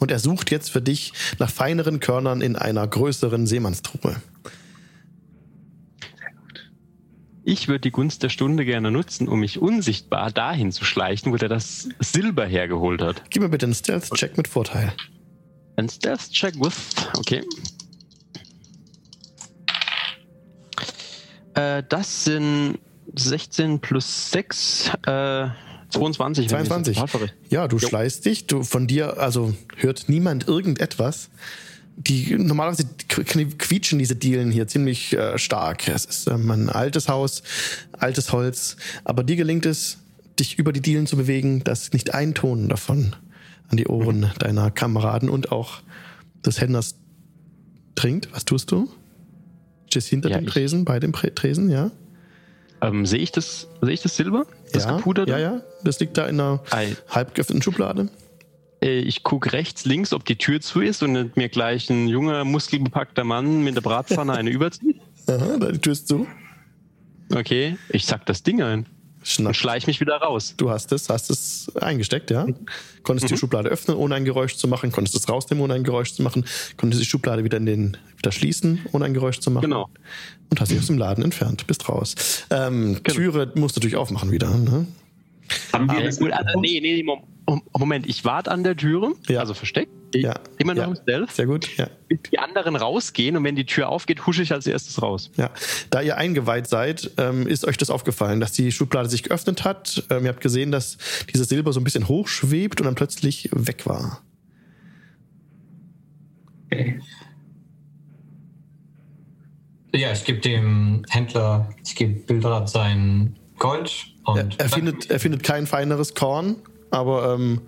Und er sucht jetzt für dich nach feineren Körnern in einer größeren Seemannstruhe. Ich würde die Gunst der Stunde gerne nutzen, um mich unsichtbar dahin zu schleichen, wo der das Silber hergeholt hat. Gib mir bitte einen Stealth-Check mit Vorteil. Ein Stealth-Check with, okay. Äh, das sind 16 plus 6, äh, 22. 22. Ja, du jo. schleißt dich, du von dir, also hört niemand irgendetwas. Die normalerweise quietschen diese Dielen hier ziemlich äh, stark. Es ist ähm, ein altes Haus, altes Holz, aber dir gelingt es, dich über die Dielen zu bewegen, dass nicht ein Ton davon an die Ohren mhm. deiner Kameraden und auch des Händlers dringt. Was tust du? Stehst hinter ja, dem Tresen, bei dem Tresen, ja? Ähm, sehe ich das, sehe ich das Silber? Das ja, gepuderte? Ja, ja. Das liegt da in einer Ei. halb geöffneten Schublade. Äh, ich gucke rechts, links, ob die Tür zu ist und mir gleich ein junger, muskelbepackter Mann mit der Bratpfanne eine überzieht. Aha, die Tür ist zu. Okay, ich sack das Ding ein. Schnapp. Und schleich mich wieder raus. Du hast es, hast es eingesteckt, ja? Konntest mhm. die Schublade öffnen, ohne ein Geräusch zu machen, konntest es rausnehmen, ohne ein Geräusch zu machen, konntest die Schublade wieder in den wieder schließen, ohne ein Geräusch zu machen. Genau. Und hast dich aus dem Laden entfernt, bist raus. Ähm, genau. Türe musst du natürlich aufmachen wieder, ne? Haben wir das gut, also, nee, nee, Moment, ich warte an der Türe, ja. also versteckt. Ja. Immer noch ja. Stealth. Sehr gut, ja. Die anderen rausgehen und wenn die Tür aufgeht, husche ich als erstes raus. Ja. Da ihr eingeweiht seid, ähm, ist euch das aufgefallen, dass die Schublade sich geöffnet hat. Ähm, ihr habt gesehen, dass dieses Silber so ein bisschen hochschwebt und dann plötzlich weg war. Okay. Ja, ich gebe dem Händler, ich gebe Bildrad sein Gold und. Er, er findet, er findet kein feineres Korn aber ähm,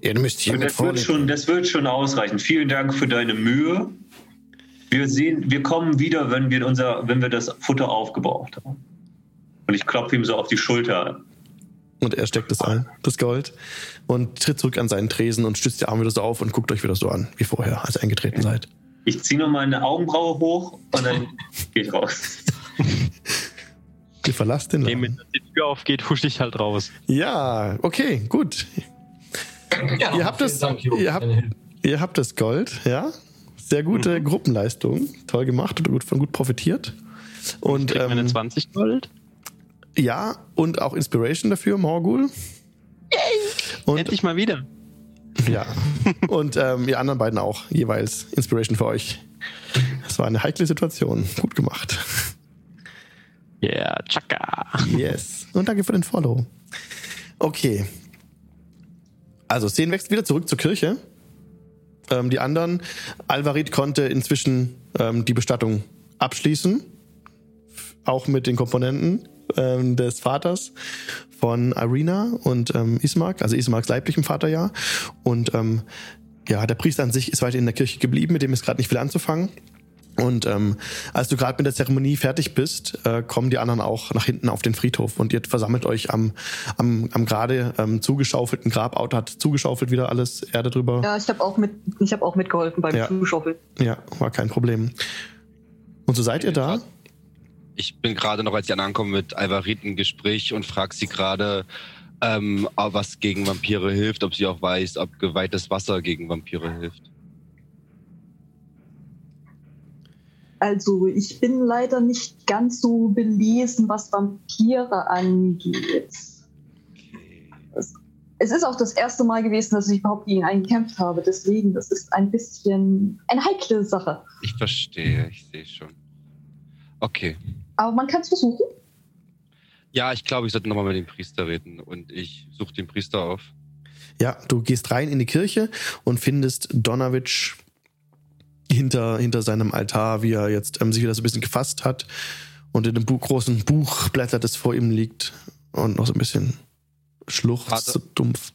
ihr müsst hier das wird, schon, das wird schon ausreichen. Vielen Dank für deine Mühe. Wir sehen, wir kommen wieder, wenn wir unser, wenn wir das Futter aufgebraucht haben. Und ich klopfe ihm so auf die Schulter. Und er steckt es ein, das Gold, und tritt zurück an seinen Tresen und stützt die Arme wieder so auf und guckt euch wieder so an, wie vorher, als ihr eingetreten seid. Ich ziehe nochmal eine Augenbraue hoch und dann gehe ich raus. Ihr verlasst den Laden. wenn die Tür aufgeht, husche ich halt raus. Ja, okay, gut. Ja, ihr habt es, Dank, ihr habt, Ihr habt das Gold, ja. Sehr gute mhm. Gruppenleistung. Toll gemacht und gut, von gut profitiert. Und ich ähm, meine 20 Gold. Ja, und auch Inspiration dafür, Morgul. Yay! Und, Endlich mal wieder. Ja. und ähm, ihr anderen beiden auch jeweils Inspiration für euch. Das war eine heikle Situation. Gut gemacht. Yeah, tschakka. Yes. Und danke für den Follow. Okay. Also, Szenen wächst wieder zurück zur Kirche. Ähm, die anderen, Alvarit konnte inzwischen ähm, die Bestattung abschließen. Auch mit den Komponenten ähm, des Vaters von Irina und ähm, Ismark, also Ismarks leiblichem Vater ja. Und ähm, ja, der Priester an sich ist weiter in der Kirche geblieben, mit dem ist gerade nicht viel anzufangen. Und ähm, als du gerade mit der Zeremonie fertig bist, äh, kommen die anderen auch nach hinten auf den Friedhof und ihr versammelt euch am, am, am gerade ähm, zugeschaufelten Grab. Auto hat zugeschaufelt wieder alles Erde drüber. Ja, ich habe auch mit, ich habe auch mitgeholfen beim ja. Zuschaufeln. Ja, war kein Problem. Und so seid ihr da? Ich bin gerade noch, als die anderen ankommen, mit Alvarit im Gespräch und frage sie gerade, ähm, was gegen Vampire hilft, ob sie auch weiß, ob geweihtes Wasser gegen Vampire hilft. Also ich bin leider nicht ganz so belesen, was Vampire angeht. Es, es ist auch das erste Mal gewesen, dass ich überhaupt gegen einen gekämpft habe. Deswegen, das ist ein bisschen eine heikle Sache. Ich verstehe, ich sehe schon. Okay. Aber man kann es versuchen. Ja, ich glaube, ich sollte nochmal mit dem Priester reden und ich suche den Priester auf. Ja, du gehst rein in die Kirche und findest Donavich hinter, hinter seinem Altar, wie er jetzt ähm, sich wieder so ein bisschen gefasst hat und in dem Buch, großen Buch blättert, das vor ihm liegt und noch so ein bisschen schluchzt, so dumpf.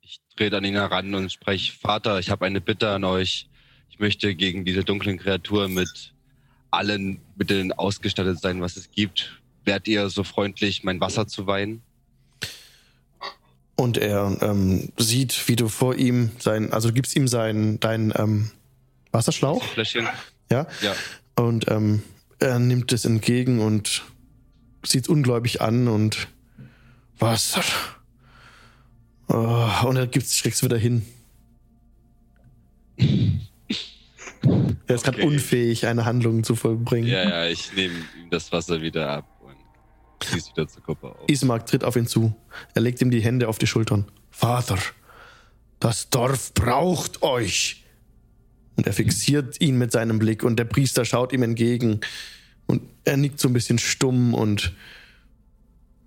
Ich drehe dann ihn heran und spreche, Vater, ich habe eine Bitte an euch. Ich möchte gegen diese dunklen Kreaturen mit allen Mitteln ausgestattet sein, was es gibt. Wärt ihr so freundlich, mein Wasser zu weihen? Und er ähm, sieht, wie du vor ihm sein, also du gibst ihm sein, dein ähm, Wasserschlauch. Fläschchen. Ja. ja. Und ähm, er nimmt es entgegen und sieht es ungläubig an und Wasser. Oh, und er gibt es wieder hin. Er ist gerade unfähig, eine Handlung zu vollbringen. Ja, ja, ich nehme ihm das Wasser wieder ab und schließe wieder zur Kuppe auf. Ismark tritt auf ihn zu. Er legt ihm die Hände auf die Schultern. Vater, das Dorf braucht euch. Und er fixiert ihn mit seinem Blick und der Priester schaut ihm entgegen. Und er nickt so ein bisschen stumm und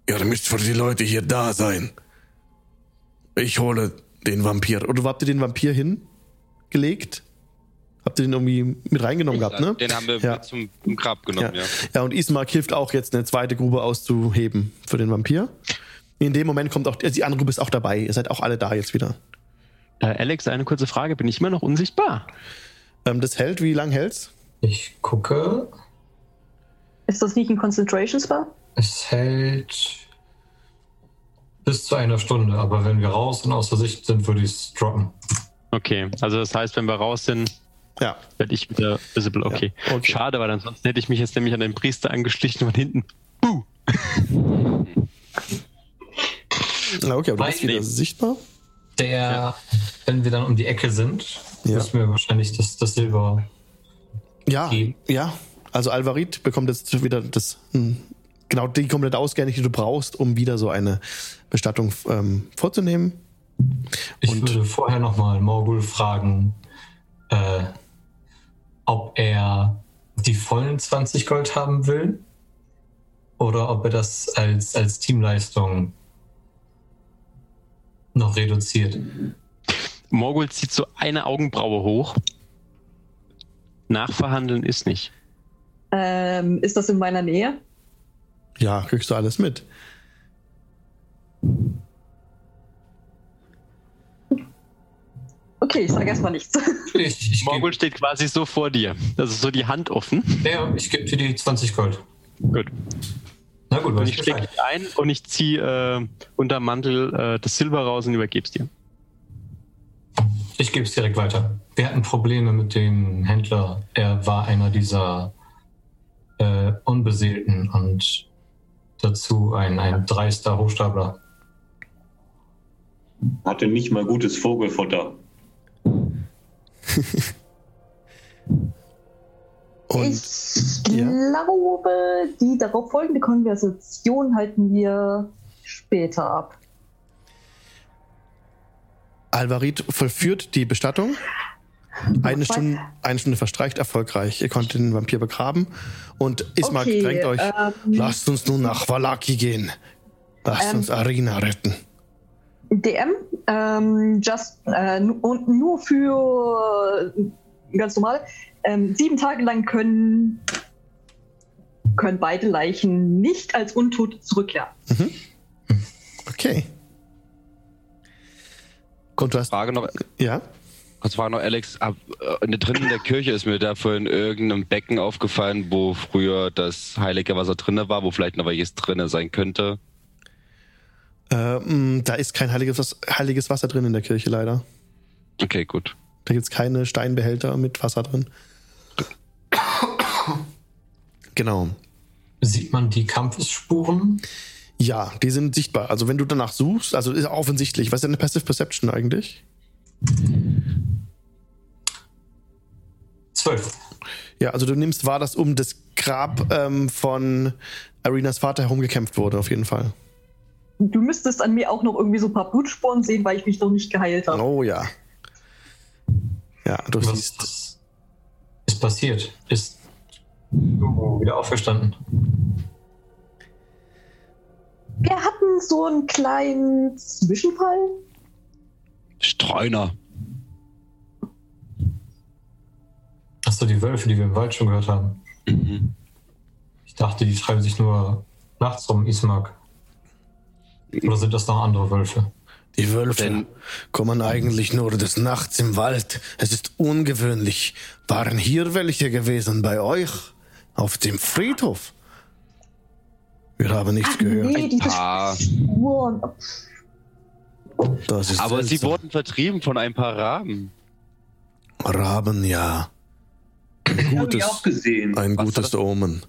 ihr müsst für die Leute hier da sein. Ich hole den Vampir. Oder wo habt ihr den Vampir hingelegt? Habt ihr den irgendwie mit reingenommen gehabt, ne? Den haben wir ja. zum, zum Grab genommen, ja. ja. Ja, und Ismark hilft auch jetzt eine zweite Grube auszuheben für den Vampir. In dem Moment kommt auch, die andere Grube ist auch dabei. Ihr seid auch alle da jetzt wieder. Äh, Alex, eine kurze Frage. Bin ich immer noch unsichtbar? Ähm, das hält, wie lang hält's? Ich gucke. Ist das nicht ein Concentration Spell? Es hält bis zu einer Stunde, aber wenn wir raus und außer Sicht sind, würde ich es droppen. Okay, also das heißt, wenn wir raus sind, ja. werde ich wieder visible. Okay. Ja, okay. Schade, weil ansonsten hätte ich mich jetzt nämlich an den Priester angeschlichen von hinten. Buh! Na okay, aber du bist wieder sichtbar. Der, ja. wenn wir dann um die Ecke sind, ja. müssen wir wahrscheinlich das, das Silber. Ja, geben. ja. Also Alvarit bekommt jetzt wieder das, hm, genau die komplette Ausgänge, die du brauchst, um wieder so eine Bestattung ähm, vorzunehmen. Ich Und würde vorher nochmal Morgul fragen, äh, ob er die vollen 20 Gold haben will oder ob er das als, als Teamleistung noch reduziert. Morgul zieht so eine Augenbraue hoch. Nachverhandeln ist nicht. Ähm, ist das in meiner Nähe? Ja, kriegst du alles mit. Okay, ich sage erstmal nichts. Ich, ich Morgul steht quasi so vor dir. Das ist so die Hand offen. Ja, ich gebe dir die 20 Gold. Gut. Na gut, und ich stecke dich ein und ich ziehe äh, unter Mantel äh, das Silber raus und übergebe es dir. Ich gebe es direkt weiter. Wir hatten Probleme mit dem Händler. Er war einer dieser äh, Unbeseelten und dazu ein, ein dreister Hochstapler. Hatte nicht mal gutes Vogelfutter. Und, ich ja. glaube, die darauf folgende Konversation halten wir später ab. Alvarit vollführt die Bestattung. Eine Stunde, eine Stunde verstreicht erfolgreich. Ihr konntet den Vampir begraben. Und Ismark okay, drängt euch, ähm, lasst uns nun nach Valaki gehen. Lasst ähm, uns Arena retten. DM, ähm, just, äh, und nur für äh, ganz normal, ähm, sieben Tage lang können, können beide Leichen nicht als Untote zurückkehren. Mhm. Okay. Kommt, du hast Frage noch. Ja. Kurz Frage noch, Alex. Ab, äh, drinnen in der Kirche ist mir da vorhin irgendeinem Becken aufgefallen, wo früher das heilige Wasser drin war, wo vielleicht noch welches drin sein könnte. Ähm, da ist kein heiliges, heiliges Wasser drin in der Kirche, leider. Okay, gut. Da gibt es keine Steinbehälter mit Wasser drin. genau. Sieht man die Kampfesspuren? Ja, die sind sichtbar. Also wenn du danach suchst, also ist offensichtlich. Was ist eine Passive Perception eigentlich? Zwölf. Ja, also du nimmst wahr, dass um das Grab ähm, von Arenas Vater herum gekämpft wurde, auf jeden Fall. Du müsstest an mir auch noch irgendwie so ein paar Blutspuren sehen, weil ich mich noch nicht geheilt habe. Oh ja. Ja, du Was siehst. ist passiert? Ist wieder auferstanden? Wir hatten so einen kleinen Zwischenfall. Streuner. Achso, die Wölfe, die wir im Wald schon gehört haben. Mhm. Ich dachte, die treiben sich nur nachts rum, Ismark. Oder sind das noch andere Wölfe? Die Wölfe Denn kommen eigentlich nur des Nachts im Wald. Es ist ungewöhnlich. Waren hier welche gewesen bei euch? Auf dem Friedhof? Wir haben nichts Ach, gehört. Nee, diese ah. Das ist Aber seltsam. sie wurden vertrieben von ein paar Raben. Raben, ja. Ein gutes, ich auch gesehen. Ein Was gutes Omen.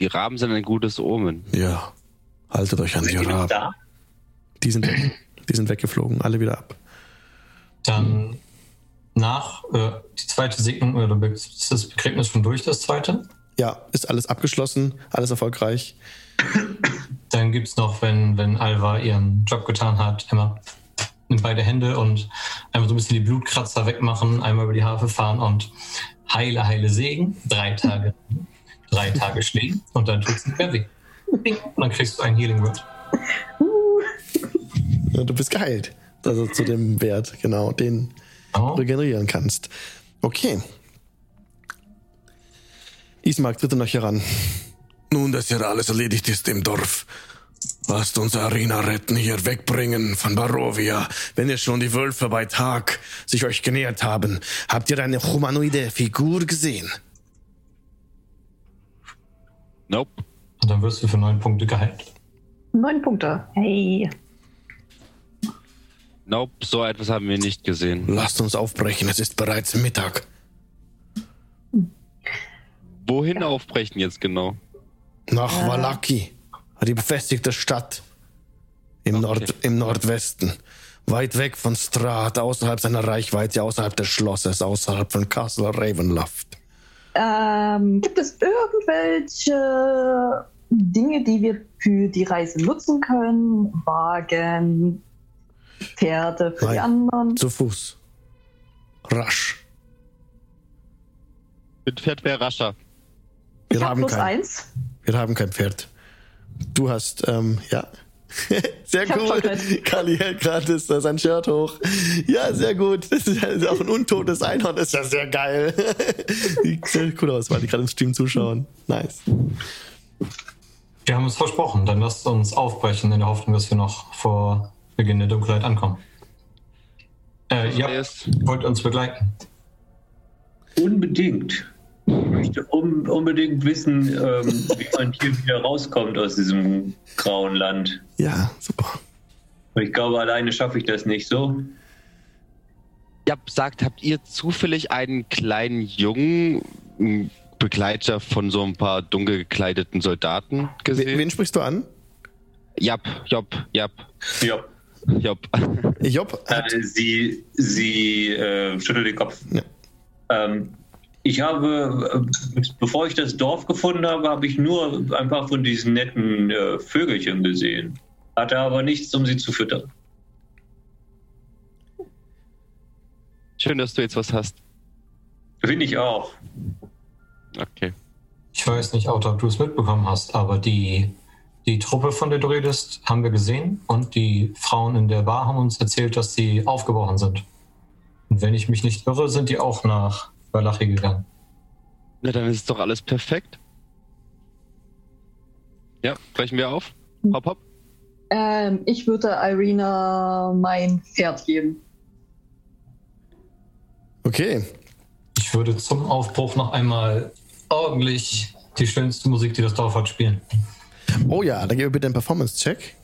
Die Raben sind ein gutes Omen. Ja. Haltet euch an die Raben. Da? Die sind. Die sind weggeflogen, alle wieder ab. Dann nach äh, die zweite Segnung oder ist das Begräbnis schon durch, das zweite? Ja, ist alles abgeschlossen, alles erfolgreich. Dann gibt es noch, wenn, wenn Alva ihren Job getan hat, immer in beide Hände und einmal so ein bisschen die Blutkratzer wegmachen, einmal über die Harfe fahren und heile, heile Segen, drei Tage, drei Tage Schnee und dann tut es nicht mehr weh. Und dann kriegst du ein Healing Word. Ja, du bist geheilt. Also zu dem Wert, genau, den oh. regenerieren kannst. Okay. Ismark, tritt noch hier ran. Nun, dass hier alles erledigt ist im Dorf. Lasst uns Arena retten, hier wegbringen von Barovia. Wenn ihr schon die Wölfe bei Tag sich euch genähert haben, habt ihr eine humanoide Figur gesehen? Nope. Und dann wirst du für neun Punkte geheilt. Neun Punkte. Hey. Nope, so etwas haben wir nicht gesehen. Lasst uns aufbrechen, es ist bereits Mittag. Wohin aufbrechen jetzt genau? Nach äh. Valaki, die befestigte Stadt im, okay. Nord, im Nordwesten. Weit weg von Strat, außerhalb seiner Reichweite, außerhalb des Schlosses, außerhalb von Castle Ravenloft. Ähm, gibt es irgendwelche Dinge, die wir für die Reise nutzen können? Wagen, Pferde für Nein, die anderen? Zu Fuß. Rasch. Mit Pferd wäre rascher. Wir ich haben plus kein, eins. Wir haben kein Pferd. Du hast, ähm, ja. sehr ich cool. Kali hält gerade sein Shirt hoch. Ja, sehr gut. Das ist ja auch ein untotes Einhorn. Das ist ja sehr geil. Sieht sehr cool aus, weil die gerade im Stream zuschauen. Nice. Wir haben uns versprochen. Dann lasst uns aufbrechen in der Hoffnung, dass wir noch vor Beginn der Dunkelheit ankommen. Äh, ja, wollt uns begleiten? Unbedingt. Ich möchte un unbedingt wissen, ähm, wie man hier wieder rauskommt aus diesem grauen Land. Ja, super. Ich glaube, alleine schaffe ich das nicht so. Ja, sagt, habt ihr zufällig einen kleinen Jungen, Begleiter von so ein paar dunkel gekleideten Soldaten gesehen? Wen sprichst du an? Jap, Job, Jap. Job. Job. Job. Äh, sie sie äh, schüttelt den Kopf. Ja. Ähm, ich habe, äh, bevor ich das Dorf gefunden habe, habe ich nur ein paar von diesen netten äh, Vögelchen gesehen. Hatte aber nichts, um sie zu füttern. Schön, dass du jetzt was hast. Finde ich auch. Okay. Ich weiß nicht, ob du es mitbekommen hast, aber die, die Truppe, von der du redest, haben wir gesehen und die Frauen in der Bar haben uns erzählt, dass sie aufgebrochen sind. Und wenn ich mich nicht irre, sind die auch nach Walachi gegangen. Na, dann ist doch alles perfekt. Ja, brechen wir auf. Hopp, hopp. Ähm, ich würde Irina mein Pferd geben. Okay. Ich würde zum Aufbruch noch einmal ordentlich die schönste Musik, die das Dorf hat, spielen. Oh ja, dann mir bitte einen Performance-Check.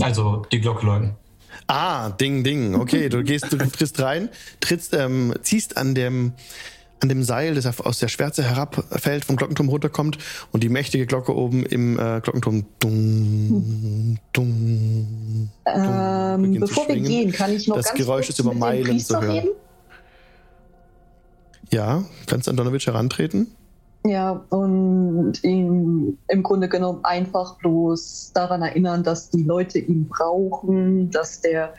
Also die Glocke läuten. Ah, Ding, Ding. Okay, du gehst, du trittst rein, trittst, ähm, ziehst an dem, an dem Seil, das aus der Schwärze herabfällt, vom Glockenturm runterkommt und die mächtige Glocke oben im äh, Glockenturm dung, dung, ähm, Bevor wir gehen, kann ich noch das ganz Geräusch kurz ist über Meilen zu hören. reden? Ja, kannst an Donovic herantreten? Ja, und ihn im Grunde genommen einfach bloß daran erinnern, dass die Leute ihn brauchen, dass der,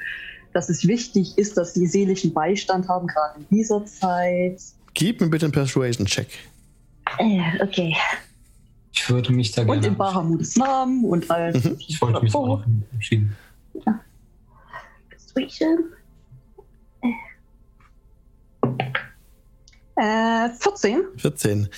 dass es wichtig ist, dass sie seelischen Beistand haben, gerade in dieser Zeit. Gib mir bitte einen Persuasion-Check. Äh, okay. Ich würde mich da Und gerne. in Bahamuts Namen und all. Mhm. Ich wollte mich auch entschieden. Persuasion. Äh, 14. 14.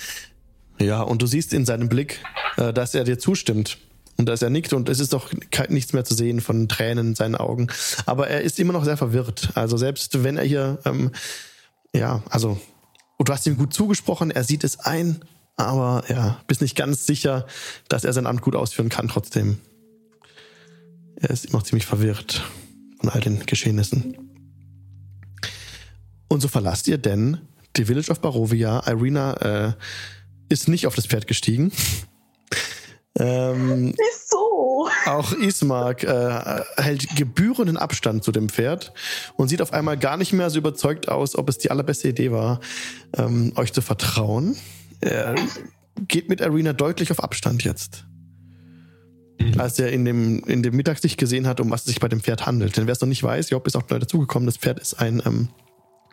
Ja, und du siehst in seinem Blick, äh, dass er dir zustimmt. Und dass er nickt und es ist doch nichts mehr zu sehen von Tränen in seinen Augen. Aber er ist immer noch sehr verwirrt. Also selbst wenn er hier, ähm, ja, also, und du hast ihm gut zugesprochen, er sieht es ein, aber ja, bist nicht ganz sicher, dass er sein Amt gut ausführen kann trotzdem. Er ist immer noch ziemlich verwirrt von all den Geschehnissen. Und so verlasst ihr denn die Village of Barovia. Irina äh, ist nicht auf das Pferd gestiegen. ähm, Wieso? auch Ismark äh, hält gebührenden Abstand zu dem Pferd und sieht auf einmal gar nicht mehr so überzeugt aus, ob es die allerbeste Idee war, ähm, euch zu vertrauen. Er geht mit Arena deutlich auf Abstand jetzt. Als er in dem, in dem Mittagslicht gesehen hat, um was es sich bei dem Pferd handelt. Denn wer es noch nicht weiß, Job ist auch neu dazugekommen, das Pferd ist ein, ähm,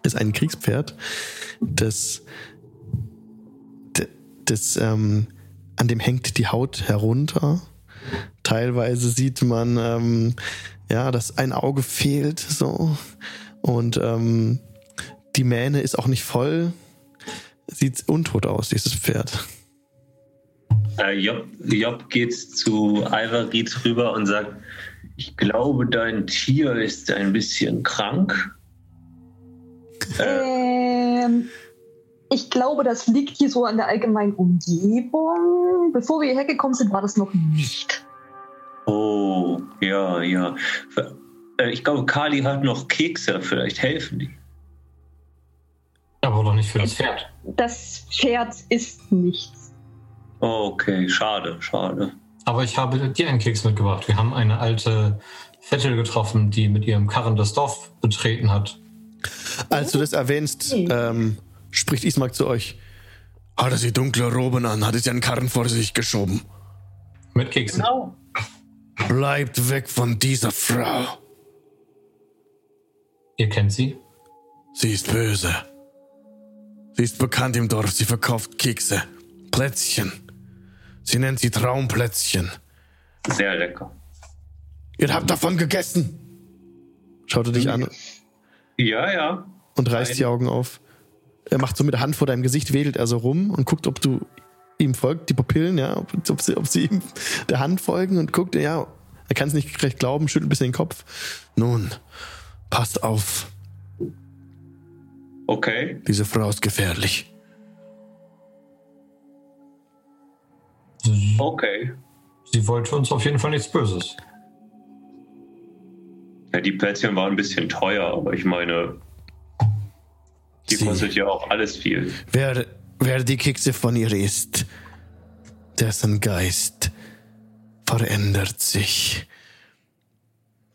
ist ein Kriegspferd, das, das ähm, an dem hängt die Haut herunter. Teilweise sieht man, ähm, ja, dass ein Auge fehlt, so. Und ähm, die Mähne ist auch nicht voll. Sieht untot aus, dieses Pferd. Äh, Job, Job geht zu Ivarit rüber und sagt, ich glaube, dein Tier ist ein bisschen krank. Ähm, ich glaube, das liegt hier so an der allgemeinen Umgebung. Bevor wir hierher gekommen sind, war das noch nicht. Oh, ja, ja. Äh, Ich glaube, Kali hat noch Kekse, vielleicht helfen die. Aber doch nicht für das Pferd. Das Pferd ist nichts. Okay, schade, schade. Aber ich habe dir einen Keks mitgebracht. Wir haben eine alte Vettel getroffen, die mit ihrem Karren das Dorf betreten hat. Als du das erwähnst, ähm, spricht Ismark zu euch. Hatte sie dunkle Roben an, hatte sie einen Karren vor sich geschoben. Mit Keksen. Genau. Bleibt weg von dieser Frau. Ihr kennt sie? Sie ist böse. Sie ist bekannt im Dorf, sie verkauft Kekse, Plätzchen. Sie nennt sie Traumplätzchen. Sehr lecker. Ihr habt davon gegessen. Schaut er dich an Ja, ja. und reißt die Augen auf. Er macht so mit der Hand vor deinem Gesicht, wedelt er so rum und guckt, ob du ihm folgt, die Pupillen, ja, ob, ob, sie, ob sie ihm der Hand folgen und guckt, ja, er kann es nicht recht glauben, schüttelt ein bisschen den Kopf. Nun, passt auf, Okay. diese Frau ist gefährlich. Okay. sie wollte uns auf jeden Fall nichts Böses. Ja, die Plätzchen waren ein bisschen teuer, aber ich meine, die Sie- kostet ja auch alles viel. Wer, wer die Kekse von ihr isst, dessen Geist verändert sich.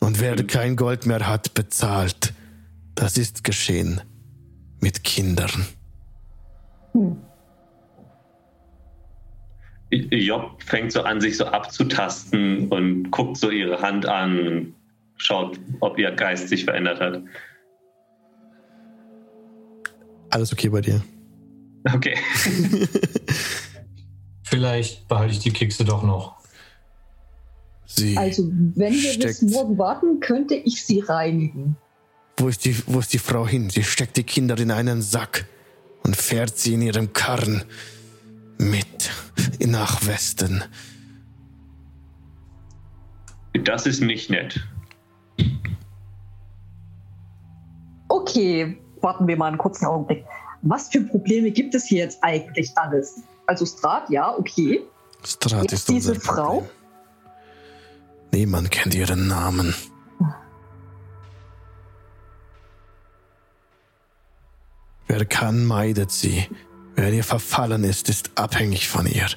Und wer kein Gold mehr hat, bezahlt. Das ist geschehen mit Kindern. Hm. Job fängt so an, sich so abzutasten und guckt so ihre Hand an, schaut, ob ihr Geist sich verändert hat. Alles okay bei dir. Okay. Vielleicht behalte ich die Kekse doch noch. Sie also, wenn wir bis morgen warten, könnte ich sie reinigen. Wo ist, die, wo ist die Frau hin? Sie steckt die Kinder in einen Sack und fährt sie in ihrem Karren mit nach Westen. Das ist nicht nett. Okay, warten wir mal einen kurzen Augenblick. Was für Probleme gibt es hier jetzt eigentlich alles? Also Strat, ja, okay. Strat jetzt ist diese Frau. Problem. Niemand kennt ihren Namen. Wer kann, meidet sie. Wer ihr verfallen ist, ist abhängig von ihr.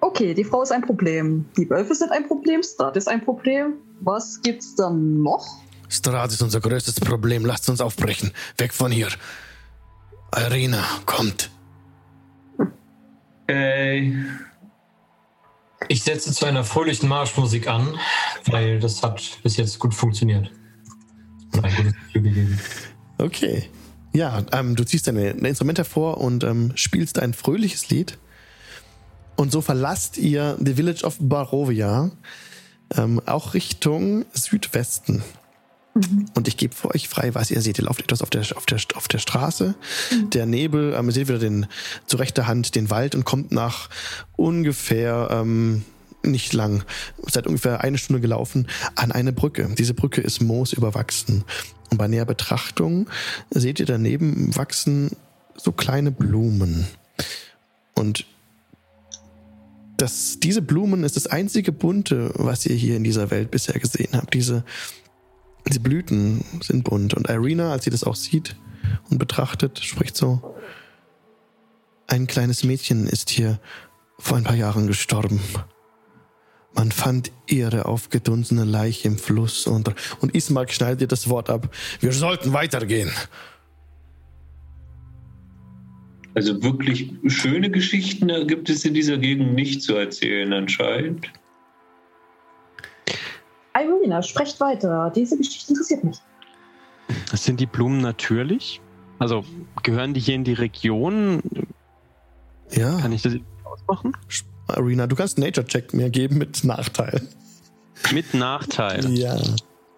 Okay, die Frau ist ein Problem. Die Wölfe sind ein Problem. Strat ist ein Problem. Was gibt's dann noch? Strat ist unser größtes Problem. Lasst uns aufbrechen. Weg von hier. Irina, kommt. Äh. Ich setze zu einer fröhlichen Marschmusik an, weil das hat bis jetzt gut funktioniert. Ein gutes Gefühl gegeben. Okay. Ja, ähm, du ziehst deine, deine Instrumente hervor und ähm, spielst ein fröhliches Lied. Und so verlasst ihr The Village of Barovia ähm, auch Richtung Südwesten. Mhm. Und ich gebe für euch frei, was ihr seht. Ihr lauft etwas auf der, auf der, auf der Straße. Mhm. Der Nebel, ähm, ihr seht wieder den, zu rechter Hand den Wald und kommt nach ungefähr, ähm, nicht lang, seit ungefähr eine Stunde gelaufen, an eine Brücke. Diese Brücke ist moosüberwachsen. Und bei näher Betrachtung seht ihr daneben wachsen so kleine Blumen. Und das, diese Blumen ist das einzige bunte, was ihr hier in dieser Welt bisher gesehen habt. Diese, diese Blüten sind bunt. Und Irina, als sie das auch sieht und betrachtet, spricht so, ein kleines Mädchen ist hier vor ein paar Jahren gestorben. Man fand ihre aufgedunsene Leiche im Fluss und, und Ismark schneidet ihr das Wort ab. Wir sollten weitergehen. Also wirklich schöne Geschichten gibt es in dieser Gegend nicht zu erzählen anscheinend. Irina, sprecht weiter. Diese Geschichte interessiert mich. Sind die Blumen natürlich? Also gehören die hier in die Region? Ja. Kann ich das ausmachen? Arena. Du kannst Nature-Check mir geben mit Nachteil. Mit Nachteil? Ja.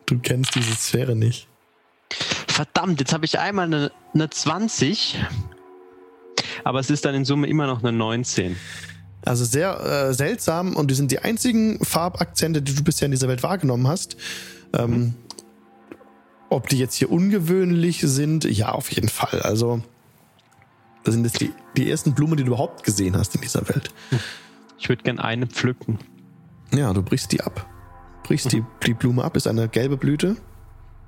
Du kennst diese Sphäre nicht. Verdammt, jetzt habe ich einmal eine, eine 20. Aber es ist dann in Summe immer noch eine 19. Also sehr äh, seltsam und die sind die einzigen Farbakzente, die du bisher in dieser Welt wahrgenommen hast. Ähm, mhm. Ob die jetzt hier ungewöhnlich sind? Ja, auf jeden Fall. Also, das sind jetzt die, die ersten Blumen, die du überhaupt gesehen hast in dieser Welt. Ich würde gern eine pflücken. Ja, du brichst die ab. Brichst mhm. die, die Blume ab, ist eine gelbe Blüte.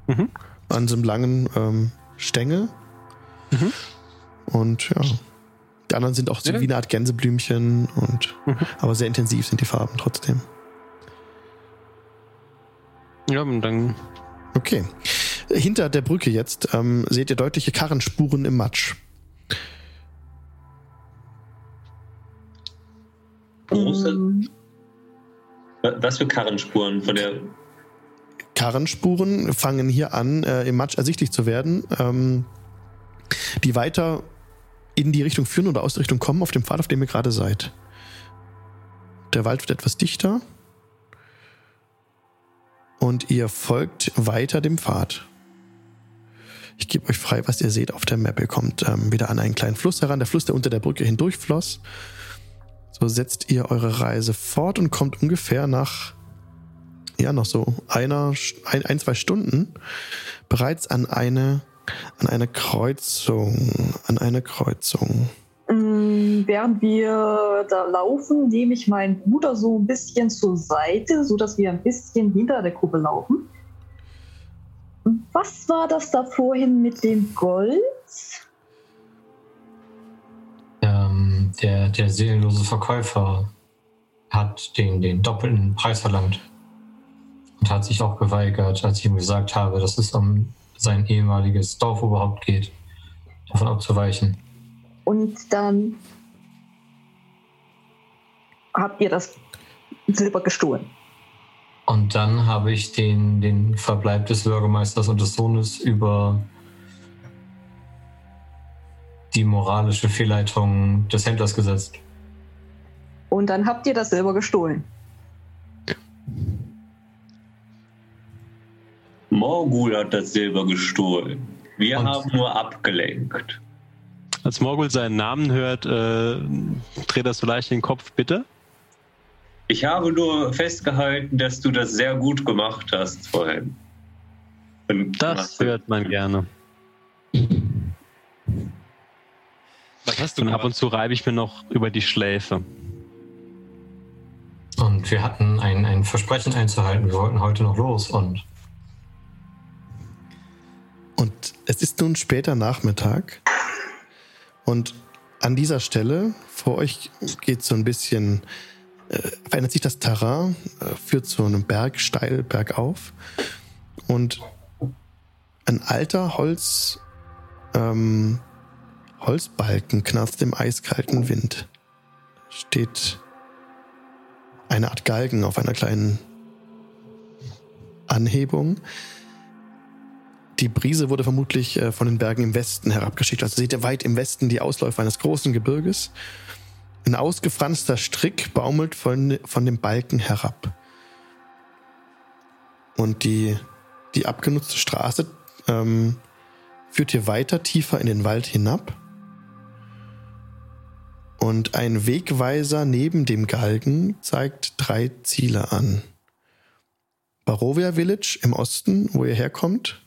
Mhm. An so einem langen ähm, Stängel. Mhm. Und ja. Die anderen sind auch so ja. wie eine Art Gänseblümchen und mhm. aber sehr intensiv sind die Farben trotzdem. Ja, und dann. Okay. Hinter der Brücke jetzt ähm, seht ihr deutliche Karrenspuren im Matsch. große. Mhm. Was für Karrenspuren von der. Karrenspuren fangen hier an, äh, im Matsch ersichtlich zu werden, ähm, die weiter in die Richtung führen oder aus der Richtung kommen, auf dem Pfad, auf dem ihr gerade seid. Der Wald wird etwas dichter. Und ihr folgt weiter dem Pfad. Ich gebe euch frei, was ihr seht auf der Map. Ihr kommt ähm, wieder an einen kleinen Fluss heran, der Fluss, der unter der Brücke hindurchfloss. So setzt ihr eure Reise fort und kommt ungefähr nach, ja, noch so einer, ein, ein zwei Stunden bereits an eine, an eine Kreuzung, an eine Kreuzung. Mm, während wir da laufen, nehme ich meinen Bruder so ein bisschen zur Seite, sodass wir ein bisschen hinter der Gruppe laufen. Was war das da vorhin mit dem Gold? der, der seelenlose Verkäufer hat den, den doppelten Preis verlangt und hat sich auch geweigert, als ich ihm gesagt habe, dass es um sein ehemaliges Dorf überhaupt geht, davon abzuweichen. Und dann habt ihr das Silber gestohlen. Und dann habe ich den, den Verbleib des Bürgermeisters und des Sohnes über die moralische Fehlleitung des Händlers gesetzt. Und dann habt ihr das Silber gestohlen. Morgul hat das Silber gestohlen. Wir und haben nur abgelenkt. Als Morgul seinen Namen hört, äh, dreht er so leicht den Kopf, bitte. Ich habe nur festgehalten, dass du das sehr gut gemacht hast vorhin. Und das hört man gerne. Was hast du Und ab und zu reibe ich mir noch über die Schläfe. Und wir hatten ein, ein Versprechen einzuhalten. Wir wollten heute noch los und. Und es ist nun später Nachmittag. Und an dieser Stelle vor euch geht so ein bisschen, äh, verändert sich das Terrain, äh, führt zu einem Berg steil bergauf. Und ein alter Holz, ähm, Holzbalken knarzt im eiskalten Wind. Steht eine Art Galgen auf einer kleinen Anhebung. Die Brise wurde vermutlich äh, von den Bergen im Westen herabgeschickt. Also seht ihr weit im Westen die Ausläufer eines großen Gebirges. Ein ausgefranster Strick baumelt von, von dem Balken herab. Und die, die abgenutzte Straße ähm, führt hier weiter tiefer in den Wald hinab. Und ein Wegweiser neben dem Galgen zeigt drei Ziele an. Barovia Village im Osten, wo ihr herkommt.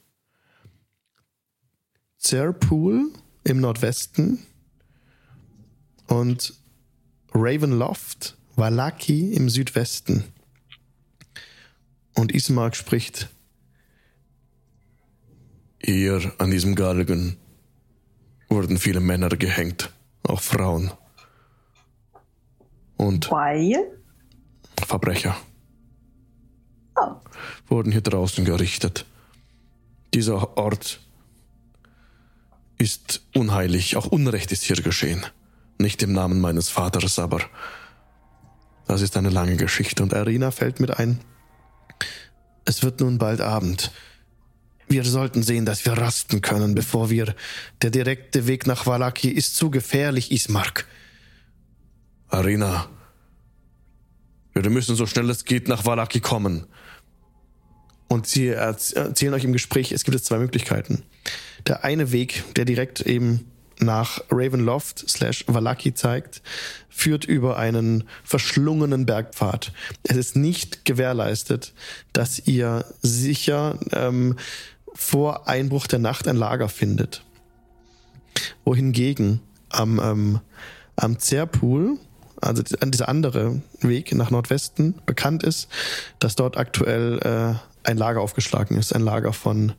Zerpool im Nordwesten. Und Ravenloft, Valaki im Südwesten. Und Ismark spricht. Hier an diesem Galgen wurden viele Männer gehängt, auch Frauen. Und Weil? Verbrecher oh. wurden hier draußen gerichtet. Dieser Ort ist unheilig, auch Unrecht ist hier geschehen. Nicht im Namen meines Vaters, aber das ist eine lange Geschichte. Und Arina fällt mit ein. Es wird nun bald Abend. Wir sollten sehen, dass wir rasten können, bevor wir. Der direkte Weg nach Valaki ist zu gefährlich, Ismark. Arena, wir müssen so schnell es geht nach Valaki kommen. Und sie erzählen euch im Gespräch, es gibt jetzt zwei Möglichkeiten. Der eine Weg, der direkt eben nach Ravenloft slash Valaki zeigt, führt über einen verschlungenen Bergpfad. Es ist nicht gewährleistet, dass ihr sicher ähm, vor Einbruch der Nacht ein Lager findet. Wohingegen am, ähm, am Zerpool also dieser andere Weg nach Nordwesten bekannt ist, dass dort aktuell äh, ein Lager aufgeschlagen ist, ein Lager von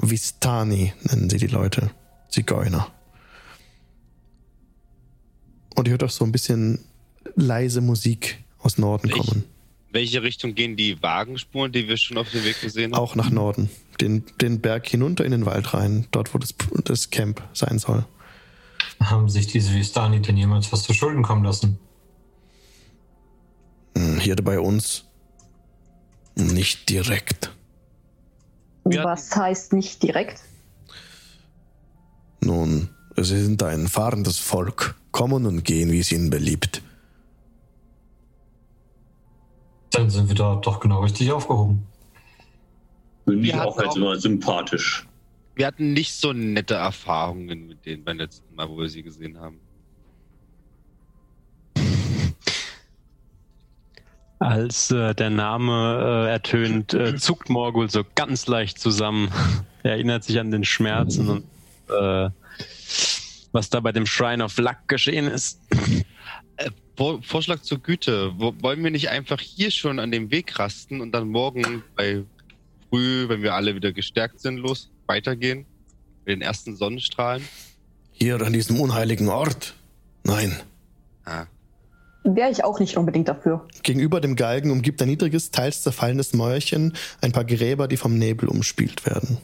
Vistani nennen sie die Leute, Zigeuner. Und ihr hört auch so ein bisschen leise Musik aus Norden Welch, kommen. Welche Richtung gehen die Wagenspuren, die wir schon auf dem Weg gesehen haben? Auch nach Norden. Den, den Berg hinunter in den Wald rein, dort wo das, das Camp sein soll. Haben sich diese Vistani denn jemals was zu Schulden kommen lassen? Hm, hier bei uns nicht direkt. Was heißt nicht direkt? Nun, sie sind ein fahrendes Volk, kommen und gehen, wie es ihnen beliebt. Dann sind wir da doch genau richtig aufgehoben. Finde ich auch als immer sympathisch wir hatten nicht so nette Erfahrungen mit denen beim letzten Mal, wo wir sie gesehen haben. Als äh, der Name äh, ertönt, äh, zuckt Morgul so ganz leicht zusammen. er erinnert sich an den Schmerzen und äh, was da bei dem Shrine of Luck geschehen ist. Äh, Vorschlag zur Güte. Wo, wollen wir nicht einfach hier schon an dem Weg rasten und dann morgen bei früh, wenn wir alle wieder gestärkt sind, los? weitergehen? Mit den ersten Sonnenstrahlen? Hier an diesem unheiligen Ort? Nein. Ah. Wäre ich auch nicht unbedingt dafür. Gegenüber dem Galgen umgibt ein niedriges, teils zerfallenes Mäuerchen ein paar Gräber, die vom Nebel umspielt werden.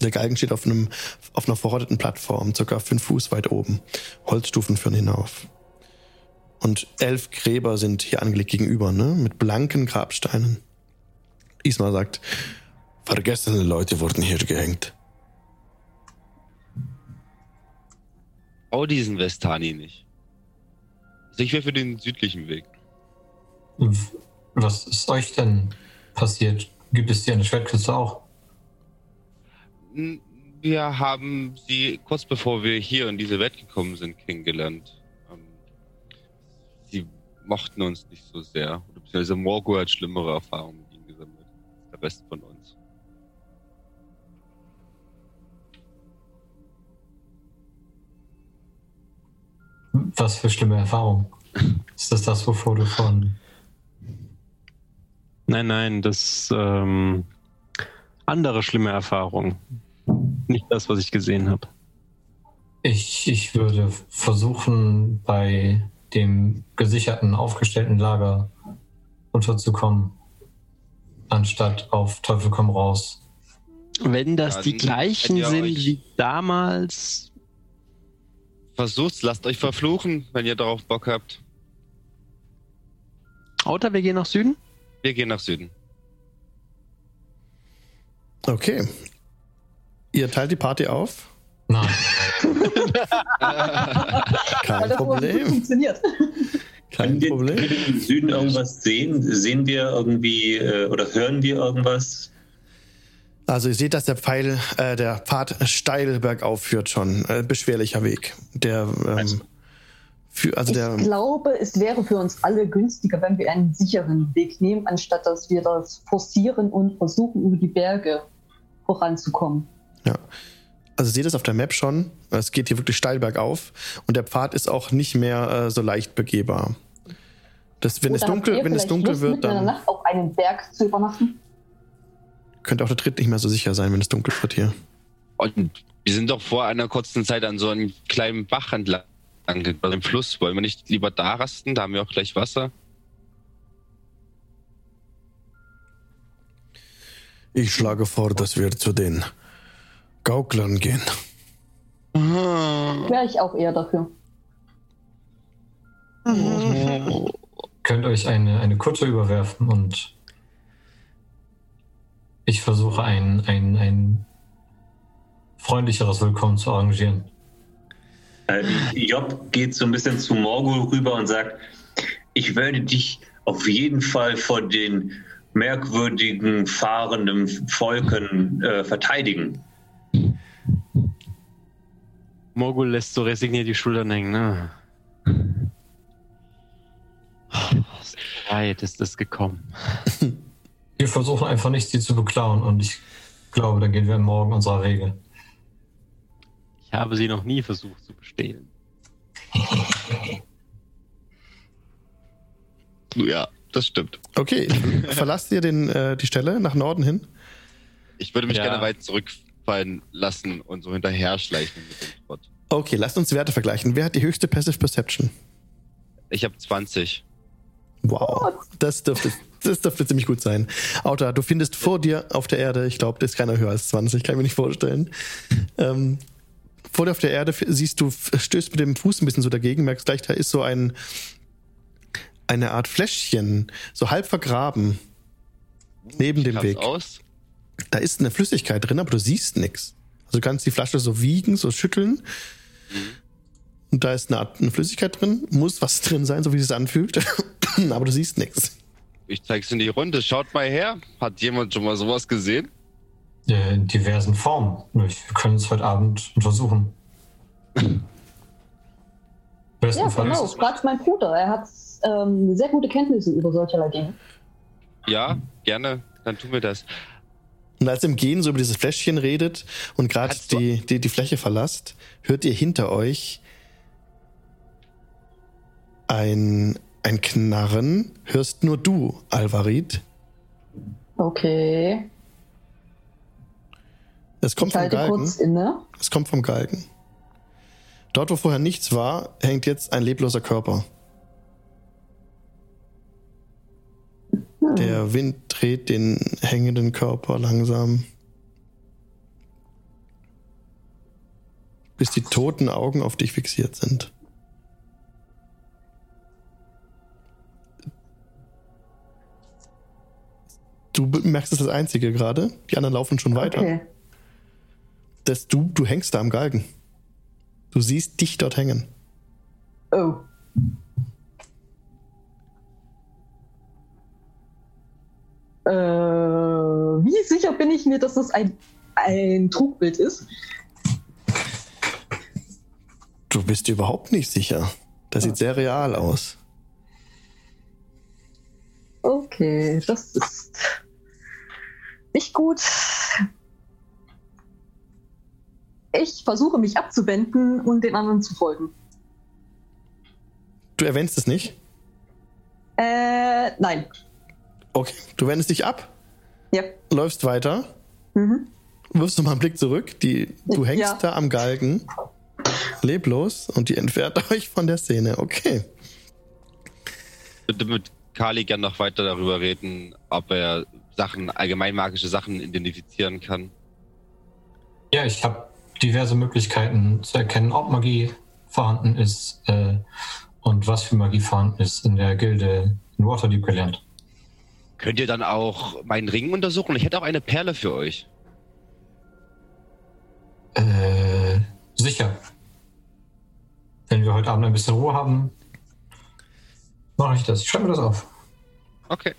Der Galgen steht auf, einem, auf einer verrotteten Plattform, circa fünf Fuß weit oben. Holzstufen führen hinauf. Und elf Gräber sind hier angelegt gegenüber, ne? Mit blanken Grabsteinen. Isma sagt, vergessene Leute wurden hier gehängt. Oh, diesen Vestani nicht. Ich wäre für den südlichen Weg. Was ist euch denn passiert? Gibt es hier eine Schwertküste auch? Wir haben sie kurz bevor wir hier in diese Welt gekommen sind kennengelernt. Ähm, sie mochten uns nicht so sehr. Beziehungsweise Morgo hat schlimmere Erfahrungen mit ihnen gesammelt der Rest von uns. Was für schlimme Erfahrungen? Ist das das, wovor du von. Nein, nein, das ähm, andere schlimme Erfahrungen. Nicht das, was ich gesehen habe. Ich, ich würde versuchen, bei dem gesicherten, aufgestellten Lager unterzukommen, anstatt auf Teufel komm raus. Wenn das ja, die gleichen sind wie damals. Versucht's, lasst euch verfluchen, wenn ihr darauf Bock habt. Auto, wir gehen nach Süden? Wir gehen nach Süden. Okay. Ihr teilt die Party auf? Nein. Kein Problem. Funktioniert. Kein wir, Problem. Können wir im Süden irgendwas sehen? Sehen wir irgendwie äh, oder hören wir irgendwas? Also ihr seht, dass der Pfeil, äh, der Pfad steil bergauf führt schon. Äh, beschwerlicher Weg. Der, ähm, für, also ich der, glaube, es wäre für uns alle günstiger, wenn wir einen sicheren Weg nehmen, anstatt dass wir das forcieren und versuchen, über die Berge voranzukommen. Ja. Also seht es auf der Map schon. Es geht hier wirklich steil bergauf und der Pfad ist auch nicht mehr äh, so leicht begehbar. Das, wenn Oder es dunkel, wenn es dunkel Lust, wird, dann Nacht auf einem Berg zu übernachten. Könnte auch der Tritt nicht mehr so sicher sein, wenn es dunkel wird hier. Und wir sind doch vor einer kurzen Zeit an so einem kleinen Bach entlang, bei dem Fluss. Wollen wir nicht lieber da rasten? Da haben wir auch gleich Wasser. Ich schlage vor, dass wir zu den Gauklern gehen. Wäre ich auch eher dafür. Könnt euch eine, eine Kutte überwerfen und ich versuche ein, ein, ein freundlicheres Willkommen zu arrangieren. Äh, Job geht so ein bisschen zu Morgul rüber und sagt, ich werde dich auf jeden Fall vor den merkwürdigen fahrenden Volken äh, verteidigen. Morgul lässt so resigniert die Schultern hängen, ne? So weit ist es gekommen. Wir versuchen einfach nicht, sie zu beklauen und ich glaube, dann gehen wir morgen unserer Wege. Ich habe sie noch nie versucht zu bestehlen. Ja, das stimmt. Okay, verlasst ihr den, äh, die Stelle nach Norden hin? Ich würde mich Ja. gerne weit zurückfallen lassen und so hinterher schleichen mit dem. Okay, lasst uns Werte vergleichen. Wer hat die höchste Passive Perception? Ich habe 20. Wow, das dürfte, das dürfte ziemlich gut sein. Auta, du findest vor dir auf der Erde, ich glaube, das ist keiner höher als 20, kann ich mir nicht vorstellen. Ähm, vor dir auf der Erde siehst du, stößt mit dem Fuß ein bisschen so dagegen, merkst gleich, da ist so ein, eine Art Fläschchen, so halb vergraben, neben dem Schaut's Weg. aus? Da ist eine Flüssigkeit drin, aber du siehst nichts. Also du kannst die Flasche so wiegen, so schütteln. Und da ist eine Art eine Flüssigkeit drin, muss was drin sein, so wie es sich anfühlt. aber du siehst nichts. Ich zeig's in die Runde. Schaut mal her. Hat jemand schon mal sowas gesehen? In diversen Formen. Wir können es heute Abend untersuchen. Ja, Bestenfalls. genau. Fragt mein Bruder. Er hat ähm, sehr gute Kenntnisse über solcherlei Dinge. Ja, gerne. Dann tun wir das. Und als ihr im Gehen so über dieses Fläschchen redet und gerade die, die, die Fläche verlasst, hört ihr hinter euch ein, ein Knarren hörst nur du, Alvarit. Okay. Es kommt ich vom Galgen. Es kommt vom Galgen. Dort, wo vorher nichts war, hängt jetzt ein lebloser Körper. Der Wind dreht den hängenden Körper langsam. Bis die toten Augen auf dich fixiert sind. Du merkst es das Einzige gerade. Die anderen laufen schon weiter. Okay. Das, du, du hängst da am Galgen. Du siehst dich dort hängen. Oh. Äh, wie sicher bin ich mir, dass das ein, ein Trugbild ist? Du bist überhaupt nicht sicher. Das sieht sehr real aus. Okay, das ist nicht gut. Ich versuche mich abzuwenden und den anderen zu folgen. Du erwähnst es nicht? Äh, nein. Okay, du wendest dich ab? Ja. Läufst weiter? Mhm. Wirfst du mal einen Blick zurück? Die, du hängst ja. da am Galgen, leblos, und die entfernt euch von der Szene. Okay. Bitte mit Kali gern noch weiter darüber reden, ob er Sachen, allgemein magische Sachen identifizieren kann. Ja, ich habe diverse Möglichkeiten zu erkennen, ob Magie vorhanden ist äh, und was für Magie vorhanden ist in der Gilde in Waterdeep gelernt. Könnt ihr dann auch meinen Ring untersuchen? Ich hätte auch eine Perle für euch. Äh, sicher. Wenn wir heute Abend ein bisschen Ruhe haben, mache ich das. Ich schreibe mir das auf. Okay.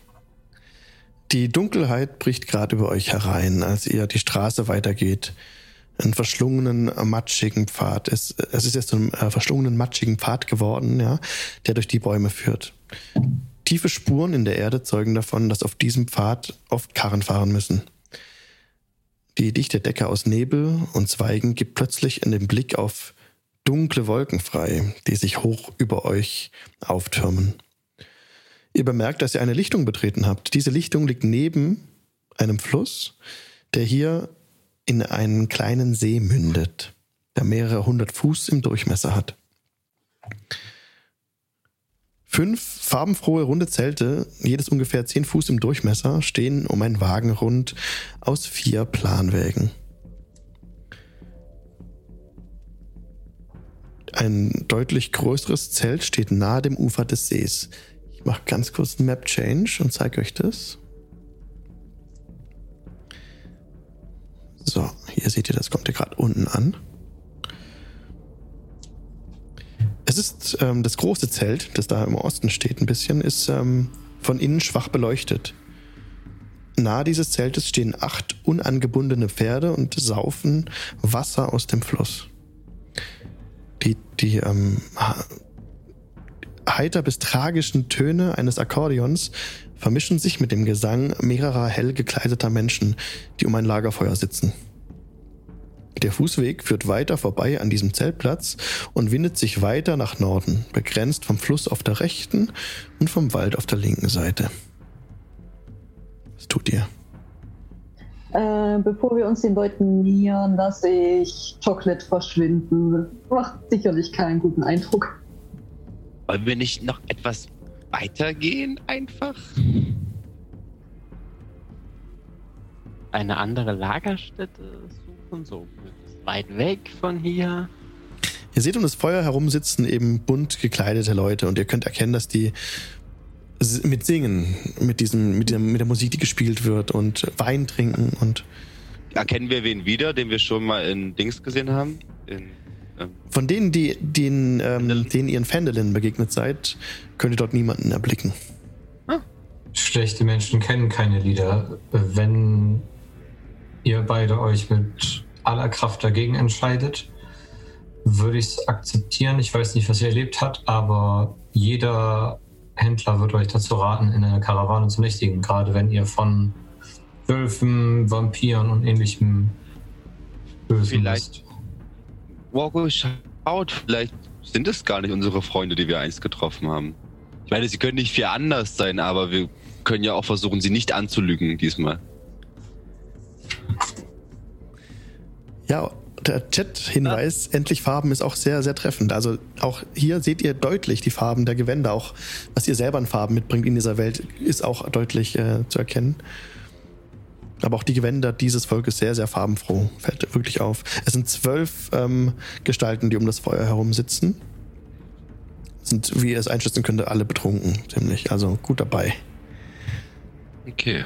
Die Dunkelheit bricht gerade über euch herein, als ihr die Straße weitergeht. Einen verschlungenen, matschigen Pfad. Es, es ist jetzt so ein äh, verschlungenen, matschigen Pfad geworden, ja, der durch die Bäume führt. Tiefe Spuren in der Erde zeugen davon, dass auf diesem Pfad oft Karren fahren müssen. Die dichte Decke aus Nebel und Zweigen gibt plötzlich in den Blick auf dunkle Wolken frei, die sich hoch über euch auftürmen. Ihr bemerkt, dass ihr eine Lichtung betreten habt. Diese Lichtung liegt neben einem Fluss, der hier in einen kleinen See mündet, der mehrere hundert Fuß im Durchmesser hat. Fünf farbenfrohe runde Zelte, jedes ungefähr zehn Fuß im Durchmesser, stehen um einen Wagenrund aus vier Planwägen. Ein deutlich größeres Zelt steht nahe dem Ufer des Sees. Ich mache ganz kurz einen Map Change und zeige euch das. So, hier seht ihr, das kommt ihr gerade unten an. Es ist ähm, das große Zelt, das da im Osten steht, ein bisschen, ist ähm, von innen schwach beleuchtet. Nahe dieses Zeltes stehen acht unangebundene Pferde und saufen Wasser aus dem Fluss. Die, die ähm, heiter bis tragischen Töne eines Akkordeons vermischen sich mit dem Gesang mehrerer hell gekleideter Menschen, die um ein Lagerfeuer sitzen. Der Fußweg führt weiter vorbei an diesem Zeltplatz und windet sich weiter nach Norden, begrenzt vom Fluss auf der rechten und vom Wald auf der linken Seite. Was tut ihr? Äh, bevor wir uns den Leuten nähern, lasse ich Chocolate verschwinden. Macht sicherlich keinen guten Eindruck. Wollen wir nicht noch etwas weitergehen einfach? Eine andere Lagerstätte suchen, so weit weg von hier. Ihr seht um das Feuer herum sitzen eben bunt gekleidete Leute und ihr könnt erkennen, dass die mit Singen, mit diesem, mit der, mit der Musik, die gespielt wird und Wein trinken und. Erkennen wir wen wieder, den wir schon mal in Dings gesehen haben? In von denen, die den, ähm, denen ihren Fendelin begegnet seid, könnt ihr dort niemanden erblicken. Ah. Schlechte Menschen kennen keine Lieder. Wenn ihr beide euch mit aller Kraft dagegen entscheidet, würde ich es akzeptieren. Ich weiß nicht, was ihr erlebt habt, aber jeder Händler wird euch dazu raten, in einer Karawane zu nächtigen, gerade wenn ihr von Wölfen, Vampiren und ähnlichem Bösen Vielleicht. Walko schaut, vielleicht sind es gar nicht unsere Freunde, die wir einst getroffen haben. Ich meine, sie können nicht viel anders sein, aber wir können ja auch versuchen, sie nicht anzulügen diesmal. Ja, der Chat-Hinweis, ja. endlich Farben, ist auch sehr, sehr treffend. Also auch hier seht ihr deutlich die Farben der Gewänder. Auch was ihr selber an Farben mitbringt in dieser Welt, ist auch deutlich äh, zu erkennen. Aber auch die Gewänder dieses Volkes sehr, sehr farbenfroh. Fällt wirklich auf. Es sind zwölf ähm, Gestalten, die um das Feuer herum sitzen. Sind, wie ihr es einschätzen könnt, alle betrunken, ziemlich. Also gut dabei. Okay.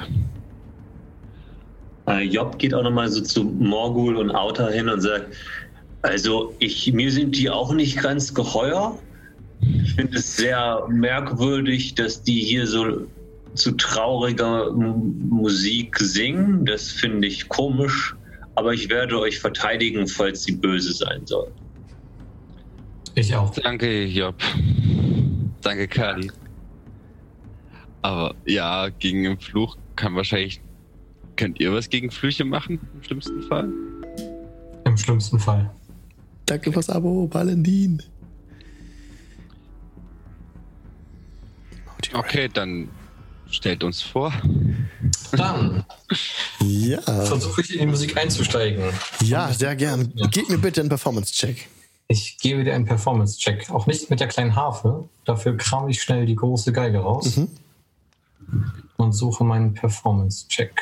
Äh, Job geht auch nochmal so zu Morgul und Auta hin und sagt, also ich, mir sind die auch nicht ganz geheuer. Ich finde es sehr merkwürdig, dass die hier so zu trauriger Musik singen. Das finde ich komisch, aber ich werde euch verteidigen, falls sie böse sein soll. Ich auch. Danke, Job. Danke, Kali. Aber ja, gegen den Fluch kann wahrscheinlich. Könnt ihr was gegen Flüche machen, im schlimmsten Fall? Im schlimmsten Fall. Danke fürs Abo, Valentin. Okay, dann stellt uns vor. Dann ja. versuche ich in die Musik einzusteigen. Ja, sehr gern. Gib mir bitte einen Performance-Check. Ich gebe dir einen Performance-Check. Auch nicht mit der kleinen Harfe. Dafür kram ich schnell die große Geige raus mhm. und suche meinen Performance-Check.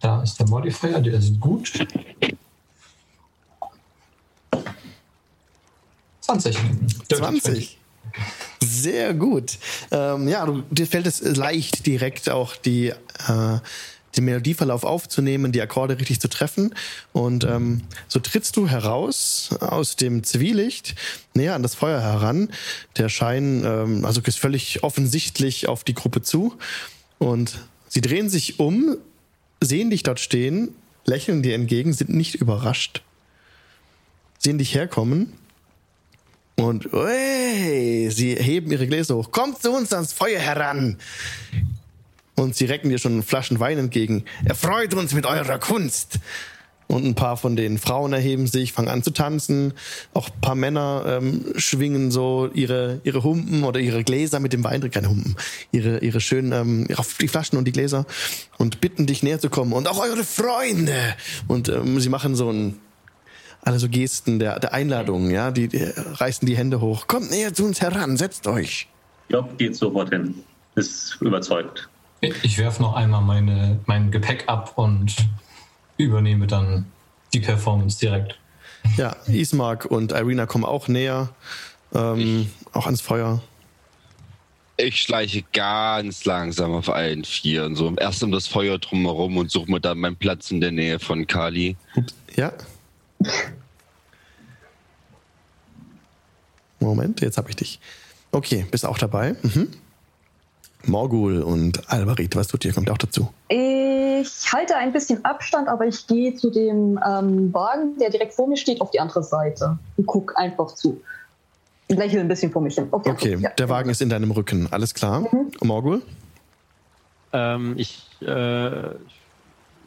Da ist der Modifier, der ist gut. 20. 20. Sehr gut. Ähm, ja, du, dir fällt es leicht, direkt auch die, äh, den Melodieverlauf aufzunehmen, die Akkorde richtig zu treffen. Und ähm, so trittst du heraus aus dem Zwielicht näher an das Feuer heran. Der Schein, ähm, also ist völlig offensichtlich auf die Gruppe zu. Und sie drehen sich um, sehen dich dort stehen, lächeln dir entgegen, sind nicht überrascht, sehen dich herkommen und hey, sie heben ihre Gläser hoch. Kommt zu uns ans Feuer heran. Und sie recken dir schon Flaschen Wein entgegen. Erfreut uns mit eurer Kunst. Und ein paar von den Frauen erheben sich, fangen an zu tanzen. Auch ein paar Männer ähm, schwingen so ihre, ihre Humpen oder ihre Gläser mit dem Wein drin. Keine Humpen. Ihre, ihre schönen, ähm, die Flaschen und die Gläser. Und bitten dich näher zu kommen. Und auch eure Freunde. Und ähm, sie machen so ein alle so Gesten der, der Einladung, ja, die, die reißen die Hände hoch. Kommt näher zu uns heran, setzt euch. Job geht sofort hin, ist überzeugt. Ich werfe noch einmal meine, mein Gepäck ab und übernehme dann die Performance direkt. Ja, Ismark und Irina kommen auch näher, ähm, auch ans Feuer. Ich schleiche ganz langsam auf allen Vieren, so erst um das Feuer drumherum und suche mir dann meinen Platz in der Nähe von Kali. Ja. Moment, jetzt habe ich dich. Okay, bist auch dabei. Mhm. Morgul und Alvarit, was tut ihr? Kommt auch dazu? Ich halte ein bisschen Abstand, aber ich gehe zu dem ähm, Wagen, der direkt vor mir steht, auf die andere Seite und gucke einfach zu. Ich lächle ein bisschen vor mich hin. Okay, okay ja. der Wagen ist in deinem Rücken. Alles klar. Mhm. Morgul? Ähm, ich, äh,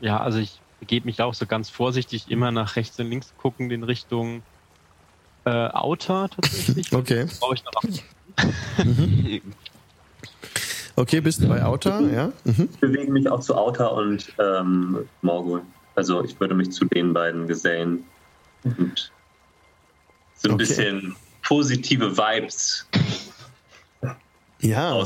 ja, also ich begebe mich auch so ganz vorsichtig immer nach rechts und links gucken in Richtung äh, Outer tatsächlich. Okay. Brauche ich noch. mhm. Okay, bist du bei Outer, ja? Mhm. Ich bewege mich auch zu Outer und ähm, Morgul. Also ich würde mich zu den beiden gesellen und so ein okay. bisschen positive Vibes ja,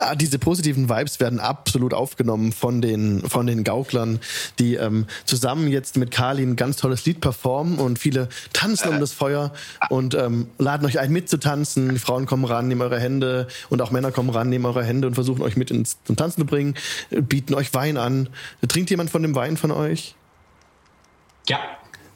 ah, diese positiven Vibes werden absolut aufgenommen von den, von den Gauklern, die ähm, zusammen jetzt mit Kali ein ganz tolles Lied performen und viele tanzen um das Feuer und ähm, laden euch ein mitzutanzen. Die Frauen kommen ran, nehmen eure Hände und auch Männer kommen ran, nehmen eure Hände und versuchen euch mit ins, zum Tanzen zu bringen, bieten euch Wein an. Trinkt jemand von dem Wein von euch? Ja.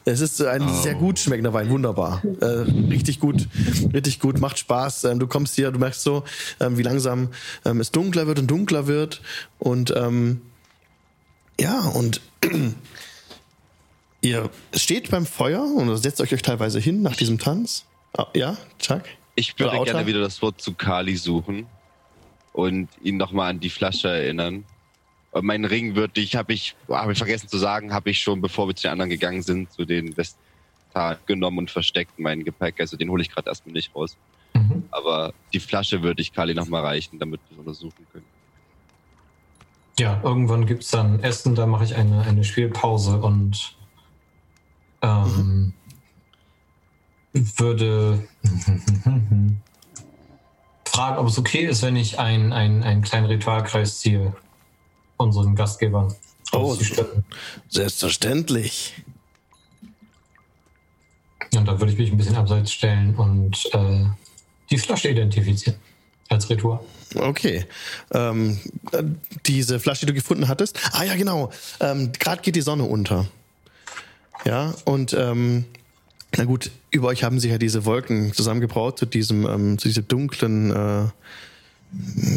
Es ist ein oh. sehr gut schmeckender Wein, wunderbar. Äh, richtig gut, richtig gut, macht Spaß. Ähm, du kommst hier, du merkst so, ähm, wie langsam ähm, es dunkler wird und dunkler wird. Und ähm, ja, und ihr steht beim Feuer und setzt euch, euch teilweise hin nach diesem Tanz. Ah, ja, Chuck? Ich würde gerne wieder das Wort zu Kali suchen und ihn nochmal an die Flasche erinnern. Mein Ring würde ich, habe ich, habe ich vergessen zu sagen, habe ich schon, bevor wir zu den anderen gegangen sind, zu den Westtal genommen und versteckt mein Gepäck. Also den hole ich gerade erstmal nicht raus. Mhm. Aber die Flasche würde ich Kali nochmal reichen, damit wir es untersuchen können. Ja, irgendwann gibt es dann Essen, da mache ich eine, eine Spielpause und Ähm, mhm. Würde fragen, ob es okay ist, wenn ich einen ein kleinen Ritualkreis ziehe. Unseren Gastgebern. Oh, selbstverständlich. Und da würde ich mich ein bisschen abseits stellen und äh, die Flasche identifizieren als Ritual. Okay. Ähm, diese Flasche, die du gefunden hattest. Ah ja, genau. Ähm, Gerade geht die Sonne unter. Ja, und ähm, na gut, über euch haben sich ja diese Wolken zusammengebraut zu diesem, ähm, zu diesem dunklen, äh,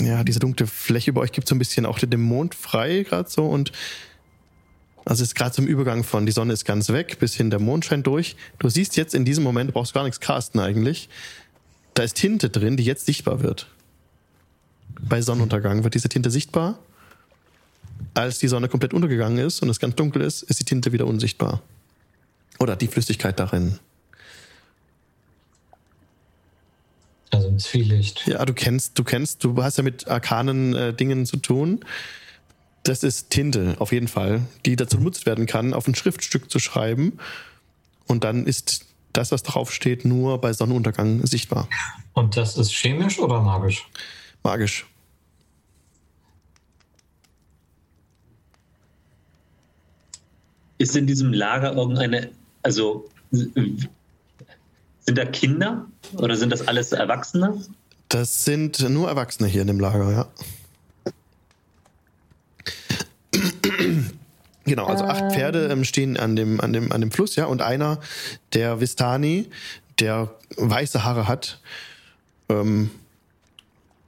ja, diese dunkle Fläche über euch gibt so ein bisschen auch den Mond frei gerade so und also ist gerade zum Übergang von die Sonne ist ganz weg bis hin der Mond scheint durch. Du siehst jetzt in diesem Moment, du brauchst gar nichts casten eigentlich. Da ist Tinte drin, die jetzt sichtbar wird. Bei Sonnenuntergang wird diese Tinte sichtbar. Als die Sonne komplett untergegangen ist und es ganz dunkel ist, ist die Tinte wieder unsichtbar. Oder die Flüssigkeit darin. Also ins Zwielicht. Ja, du kennst, du kennst, du hast ja mit arkanen äh, Dingen zu tun. Das ist Tinte, auf jeden Fall, die dazu genutzt werden kann, auf ein Schriftstück zu schreiben. Und dann ist das, was drauf steht, nur bei Sonnenuntergang sichtbar. Und das ist chemisch oder magisch? Magisch. Ist in diesem Lager irgendeine, also sind da Kinder oder sind das alles Erwachsene? Das sind nur Erwachsene hier in dem Lager, ja. Genau, also acht ähm. Pferde ähm, stehen an dem, an, dem, an dem Fluss, ja, und einer, der Vistani, der weiße Haare hat, ähm,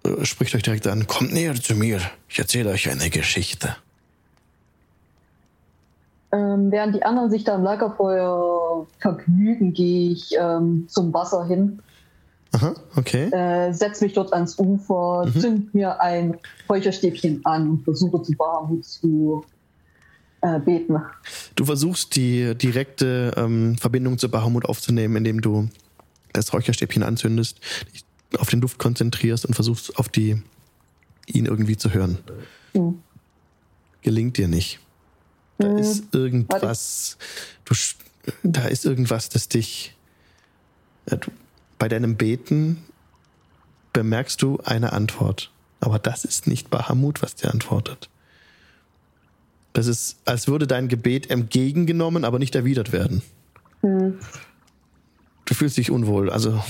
äh, spricht euch direkt an, kommt näher zu mir, ich erzähle euch eine Geschichte. Ähm, während die anderen sich da im Lagerfeuer vergnügen, gehe ich ähm, zum Wasser hin. Aha, okay. Äh, setz mich dort ans Ufer, mhm. zünd mir ein Räucherstäbchen an und versuche zu Barmut zu äh, beten. Du versuchst die direkte ähm, Verbindung zu Bahamut aufzunehmen, indem du das Räucherstäbchen anzündest, dich auf den Duft konzentrierst und versuchst auf die ihn irgendwie zu hören. Mhm. Gelingt dir nicht. Da mhm. ist irgendwas, du, da ist irgendwas, das dich äh, du, bei deinem Beten bemerkst du eine Antwort. Aber das ist nicht Bahamut, was dir antwortet. Das ist, als würde dein Gebet entgegengenommen, aber nicht erwidert werden. Hm. Du fühlst dich unwohl, also.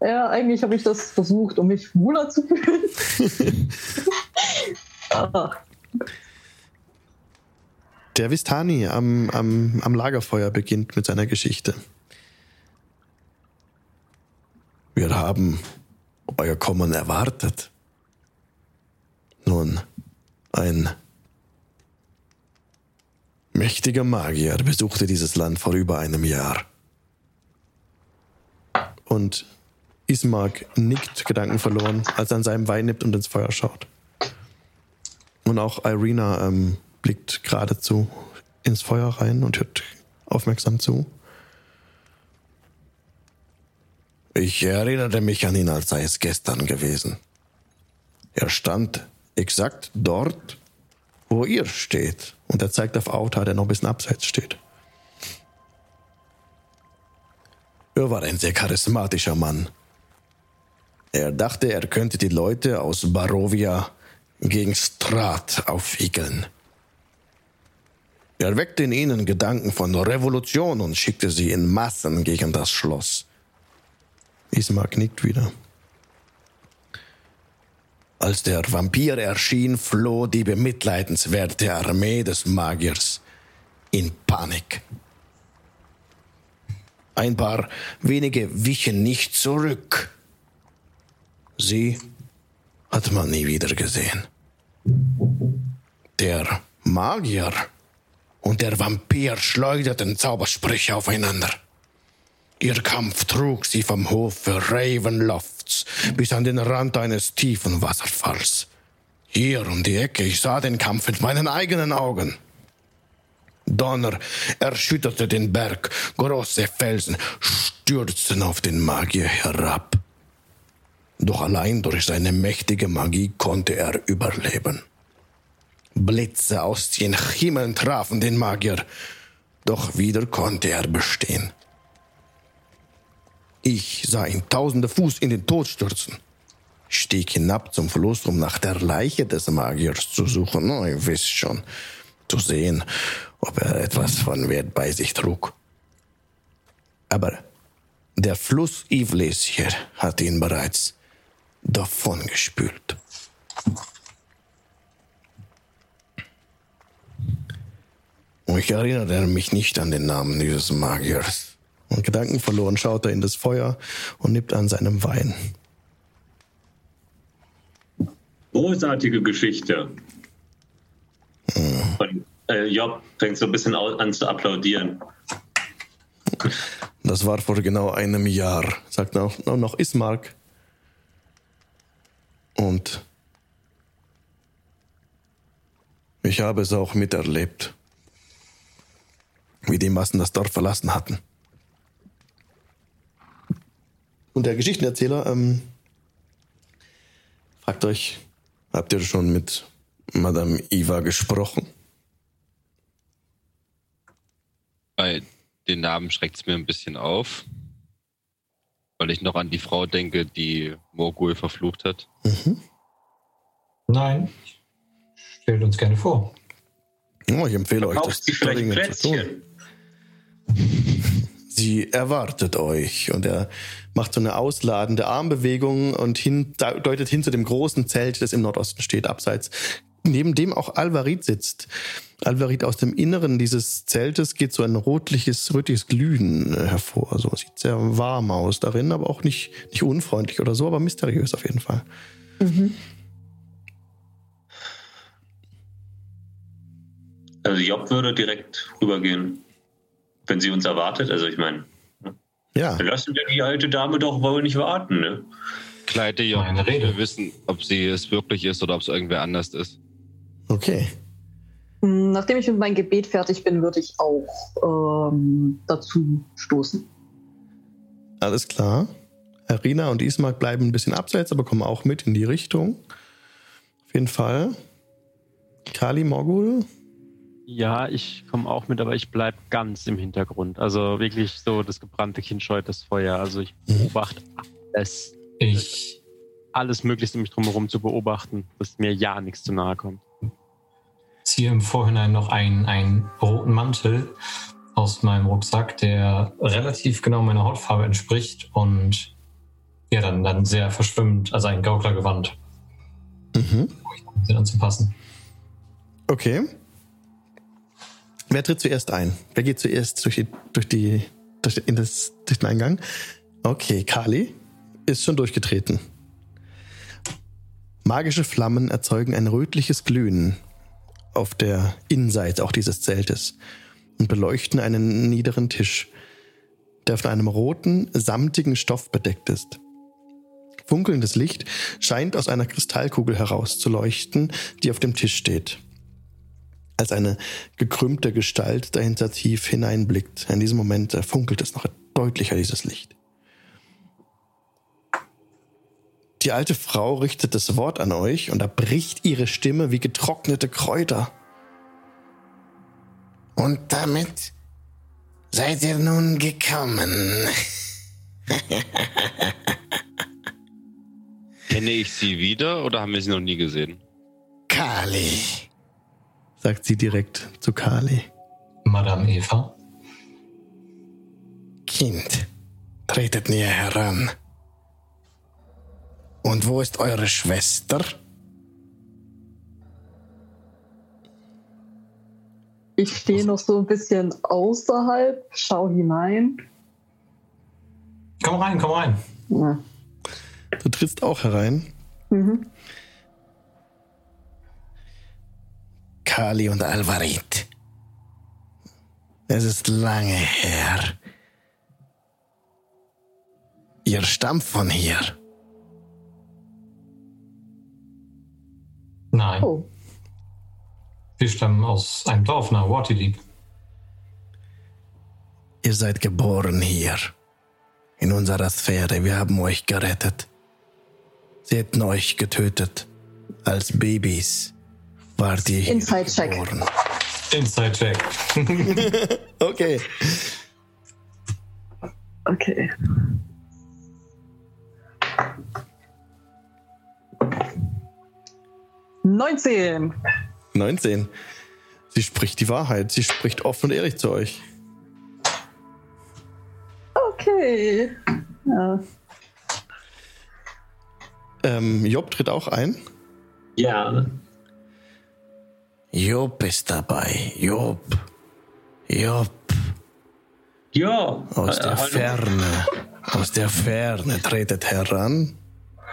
Ja, eigentlich habe ich das versucht, um mich wohler zu fühlen. ah. Der Vistani am, am, am Lagerfeuer beginnt mit seiner Geschichte. Wir haben euer Kommen erwartet. Nun, ein mächtiger Magier besuchte dieses Land vor über einem Jahr. Und Ismark nickt Gedanken verloren, als er an seinem Wein nippt und ins Feuer schaut. Und auch Irina ähm, blickt geradezu ins Feuer rein und hört aufmerksam zu. Ich erinnerte mich an ihn, als sei es gestern gewesen. Er stand exakt dort, wo ihr steht. Und er zeigt auf Auta, der noch ein bisschen abseits steht. Er war ein sehr charismatischer Mann. Er dachte, er könnte die Leute aus Barovia gegen Strat aufwiegeln. Er weckte in ihnen Gedanken von Revolution und schickte sie in Massen gegen das Schloss. Ismar knickt wieder. Als der Vampir erschien, floh die bemitleidenswerte Armee des Magiers in Panik. Ein paar wenige wichen nicht zurück. Sie hat man nie wieder gesehen. Der Magier und der Vampir schleuderten Zaubersprüche aufeinander. Ihr Kampf trug sie vom Hofe Ravenlofts bis an den Rand eines tiefen Wasserfalls. Hier um die Ecke, ich sah den Kampf mit meinen eigenen Augen. Donner erschütterte den Berg, große Felsen stürzten auf den Magier herab. Doch allein durch seine mächtige Magie konnte er überleben. Blitze aus den Himmeln trafen den Magier, Doch wieder konnte er bestehen. Ich sah ihn tausende Fuß in den Tod stürzen. Stieg hinab zum Fluss, um nach der Leiche des Magiers zu suchen. Oh, ihr wisst schon, zu sehen, ob er etwas von Wert bei sich trug. Aber der Fluss Ivles hier hat ihn bereits davongespült. Ich erinnere mich nicht an den Namen dieses Magiers. Und gedankenverloren schaut er in das Feuer und nippt an seinem Wein. Großartige Geschichte. Hm. Und äh, Job fängt so ein bisschen an zu applaudieren. Das war vor genau einem Jahr, sagt noch, noch Ismark. Und ich habe es auch miterlebt, wie die Massen das Dorf verlassen hatten. Und der Geschichtenerzähler ähm, fragt euch, habt ihr schon mit Madame Iva gesprochen? Bei den Namen schreckt es mir ein bisschen auf, weil ich noch an die Frau denke, die Morgul verflucht hat. Mhm. Nein, stellt uns gerne vor. Oh, ich empfehle euch, das tun. Sie erwartet euch. Und er macht so eine ausladende Armbewegung und hin, deutet hin zu dem großen Zelt, das im Nordosten steht, abseits, neben dem auch Alvarit sitzt. Alvarit aus dem Inneren dieses Zeltes geht so ein rotliches, rötliches Glühen äh, hervor. So sieht sehr warm aus darin, aber auch nicht, nicht unfreundlich oder so, aber mysteriös auf jeden Fall. Mhm. Also Job würde direkt rübergehen, wenn sie uns erwartet. Also ich meine, ja. wir lassen wir die alte Dame doch wohl nicht warten, ne? Kleide Job, wir wissen, ob sie es wirklich ist oder ob es irgendwer anders ist. Okay. Hm, nachdem ich mit meinem Gebet fertig bin, würde ich auch ähm, dazu stoßen. Alles klar. Arina und Ismark bleiben ein bisschen abseits, aber kommen auch mit in die Richtung. Auf jeden Fall. Kali Morgul. Ja, ich komme auch mit, aber ich bleibe ganz im Hintergrund. Also wirklich so das gebrannte Kind scheut das Feuer. Also ich mhm. beobachte alles. Ich. Alles Möglichste, um mich drumherum zu beobachten, dass mir ja nichts zu nahe kommt ziehe im Vorhinein noch einen, einen roten Mantel aus meinem Rucksack, der relativ genau meiner Hautfarbe entspricht und ja, dann, dann sehr verschwimmt, also ein Gauklergewand. Mhm. Um sie anzupassen. Okay. Wer tritt zuerst ein? Wer geht zuerst durch, die, durch, die, durch, in das, durch den Eingang? Okay, Kali ist schon durchgetreten. Magische Flammen erzeugen ein rötliches Glühen, auf der Innenseite auch dieses Zeltes und beleuchten einen niederen Tisch, der von einem roten, samtigen Stoff bedeckt ist. Funkelndes Licht scheint aus einer Kristallkugel herauszuleuchten, die auf dem Tisch steht. Als eine gekrümmte Gestalt dahinter tief hineinblickt. In diesem Moment funkelt es noch deutlicher, dieses Licht. Die alte Frau richtet das Wort an euch und da bricht ihre Stimme wie getrocknete Kräuter. Und damit seid ihr nun gekommen. Kenne ich sie wieder oder haben wir sie noch nie gesehen? Kali, sagt sie direkt zu Kali. Madame Eva. Kind, tretet näher heran. Und wo ist eure Schwester? Ich stehe noch so ein bisschen außerhalb, schau hinein. Komm rein, komm rein. Ja. Du trittst auch herein. Mhm. Kali und Alvarit. Es ist lange her. Ihr stammt von hier. Nein. Oh. Wir stammen aus einem Dorf nach Waterdeep. Ihr seid geboren hier. In unserer Sphäre. Wir haben euch gerettet. Sie hätten euch getötet. Als Babys ihr hier Inside geboren. Inside-Check. okay. Okay. Neunzehn. 19. Sie spricht die Wahrheit. Sie spricht offen und ehrlich zu euch. Okay. Ja. Ähm, Job tritt auch ein. Ja. Job ist dabei. Job. Job. Ja. Aus der hallo. Ferne. Aus der Ferne tretet heran.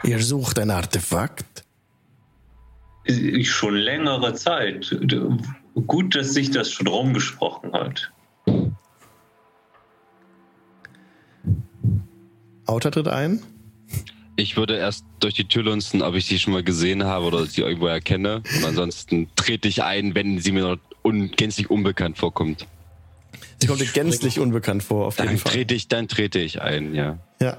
Ihr sucht ein Artefakt. Schon längere Zeit. Gut, dass sich das schon rumgesprochen hat. Auta tritt ein. Ich würde erst durch die Tür lunzen, ob ich sie schon mal gesehen habe oder sie irgendwo erkenne. Und ansonsten trete ich ein, wenn sie mir noch un gänzlich unbekannt vorkommt. Sie kommt dir gänzlich unbekannt vor, auf jeden Dann Fall. trete ich, dann trete ich ein, ja. Ja.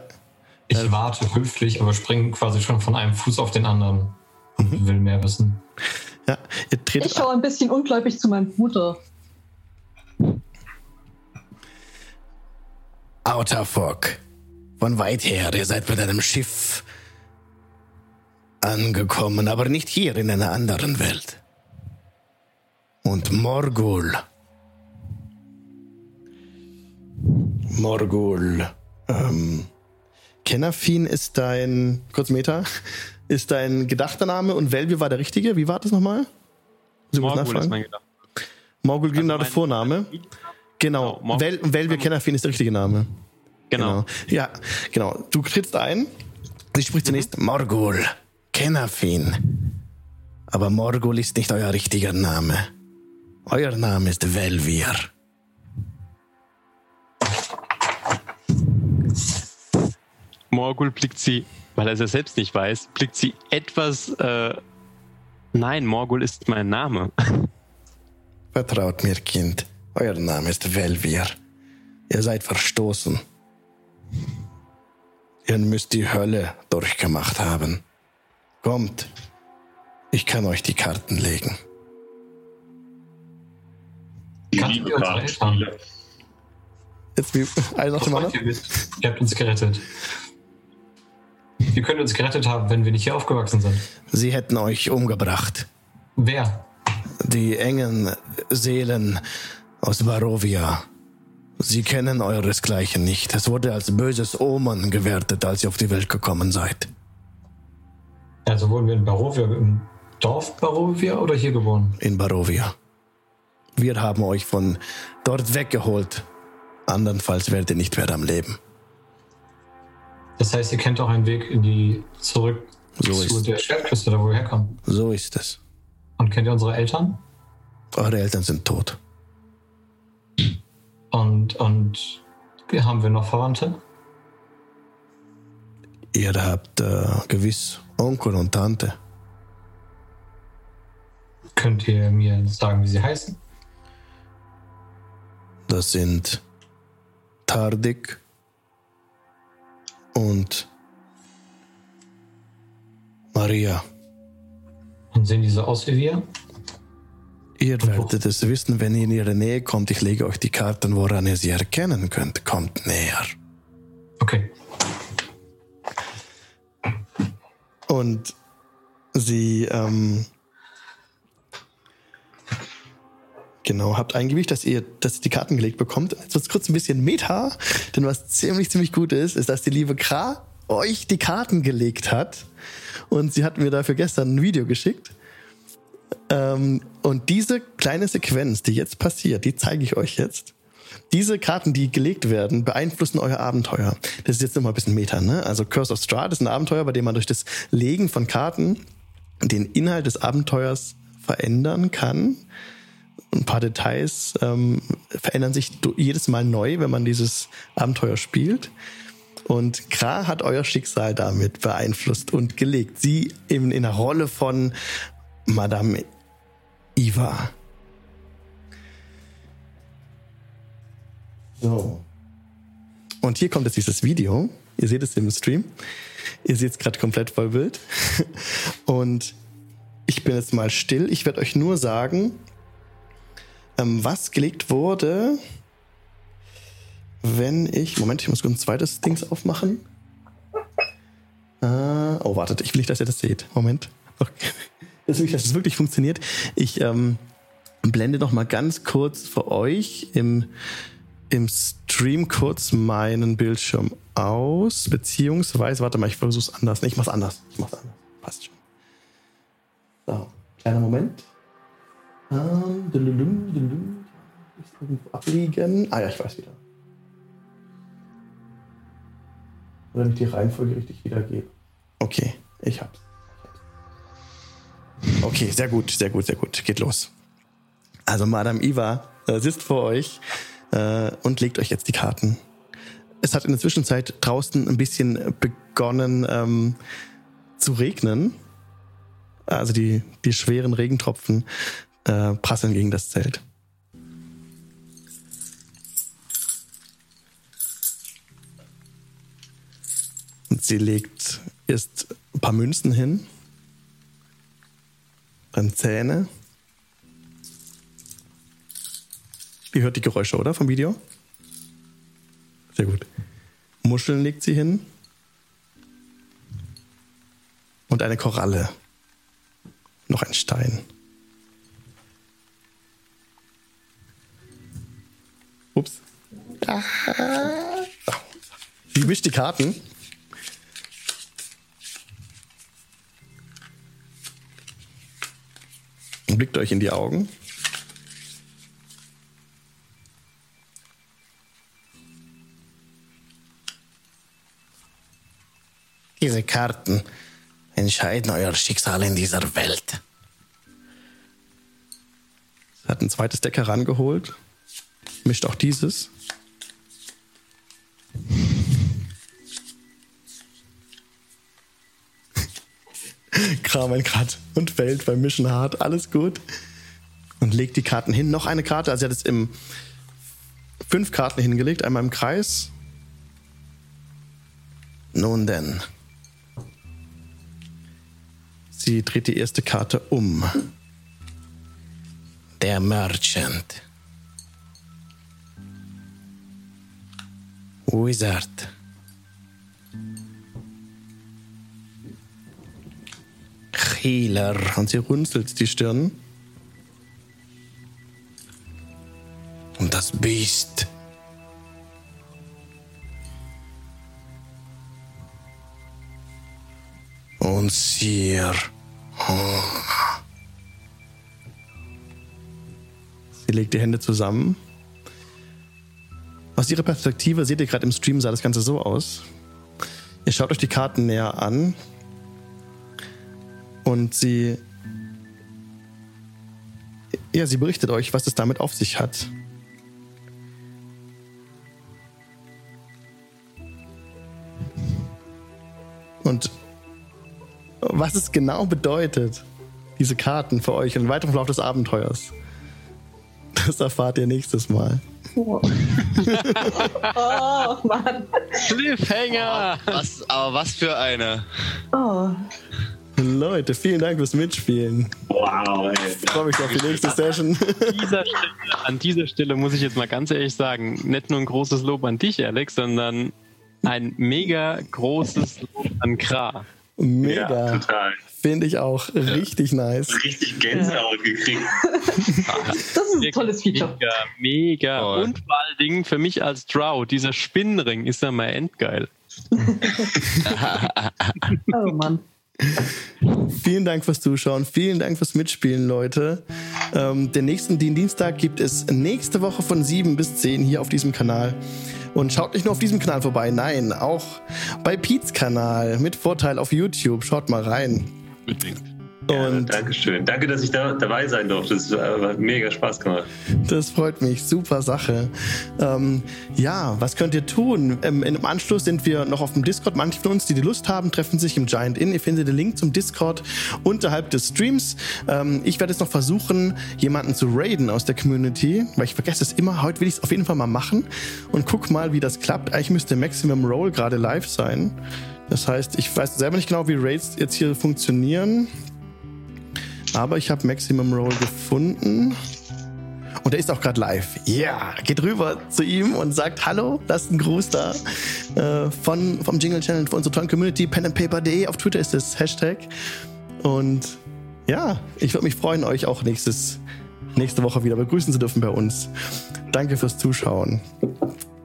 Ich warte höflich, aber springe quasi schon von einem Fuß auf den anderen und will mehr wissen. ja. Ihr Ich tretet schaue ein bisschen ungläubig zu meinem Bruder. Outerfog. Von weit her, ihr seid mit einem Schiff angekommen, aber nicht hier in einer anderen Welt. Und Morgul. Morgul. Ähm, Kennafin ist dein, kurz Meta, ist dein gedachter Name und Velvio war der richtige. Wie war das nochmal? Sie Morgul ist mein Gedanke. Morgul, genau der mein- Vorname. Genau. Genau, Mor- Vel Velvio Kennafin ist der richtige Name. Genau. Ja, genau. Du trittst ein. Sie spricht zunächst Morgul. Kennafin. Aber Morgul ist nicht euer richtiger Name. Euer Name ist Velvir. Morgul blickt sie, weil er es ja selbst nicht weiß, blickt sie etwas. Äh, nein, Morgul ist mein Name. Vertraut mir, Kind. Euer Name ist Velvir. Ihr seid verstoßen. Ihr müsst die Hölle durchgemacht haben. Kommt. Ich kann euch die Karten legen. Wir unsere Eltern? jetzt wie einer nach dem Freut anderen. ihr habt uns gerettet. Wie könnt ihr uns gerettet haben, wenn wir nicht hier aufgewachsen sind? Sie hätten euch umgebracht. Wer? Die engen Seelen aus Barovia. Sie kennen euresgleichen nicht. Es wurde als böses Omen gewertet, als ihr auf die Welt gekommen seid. Also wurden wir in Barovia, im Dorf Barovia oder hier geboren? in Barovia. Wir haben euch von dort weggeholt. Andernfalls werdet ihr nicht mehr am Leben. Das heißt, ihr kennt auch einen Weg in die zurück So zu ist- der Schwertküste, da wo wir herkommen. So ist es. Und kennt ihr unsere Eltern? Eure Eltern sind tot. Und, und haben wir noch Verwandte? Ihr habt äh, gewiss Onkel und Tante. Könnt ihr mir sagen, wie sie heißen? Das sind Tardik und Maria. Und sehen die so aus wie wir? Ihr werdet es wissen, wenn ihr in ihre Nähe kommt. Ich lege euch die Karten, woran ihr sie erkennen könnt. Kommt näher. Okay. Und sie, ähm, genau, habt eingewiegt, dass ihr, dass ihr die Karten gelegt bekommt. Jetzt wird kurz ein bisschen Meta, denn was ziemlich, ziemlich gut ist, ist, dass die liebe Kra euch die Karten gelegt hat. Und sie hat mir dafür gestern ein Video geschickt. Ähm, und diese kleine Sequenz, die jetzt passiert, die zeige ich euch jetzt. Diese Karten, die gelegt werden, beeinflussen euer Abenteuer. Das ist jetzt nochmal ein bisschen Meta, ne? Also Curse of Strahd ist ein Abenteuer, bei dem man durch das Legen von Karten den Inhalt des Abenteuers verändern kann. Ein paar Details ähm, verändern sich jedes Mal neu, wenn man dieses Abenteuer spielt. Und Kra hat euer Schicksal damit beeinflusst und gelegt. Sie in, in der Rolle von Madame Iva. So. Und hier kommt jetzt dieses Video. Ihr seht es im Stream. Ihr seht es gerade komplett voll Bild. Und ich bin jetzt mal still. Ich werde euch nur sagen, ähm, was gelegt wurde, wenn ich. Moment, ich muss kurz ein zweites Dings aufmachen. Äh, oh, wartet, ich will nicht, dass ihr das seht. Moment. Okay. Ich, dass das wirklich funktioniert. Ich ähm, blende noch mal ganz kurz für euch im, im Stream kurz meinen Bildschirm aus. Beziehungsweise, warte mal, ich versuche es anders. Nee, ich mach's anders. Ich mach's anders. Passt schon. So, kleiner Moment. Ähm, dum, dum, dum, irgendwo abliegen. Ah ja, ich weiß wieder. Oder nicht die Reihenfolge richtig wiedergebe. Okay, ich hab's. Okay, sehr gut, sehr gut, sehr gut. Geht los. Also Madame Iva äh, sitzt vor euch äh, und legt euch jetzt die Karten. Es hat in der Zwischenzeit draußen ein bisschen begonnen ähm, zu regnen. Also die, die schweren Regentropfen äh, prasseln gegen das Zelt. Und sie legt erst ein paar Münzen hin, dann Zähne. Ihr hört die Geräusche, oder? Vom Video? Sehr gut. Muscheln legt sie hin. Und eine Koralle. Noch ein Stein. Ups. Sie mischt die Karten. Blickt euch in die Augen. Diese Karten entscheiden euer Schicksal in dieser Welt. Hat ein zweites Deck herangeholt mischt auch dieses. Kramen grad und fällt beim Mischen hart, alles gut. Und legt die Karten hin. Noch eine Karte, also er hat es im fünf Karten hingelegt, einmal im Kreis. Nun denn. Sie dreht die erste Karte um. Der Merchant. Wizard. Healer. Und sie runzelt die Stirn. Und das Biest. Und Sir. Sie legt die Hände zusammen aus Ihrer Perspektive seht ihr gerade im Stream, sah das Ganze so aus. Ihr schaut euch die Karten näher an und sie. Ja, sie berichtet euch, was es damit auf sich hat. Und was es genau bedeutet, diese Karten für euch im weiteren Verlauf des Abenteuers, das erfahrt ihr nächstes Mal. Oh, oh Mann. Cliffhanger! Was, aber was für eine. Oh. Leute, vielen Dank fürs Mitspielen. Wow, ey. Ich freue mich auf die nächste Session. An dieser, Stelle, an dieser Stelle muss ich jetzt mal ganz ehrlich sagen, nicht nur ein großes Lob an dich, Alex, sondern ein mega großes Lob an Kra. Mega. Ja, total. Finde ich auch ja. richtig nice. Richtig Gänsehaut ja. gekriegt. das ist ein tolles Feature. Mega, mega. Toll. Und vor allen Dingen für mich als Drow, dieser Spinnenring ist ja mal endgeil. oh Mann. Vielen Dank fürs Zuschauen, vielen Dank fürs Mitspielen, Leute. Ähm, den nächsten Dienstag gibt es nächste Woche von 7 bis 10 hier auf diesem Kanal. Und schaut nicht nur auf diesem Kanal vorbei, nein, auch bei Pete's Kanal mit Vorteil auf YouTube. Schaut mal rein. Unbedingt. Und ja, Dankeschön. Danke, dass ich da dabei sein durfte. Das hat mega Spaß gemacht. Das freut mich. Super Sache. Ähm, ja, was könnt ihr tun? Ähm, Im Anschluss sind wir noch auf dem Discord. Manche von uns, die die Lust haben, treffen sich im Giant Inn. Ihr findet den Link zum Discord unterhalb des Streams. Ähm, ich werde jetzt noch versuchen, jemanden zu raiden aus der Community, weil ich vergesse es immer. Heute will ich es auf jeden Fall mal machen und guck mal, wie das klappt. Eigentlich müsste Maximum Roll gerade live sein. Das heißt, ich weiß selber nicht genau, wie Raids jetzt hier funktionieren. Aber ich habe Maximum Roll gefunden. Und er ist auch gerade live. Ja, yeah. geht rüber zu ihm und sagt Hallo, lasst einen Gruß da. Äh, von, vom Jingle Channel, von unserer tollen Community, penandpaper.de. Auf Twitter ist das Hashtag. Und ja, ich würde mich freuen, euch auch nächstes, nächste Woche wieder begrüßen zu dürfen bei uns. Danke fürs Zuschauen.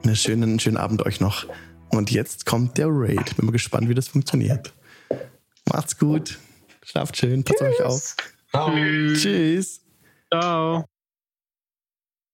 Einen schönen, schönen Abend euch noch. Und jetzt kommt der Raid. Bin mal gespannt, wie das funktioniert. Macht's gut. Schlaft schön. Passt euch auf. Ciao. Tschüss. Ciao.